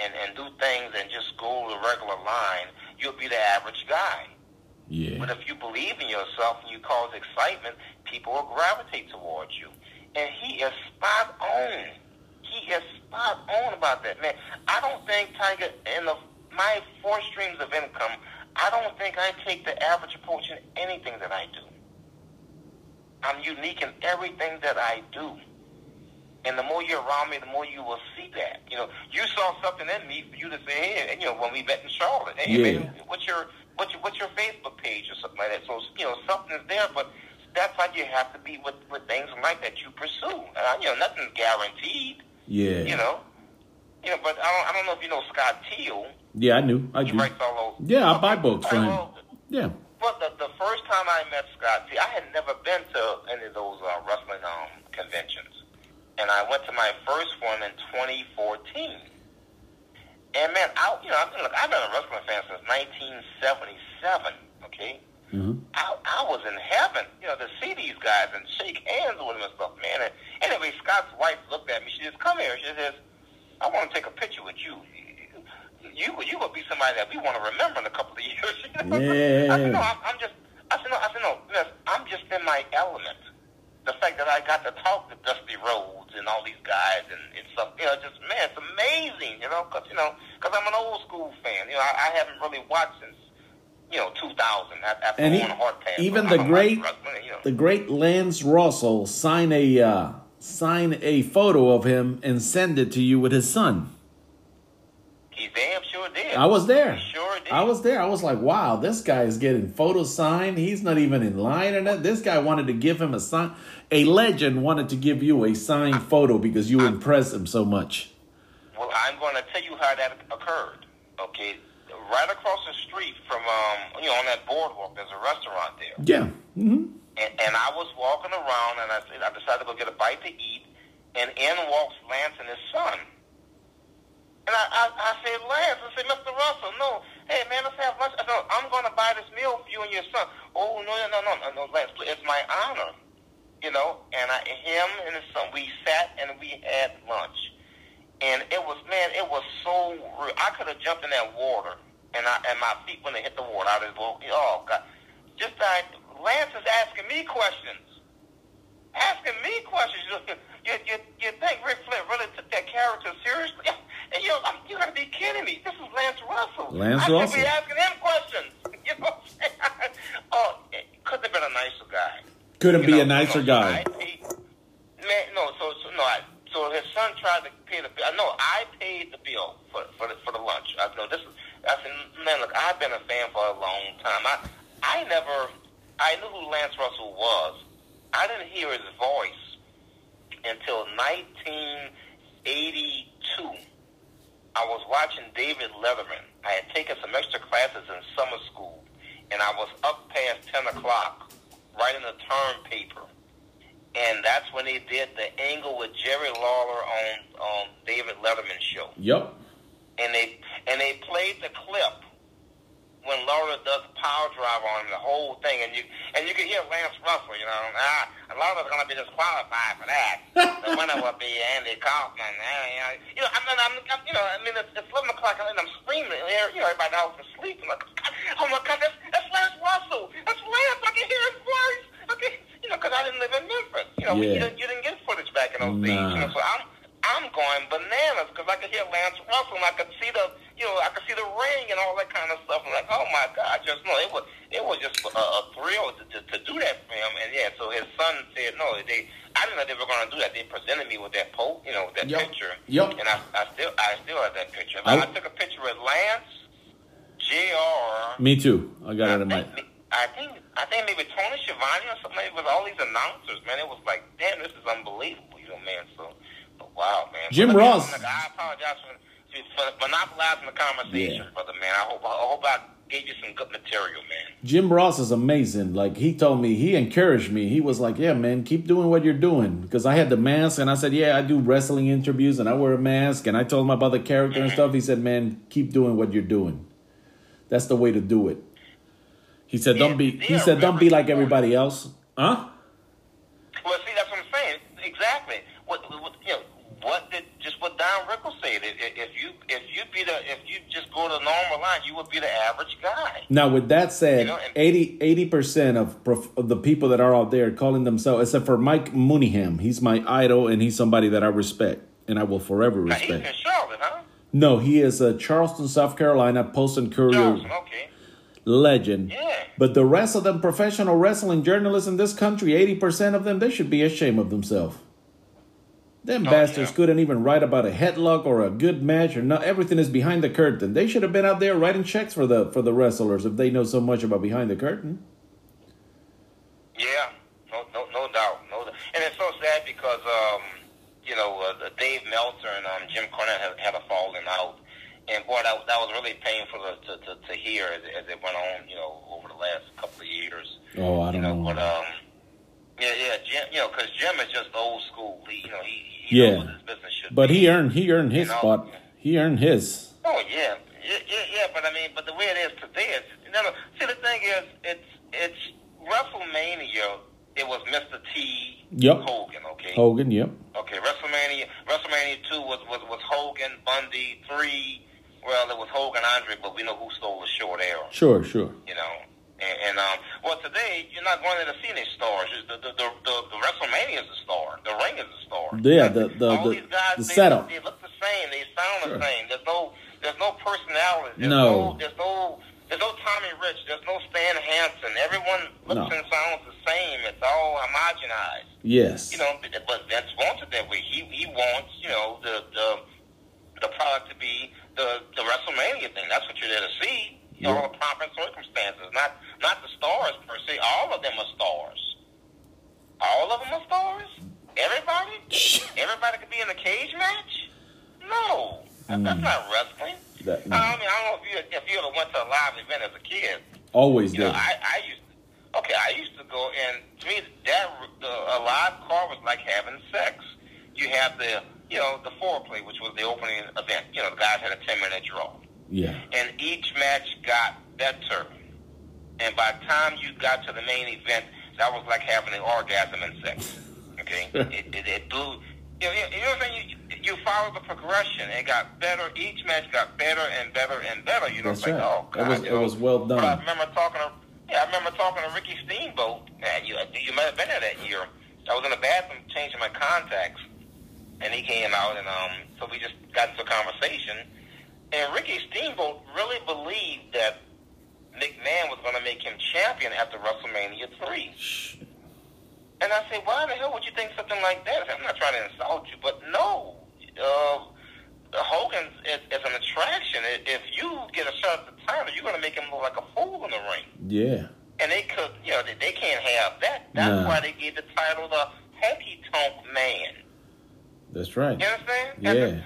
and and do things and just go the regular line, you'll be the average guy. Yeah. But if you believe in yourself and you cause excitement, people will gravitate towards you. And he is spot on. He is spot on about that, man. I don't think Tiger, in the, my four streams of income, I don't think I take the average approach in anything that I do. I'm unique in everything that I do. And the more you're around me, the more you will see that. You know, you saw something in me for you to say, hey, and, you know, when we met in Charlotte, hey, Yeah. man, what's your what's your what's your Facebook page or something like that? So you know, something's there, but that's how you have to be with with things like that you pursue. Uh, you know, nothing's guaranteed. Yeah. You know, you know, but I don't I don't know if you know Scott Teal. Yeah, I knew. I He do. writes all those. Yeah, I buy books from him. Yeah. well, the, the first time I met Scott, see, I had never been to any of those uh, wrestling um, conventions. And I went to my first one in 2014. And man, I, you know, I've been, look, I've been a wrestling fan since 1977, okay? Hmm I, I was in heaven, you know, to see these guys and shake hands with them and stuff, man. And anyway, Scott's wife looked at me. She says, "Come here." She says, "I want to take a picture with you. You you will be somebody that we want to remember in a couple of years." You know? I said, "No, I'm, I'm just." I said, "No, I said, no, I'm just in my element." The fact that I got to talk to Dusty Rhodes and all these guys and, and stuff, you know, just man, it's amazing, you know, because you know, because I'm an old school fan. You know, I, I haven't really watched since you know 2000 after And he- going hard pass. even the great- you know. The great Lance Russell sign a uh, sign a photo of him and send it to you with his son. He damn sure did. I was there. He sure did. I was there. I was like, wow, this guy is getting photo signed. He's not even in line or that. This guy wanted to give him a sign. A legend wanted to give you a signed photo because you impressed him so much. Well, I'm going to tell you how that occurred. Okay, right across the street from um, you know, on that boardwalk, there's a restaurant there, Yeah. hmm and, and I was walking around, and I said, I decided to go get a bite to eat, and in walks Lance and his son. And I, I, I said, Lance, I said, Mr. Russell, no, hey man, let's have lunch. I said, I'm going to buy this meal for you and your son. Oh no, no, no, no, no, Lance, it's my honor, you know. And I, him and his son, we sat and we had lunch. And it was, man, it was so real. I could have jumped in that water, and I and my feet when they hit the water. I just, well, oh God, just like Lance is asking me questions, asking me questions. You you you, you think Ric Flair really took that character seriously? And you, you gotta be kidding me. This is Lance Russell. Lance I should Russell. be asking him questions. You know what I'm saying? oh, it couldn't have been a nicer guy. Couldn't You be know, a nicer no, guy. I paid, man, no, so, so no, I, so his son tried to pay the bill. No, I paid the bill for for the, for the lunch. I know this is. I said, man, look, I've been a fan for a long time. I I never, I knew who Lance Russell was. I didn't hear his voice until 1982. I was watching David Letterman. I had taken some extra classes in summer school, and I was up past 10 o'clock writing a term paper. And that's when they did the angle with Jerry Lawler on on David Letterman's show. Yep and they and they played the clip when Lawler does power drive on the whole thing, and you and you can hear Lance Russell, you know, ah, Lawler's gonna be disqualified for that. the winner will be Andy Kaufman. You know, I mean, I'm, I'm, you know, I mean, it's, it's eleven o'clock and I'm screaming, and you know, everybody else is sleeping. Like, oh my God, that's, that's Lance Russell. That's Lance. I can hear his voice. Okay, you know, because I didn't live in Memphis. You know, yeah. you, didn't, you didn't get footage back in those nah. days. You know, so I'm I'm going bananas because I could hear Lance Russell and I could see the you know I could see the ring and all that kind of stuff. I'm like, oh my God, just no, it was it was just a, a thrill to, to, to do that for him. And yeah, so his son said no, they I didn't know they were going to do that. They presented me with that po, you know, with that Yep. picture. Yep. And I, I still I still have that picture. I- I, took a picture with Lance, Jr. Me too. I got it in my. I think I think maybe Tony Schiavone or something with all these announcers, man. It was like, damn, this is unbelievable, you know, man. So, wow, man. Jim me- Ross. look, I apologize for, for monopolizing the conversation, Yeah. brother, man. I hope I hope I gave you some good material, man. Jim Ross is amazing. Like he told me, he encouraged me. He was like, "Yeah, man, keep doing what you're doing." Because I had the mask, and I said, "Yeah, I do wrestling interviews, and I wear a mask." And I told him about the character and mm-hmm. stuff. He said, "Man, keep doing what you're doing. That's the way to do it." He said, "Don't be." He said, "Don't be like everybody else." Huh? Well, see, that's what I'm saying. Exactly. What, what you know, what did just what Don Rickles said? If, you if you be the if you just go the normal line, you would be the average guy. Now, with that said, You know, and- 80 percent of, prof- of the people that are out there calling themselves, except for Mike Mooneyham, he's my idol, and he's somebody that I respect, and I will forever Now, he's respect. in Charlotte, huh? No, he is a Charleston, South Carolina Post and Courier okay. legend. Yeah. But the rest of them professional wrestling journalists in this country, 80% of them, they should be ashamed of themselves. Them Oh, bastards yeah. couldn't even write about a headlock or a good match or not. Everything is behind the curtain. They should have been out there writing checks for the for the wrestlers if they know so much about behind the curtain. Yeah, no, no, no doubt, no. doubt. And it's so sad because um, you know uh, the Dave Meltzer and um, Jim Cornette had, had a falling out, and boy, that, that was really painful to to, to, to hear as, as it went on, you know, over the last couple of years. Oh, I don't know, know. but um, yeah, yeah, Jim, you know, because Jim is just old school. He, you know, he, he Yeah. knows what his business should But be. he earned he earned his You know? spot. He earned his. Oh yeah, yeah, yeah, yeah. But I mean, but the way it is today is, you know, see the thing is, it's it's WrestleMania. It was Mr. T. Yep. Hogan. Okay. Hogan, yep. Okay. WrestleMania. WrestleMania two was was was Hogan, Bundy. Three. Well, it was Hogan, Andre, but we know who stole the short arrow. Sure, sure. You know. And, and um, well, today you're not going there to see any stars. The the, the the the WrestleMania is a star. The ring is a star. Yeah, the- the- all the- these guys, the they, setup. They look the same. They sound Sure. the same. There's no there's no personality. There's No. no, there's no there's no Tommy Rich. There's no Stan Hansen. Everyone looks No. and sounds the same. It's all homogenized. Yes. You know, but Vince wants it that way. He he wants you know the the the product to be the the WrestleMania thing. That's what you're there to see. You know, Yeah. all the proper circumstances, not not the stars per se. All of them are stars. All of them are stars. Everybody. Everybody could be in a cage match. No, that, that's not wrestling. Mm. I mean, I don't know if you if you ever went to a live event as a kid. Always did. know, I, I used to, okay, I used to go and to me that the, a live car was like having sex. You have the you know the foreplay, which was the opening event. You know, the guys had a ten minute draw, yeah. and each match got better. And by the time you got to the main event, that was like having an orgasm in sex. Okay, it, it, it blew. You know, you know what I'm saying? You, you follow the progression. It got better. Each match got better and better and better. You know, That's it's like, right. oh It was- it was well But I remember talking to yeah, I remember talking to Ricky Steamboat. Man, you you might have been there that year. I was in the bathroom changing my contacts, and he came out, and um, so we just got into a conversation. And Ricky Steamboat really believed that McMahon was going to make him champion after WrestleMania three. And I said, why the hell would you think something like that? I said, I'm not trying to insult you, but no. Uh, Hogan is, is an attraction. If you get a shot at the title, you're going to make him look like a fool in the ring. Yeah. And they could, you know, they, they can't have that. That's Nah. why they gave the title the Honky Tonk Man. That's right. You understand? Yeah. And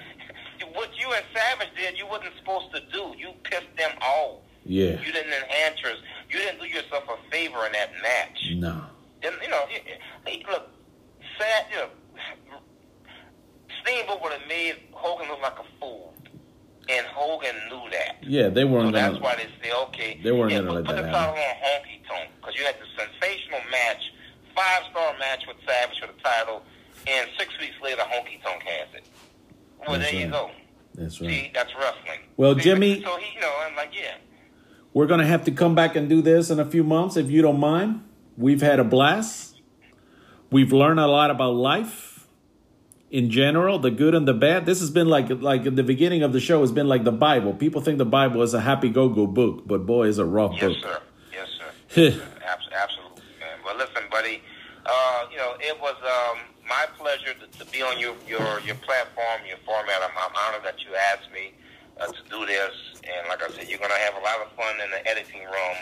what you and Savage did, you wasn't supposed to do. You pissed them off. Yeah. You didn't enhance yours. You didn't do yourself a favor in that match. No. And, you know, it- look, sad, you know, Steamboat would have made Hogan look like a fool. And Hogan knew that. Yeah, they weren't that's gonna. why they say, okay, They weren't yeah, gonna put, let put that the title on honky tonk because you had the sensational match, five star match with Savage for the title, and six weeks later honky tonk has it. Well, That's there you right. go. That's See, right. that's wrestling. Well, See, Jimmy- So he, you know, I'm like, yeah. We're gonna have to come back and do this in a few months if you don't mind. We've had a blast. We've learned a lot about life in general, the good and the bad. This has been like like the beginning of the show has been like the Bible. People think the Bible is a happy go go book, but boy, it's a rough Yes, book. sir. Yes, sir. Yes, sir. Absolutely, man. Well, listen, buddy. Uh, you know, it was um, my pleasure to, to be on your, your your platform, your format. I'm, I'm honored that you asked me uh, to do this. And like I said, you're gonna have a lot of fun in the editing room,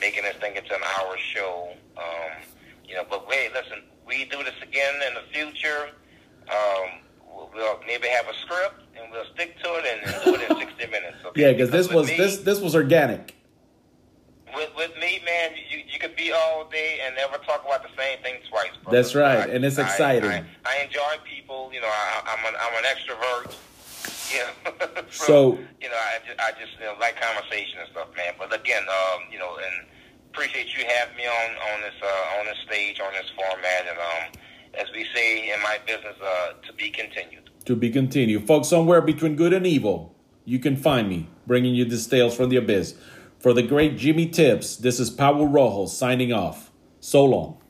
making this thing into an hour show. Um, you know, but wait, listen, we do this again in the future. Um, we'll, we'll maybe have a script and we'll stick to it and, and do it in 60 minutes. Okay? Yeah, because this was me- this this was organic. With, with me, man, you, you could be all day and never talk about the same thing twice. Brother. That's right, I- and it's exciting. I, I, enjoy people. You know, I, I'm an I'm an extrovert. Yeah. So- you know, I just, I just you know, like conversation and stuff, man. But again, um, you know, and appreciate you having me on on this uh, on this stage on this format, and um, as we say in my business, uh, to be continued. To be continued. Folks, somewhere between good and evil, you can find me, bringing you these tales from the abyss. For the great Jimmy Tibbs, this is Pablo Rojo signing off. So long.